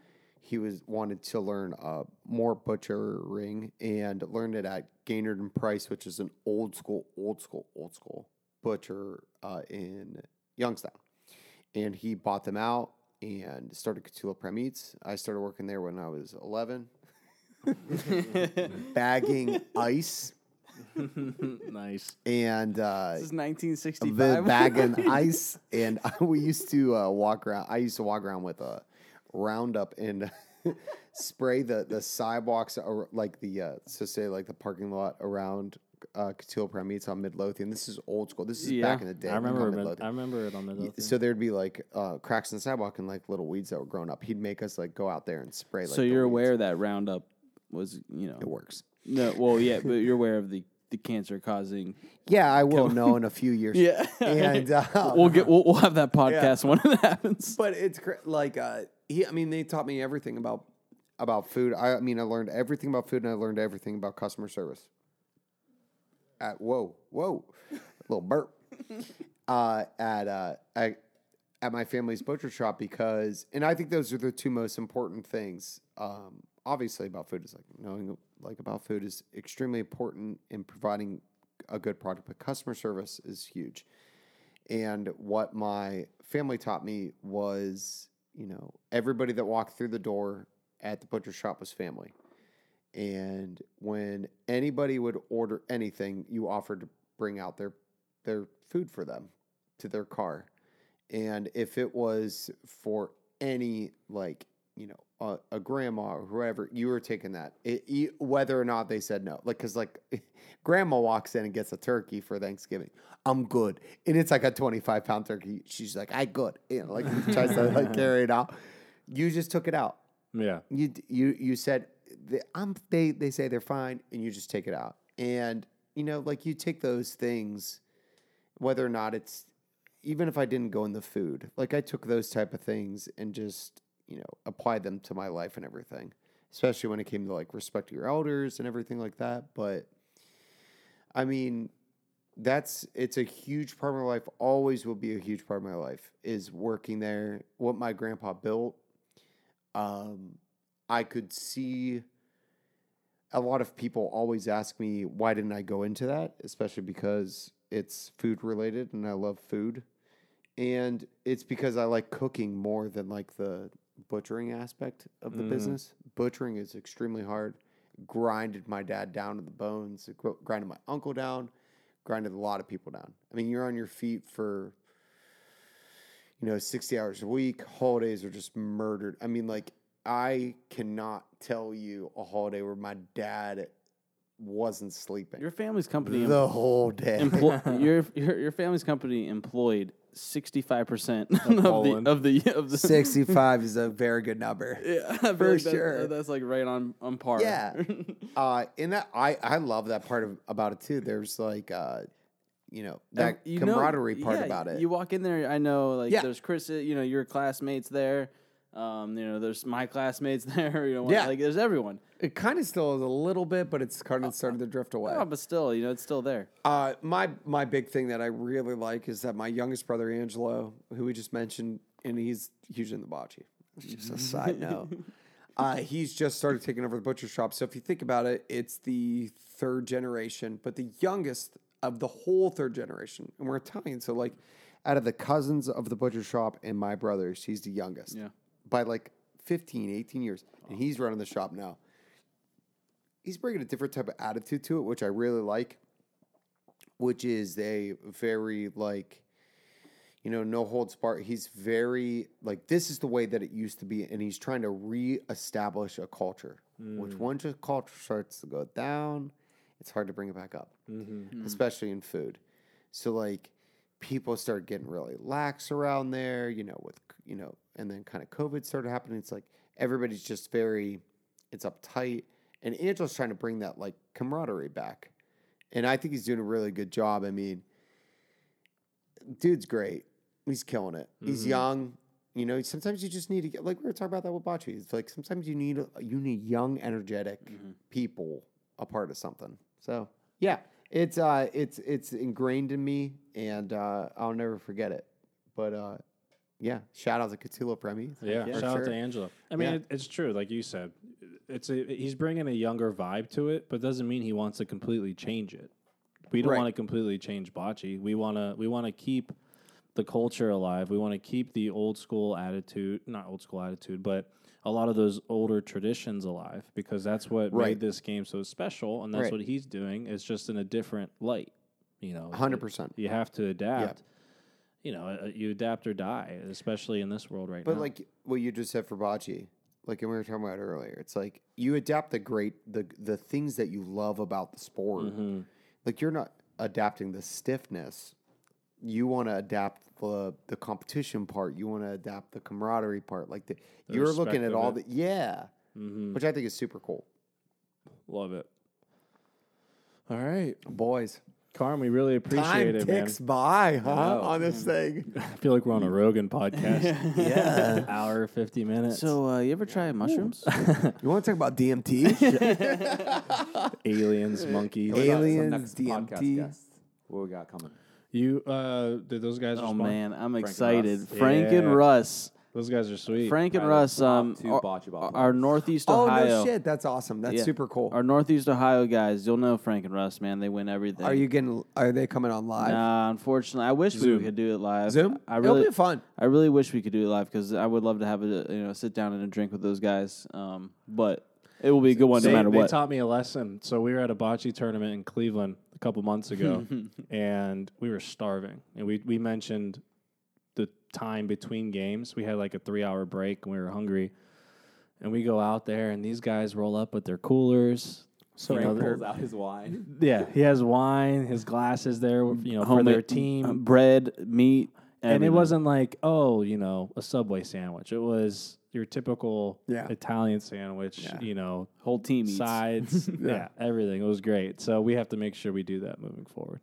he was wanted to learn uh, more butchering and learned it at Gaynard and Price, which is an old school, old school, old school butcher uh, in Youngstown. And he bought them out and started Catullo Prime Meats. I started working there when I was 11, bagging ice nice. and uh, This is the 1965. bagging ice. And we used to uh, walk around. I used to walk around with a Roundup and spray the the sidewalks or like the uh, so say like the parking lot around uh, Catullo Prime Meats on Midlothian. This is old school. This is Yeah. back in the day. I remember. it Mid- Midlothian. I remember it on the. Y- So there'd be like uh, cracks in the sidewalk and like little weeds that were growing up. He'd make us like go out there and spray. Like, so you're weeds. aware that Roundup was, you know, it works. no, well, yeah, but you're aware of the the cancer causing. Yeah, I will know in a few years. Yeah. and uh, We'll get we'll, we'll have that podcast when it happens. But it's cra- like uh, he. I mean, they taught me everything about. about food. I, I mean, I learned everything about food, and I learned everything about customer service. At whoa, whoa, little burp. uh, at uh, at, at my family's butcher shop because, and I think those are the two most important things. Um, obviously, about food is like knowing like about food is extremely important in providing a good product, but customer service is huge. And what my family taught me was, you know, everybody that walked through the door at the butcher shop was family. And when anybody would order anything, you offered to bring out their their food for them to their car. And if it was for any like, you know, a, a grandma or whoever, you were taking that, it, you, whether or not they said no. Like, cause like grandma walks in and gets a turkey for Thanksgiving. I'm good. And it's like a 25 pound turkey. She's like, I good. You know, like tries to like carry it out. You just took it out. yeah. You you you said the, I'm they they say they're fine, and you just take it out. And you know, like you take those things, whether or not it's even if I didn't go in the food, like I took those type of things and just you know applied them to my life and everything. Especially when it came to like respect your elders and everything like that. But I mean, that's it's a huge part of my life. Always will be a huge part of my life is working there. What my grandpa built um, I could see a lot of people always ask me why didn't I go into that, especially because it's food related and I love food. And it's because I like cooking more than like the butchering aspect of the mm-hmm. business. Butchering is extremely hard. Grinded my dad down to the bones, uh, grinded my uncle down, grinded a lot of people down. I mean, you're on your feet for you know, 60 hours a week. Holidays are just murdered. I mean, like, I cannot tell you a holiday where my dad wasn't sleeping Your family's company the whole day. emplo- your, your your family's company employed sixty five percent of the of the of the 65 is a very good number. Yeah, For like that- sure. That's like right on on par. Yeah. uh, and that I, I love that part of about it too. There's like, uh, you know, that You know- camaraderie part yeah, about it. You walk in there, I know, like Yeah. there's Chris, uh, you know, your classmates there. Um, you know, there's my classmates there. You know, Yeah. like there's everyone. It kind of still is a little bit, but it's kind of started to drift away. Oh, but still, you know, it's still there. Uh, my my big thing that I really like is that my youngest brother Angelo, who we just mentioned, and he's huge in the bocce. Just a side note. Uh, he's just started taking over the butcher shop. So if you think about it, it's the third generation, but the youngest of the whole third generation, and we're Italian. So like, Out of the cousins of the butcher shop and my brothers, he's the youngest. Yeah. By like 15, 18 years. And he's running the shop now. He's bringing a different type of attitude to it, which I really like, which is a very like, you know, no holds barred. He's very like this is the way that it used to be, and he's trying to reestablish a culture. Mm. Which once a culture starts to go down, it's hard to bring it back up, mm-hmm. Mm-hmm. especially in food. So like, people start getting really lax around there, you know, with you know, and then kind of COVID started happening. It's like everybody's just very, it's uptight, and Angel's trying to bring that like camaraderie back, and I think he's doing a really good job. I mean, dude's great. He's killing it. He's young. You know, sometimes you just need to get like we were talking about that with Bocce. It's like sometimes you need you need young, energetic people a part of something. So yeah, it's uh it's it's ingrained in me, and uh, I'll never forget it. But uh, yeah, shout out to Catullo Premi. Yeah, for shout out to Angelo. I mean, Yeah. it, it's true, like you said. It's a he's bringing a younger vibe to it, but doesn't mean he wants to completely change it. We don't Right. want to completely change bocce. We want to we want to keep the culture alive. We want to keep the old school attitude, not old school attitude, but a lot of those older traditions alive because that's what Right. made this game so special, and that's Right. what he's doing. It's just in a different light. You know, Hundred percent. You have to adapt. You know, uh, you adapt or die, especially in this world right But now. But like what you just said for bocce, like and we were talking about earlier, it's like you adapt the great the the things that you love about the sport. Mm-hmm. Like you're not adapting the stiffness. You want to adapt the the competition part. You want to adapt the camaraderie part. Like the, The you're looking at all the yeah, Mhm. which I think is super cool. love it. All right, Boys, Carm, we really appreciate time it, ticks man. by, huh? On this thing. I feel like we're on a Rogan podcast. yeah. Hour fifty minutes. So, uh, you ever try mushrooms? You want to talk about DMT? aliens, monkeys. What about some Aliens, next podcast DMT. guests? What we got coming? You uh, did those guys? oh respond? man, I'm and excited. Russ. Frank and Russ. Those guys are sweet. Frank and Probably the Russ. top Um, two are, bocce ball are players. Northeast oh Ohio. no shit, that's awesome. That's Yeah. super cool. Our Northeast Ohio guys. You'll know Frank and Russ, man. They win everything. Are you getting? Are they coming on live? Nah, unfortunately, I wish Zoom. we could do it live. Zoom. I It'll really, be fun. I really wish we could do it live because I would love to have a you know sit down and a drink with those guys. Um, but it will be a good one they, no matter they what. taught me a lesson. So we were at a bocce tournament in Cleveland a couple months ago, and we were starving. And we we mentioned the time between games. We had like a three hour break, and we were hungry. And we go out there, and these guys roll up with their coolers. So You know, Pulls out his wine. Yeah, he has wine, his glasses there, you know, for Homemade- their team. uh, bread, meat, and it wasn't like oh you know a subway sandwich it was your typical Yeah. italian sandwich Yeah. you know whole team eats. sides yeah. everything it was great so we have to make sure we do that moving forward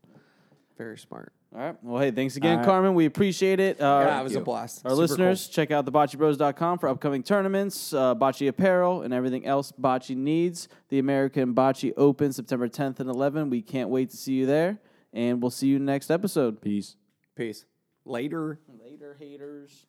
Very smart. All right. Well, hey, thanks again, All right. Carmen. We appreciate it. Uh, yeah, it was a blast. Our Super listeners, check out theboccebros.com for upcoming tournaments, uh, bocce apparel, and everything else bocce needs. The American Bocce Open, September 10th and 11th. We can't wait to see you there, and we'll see you next episode. peace Peace. Later. Later, haters.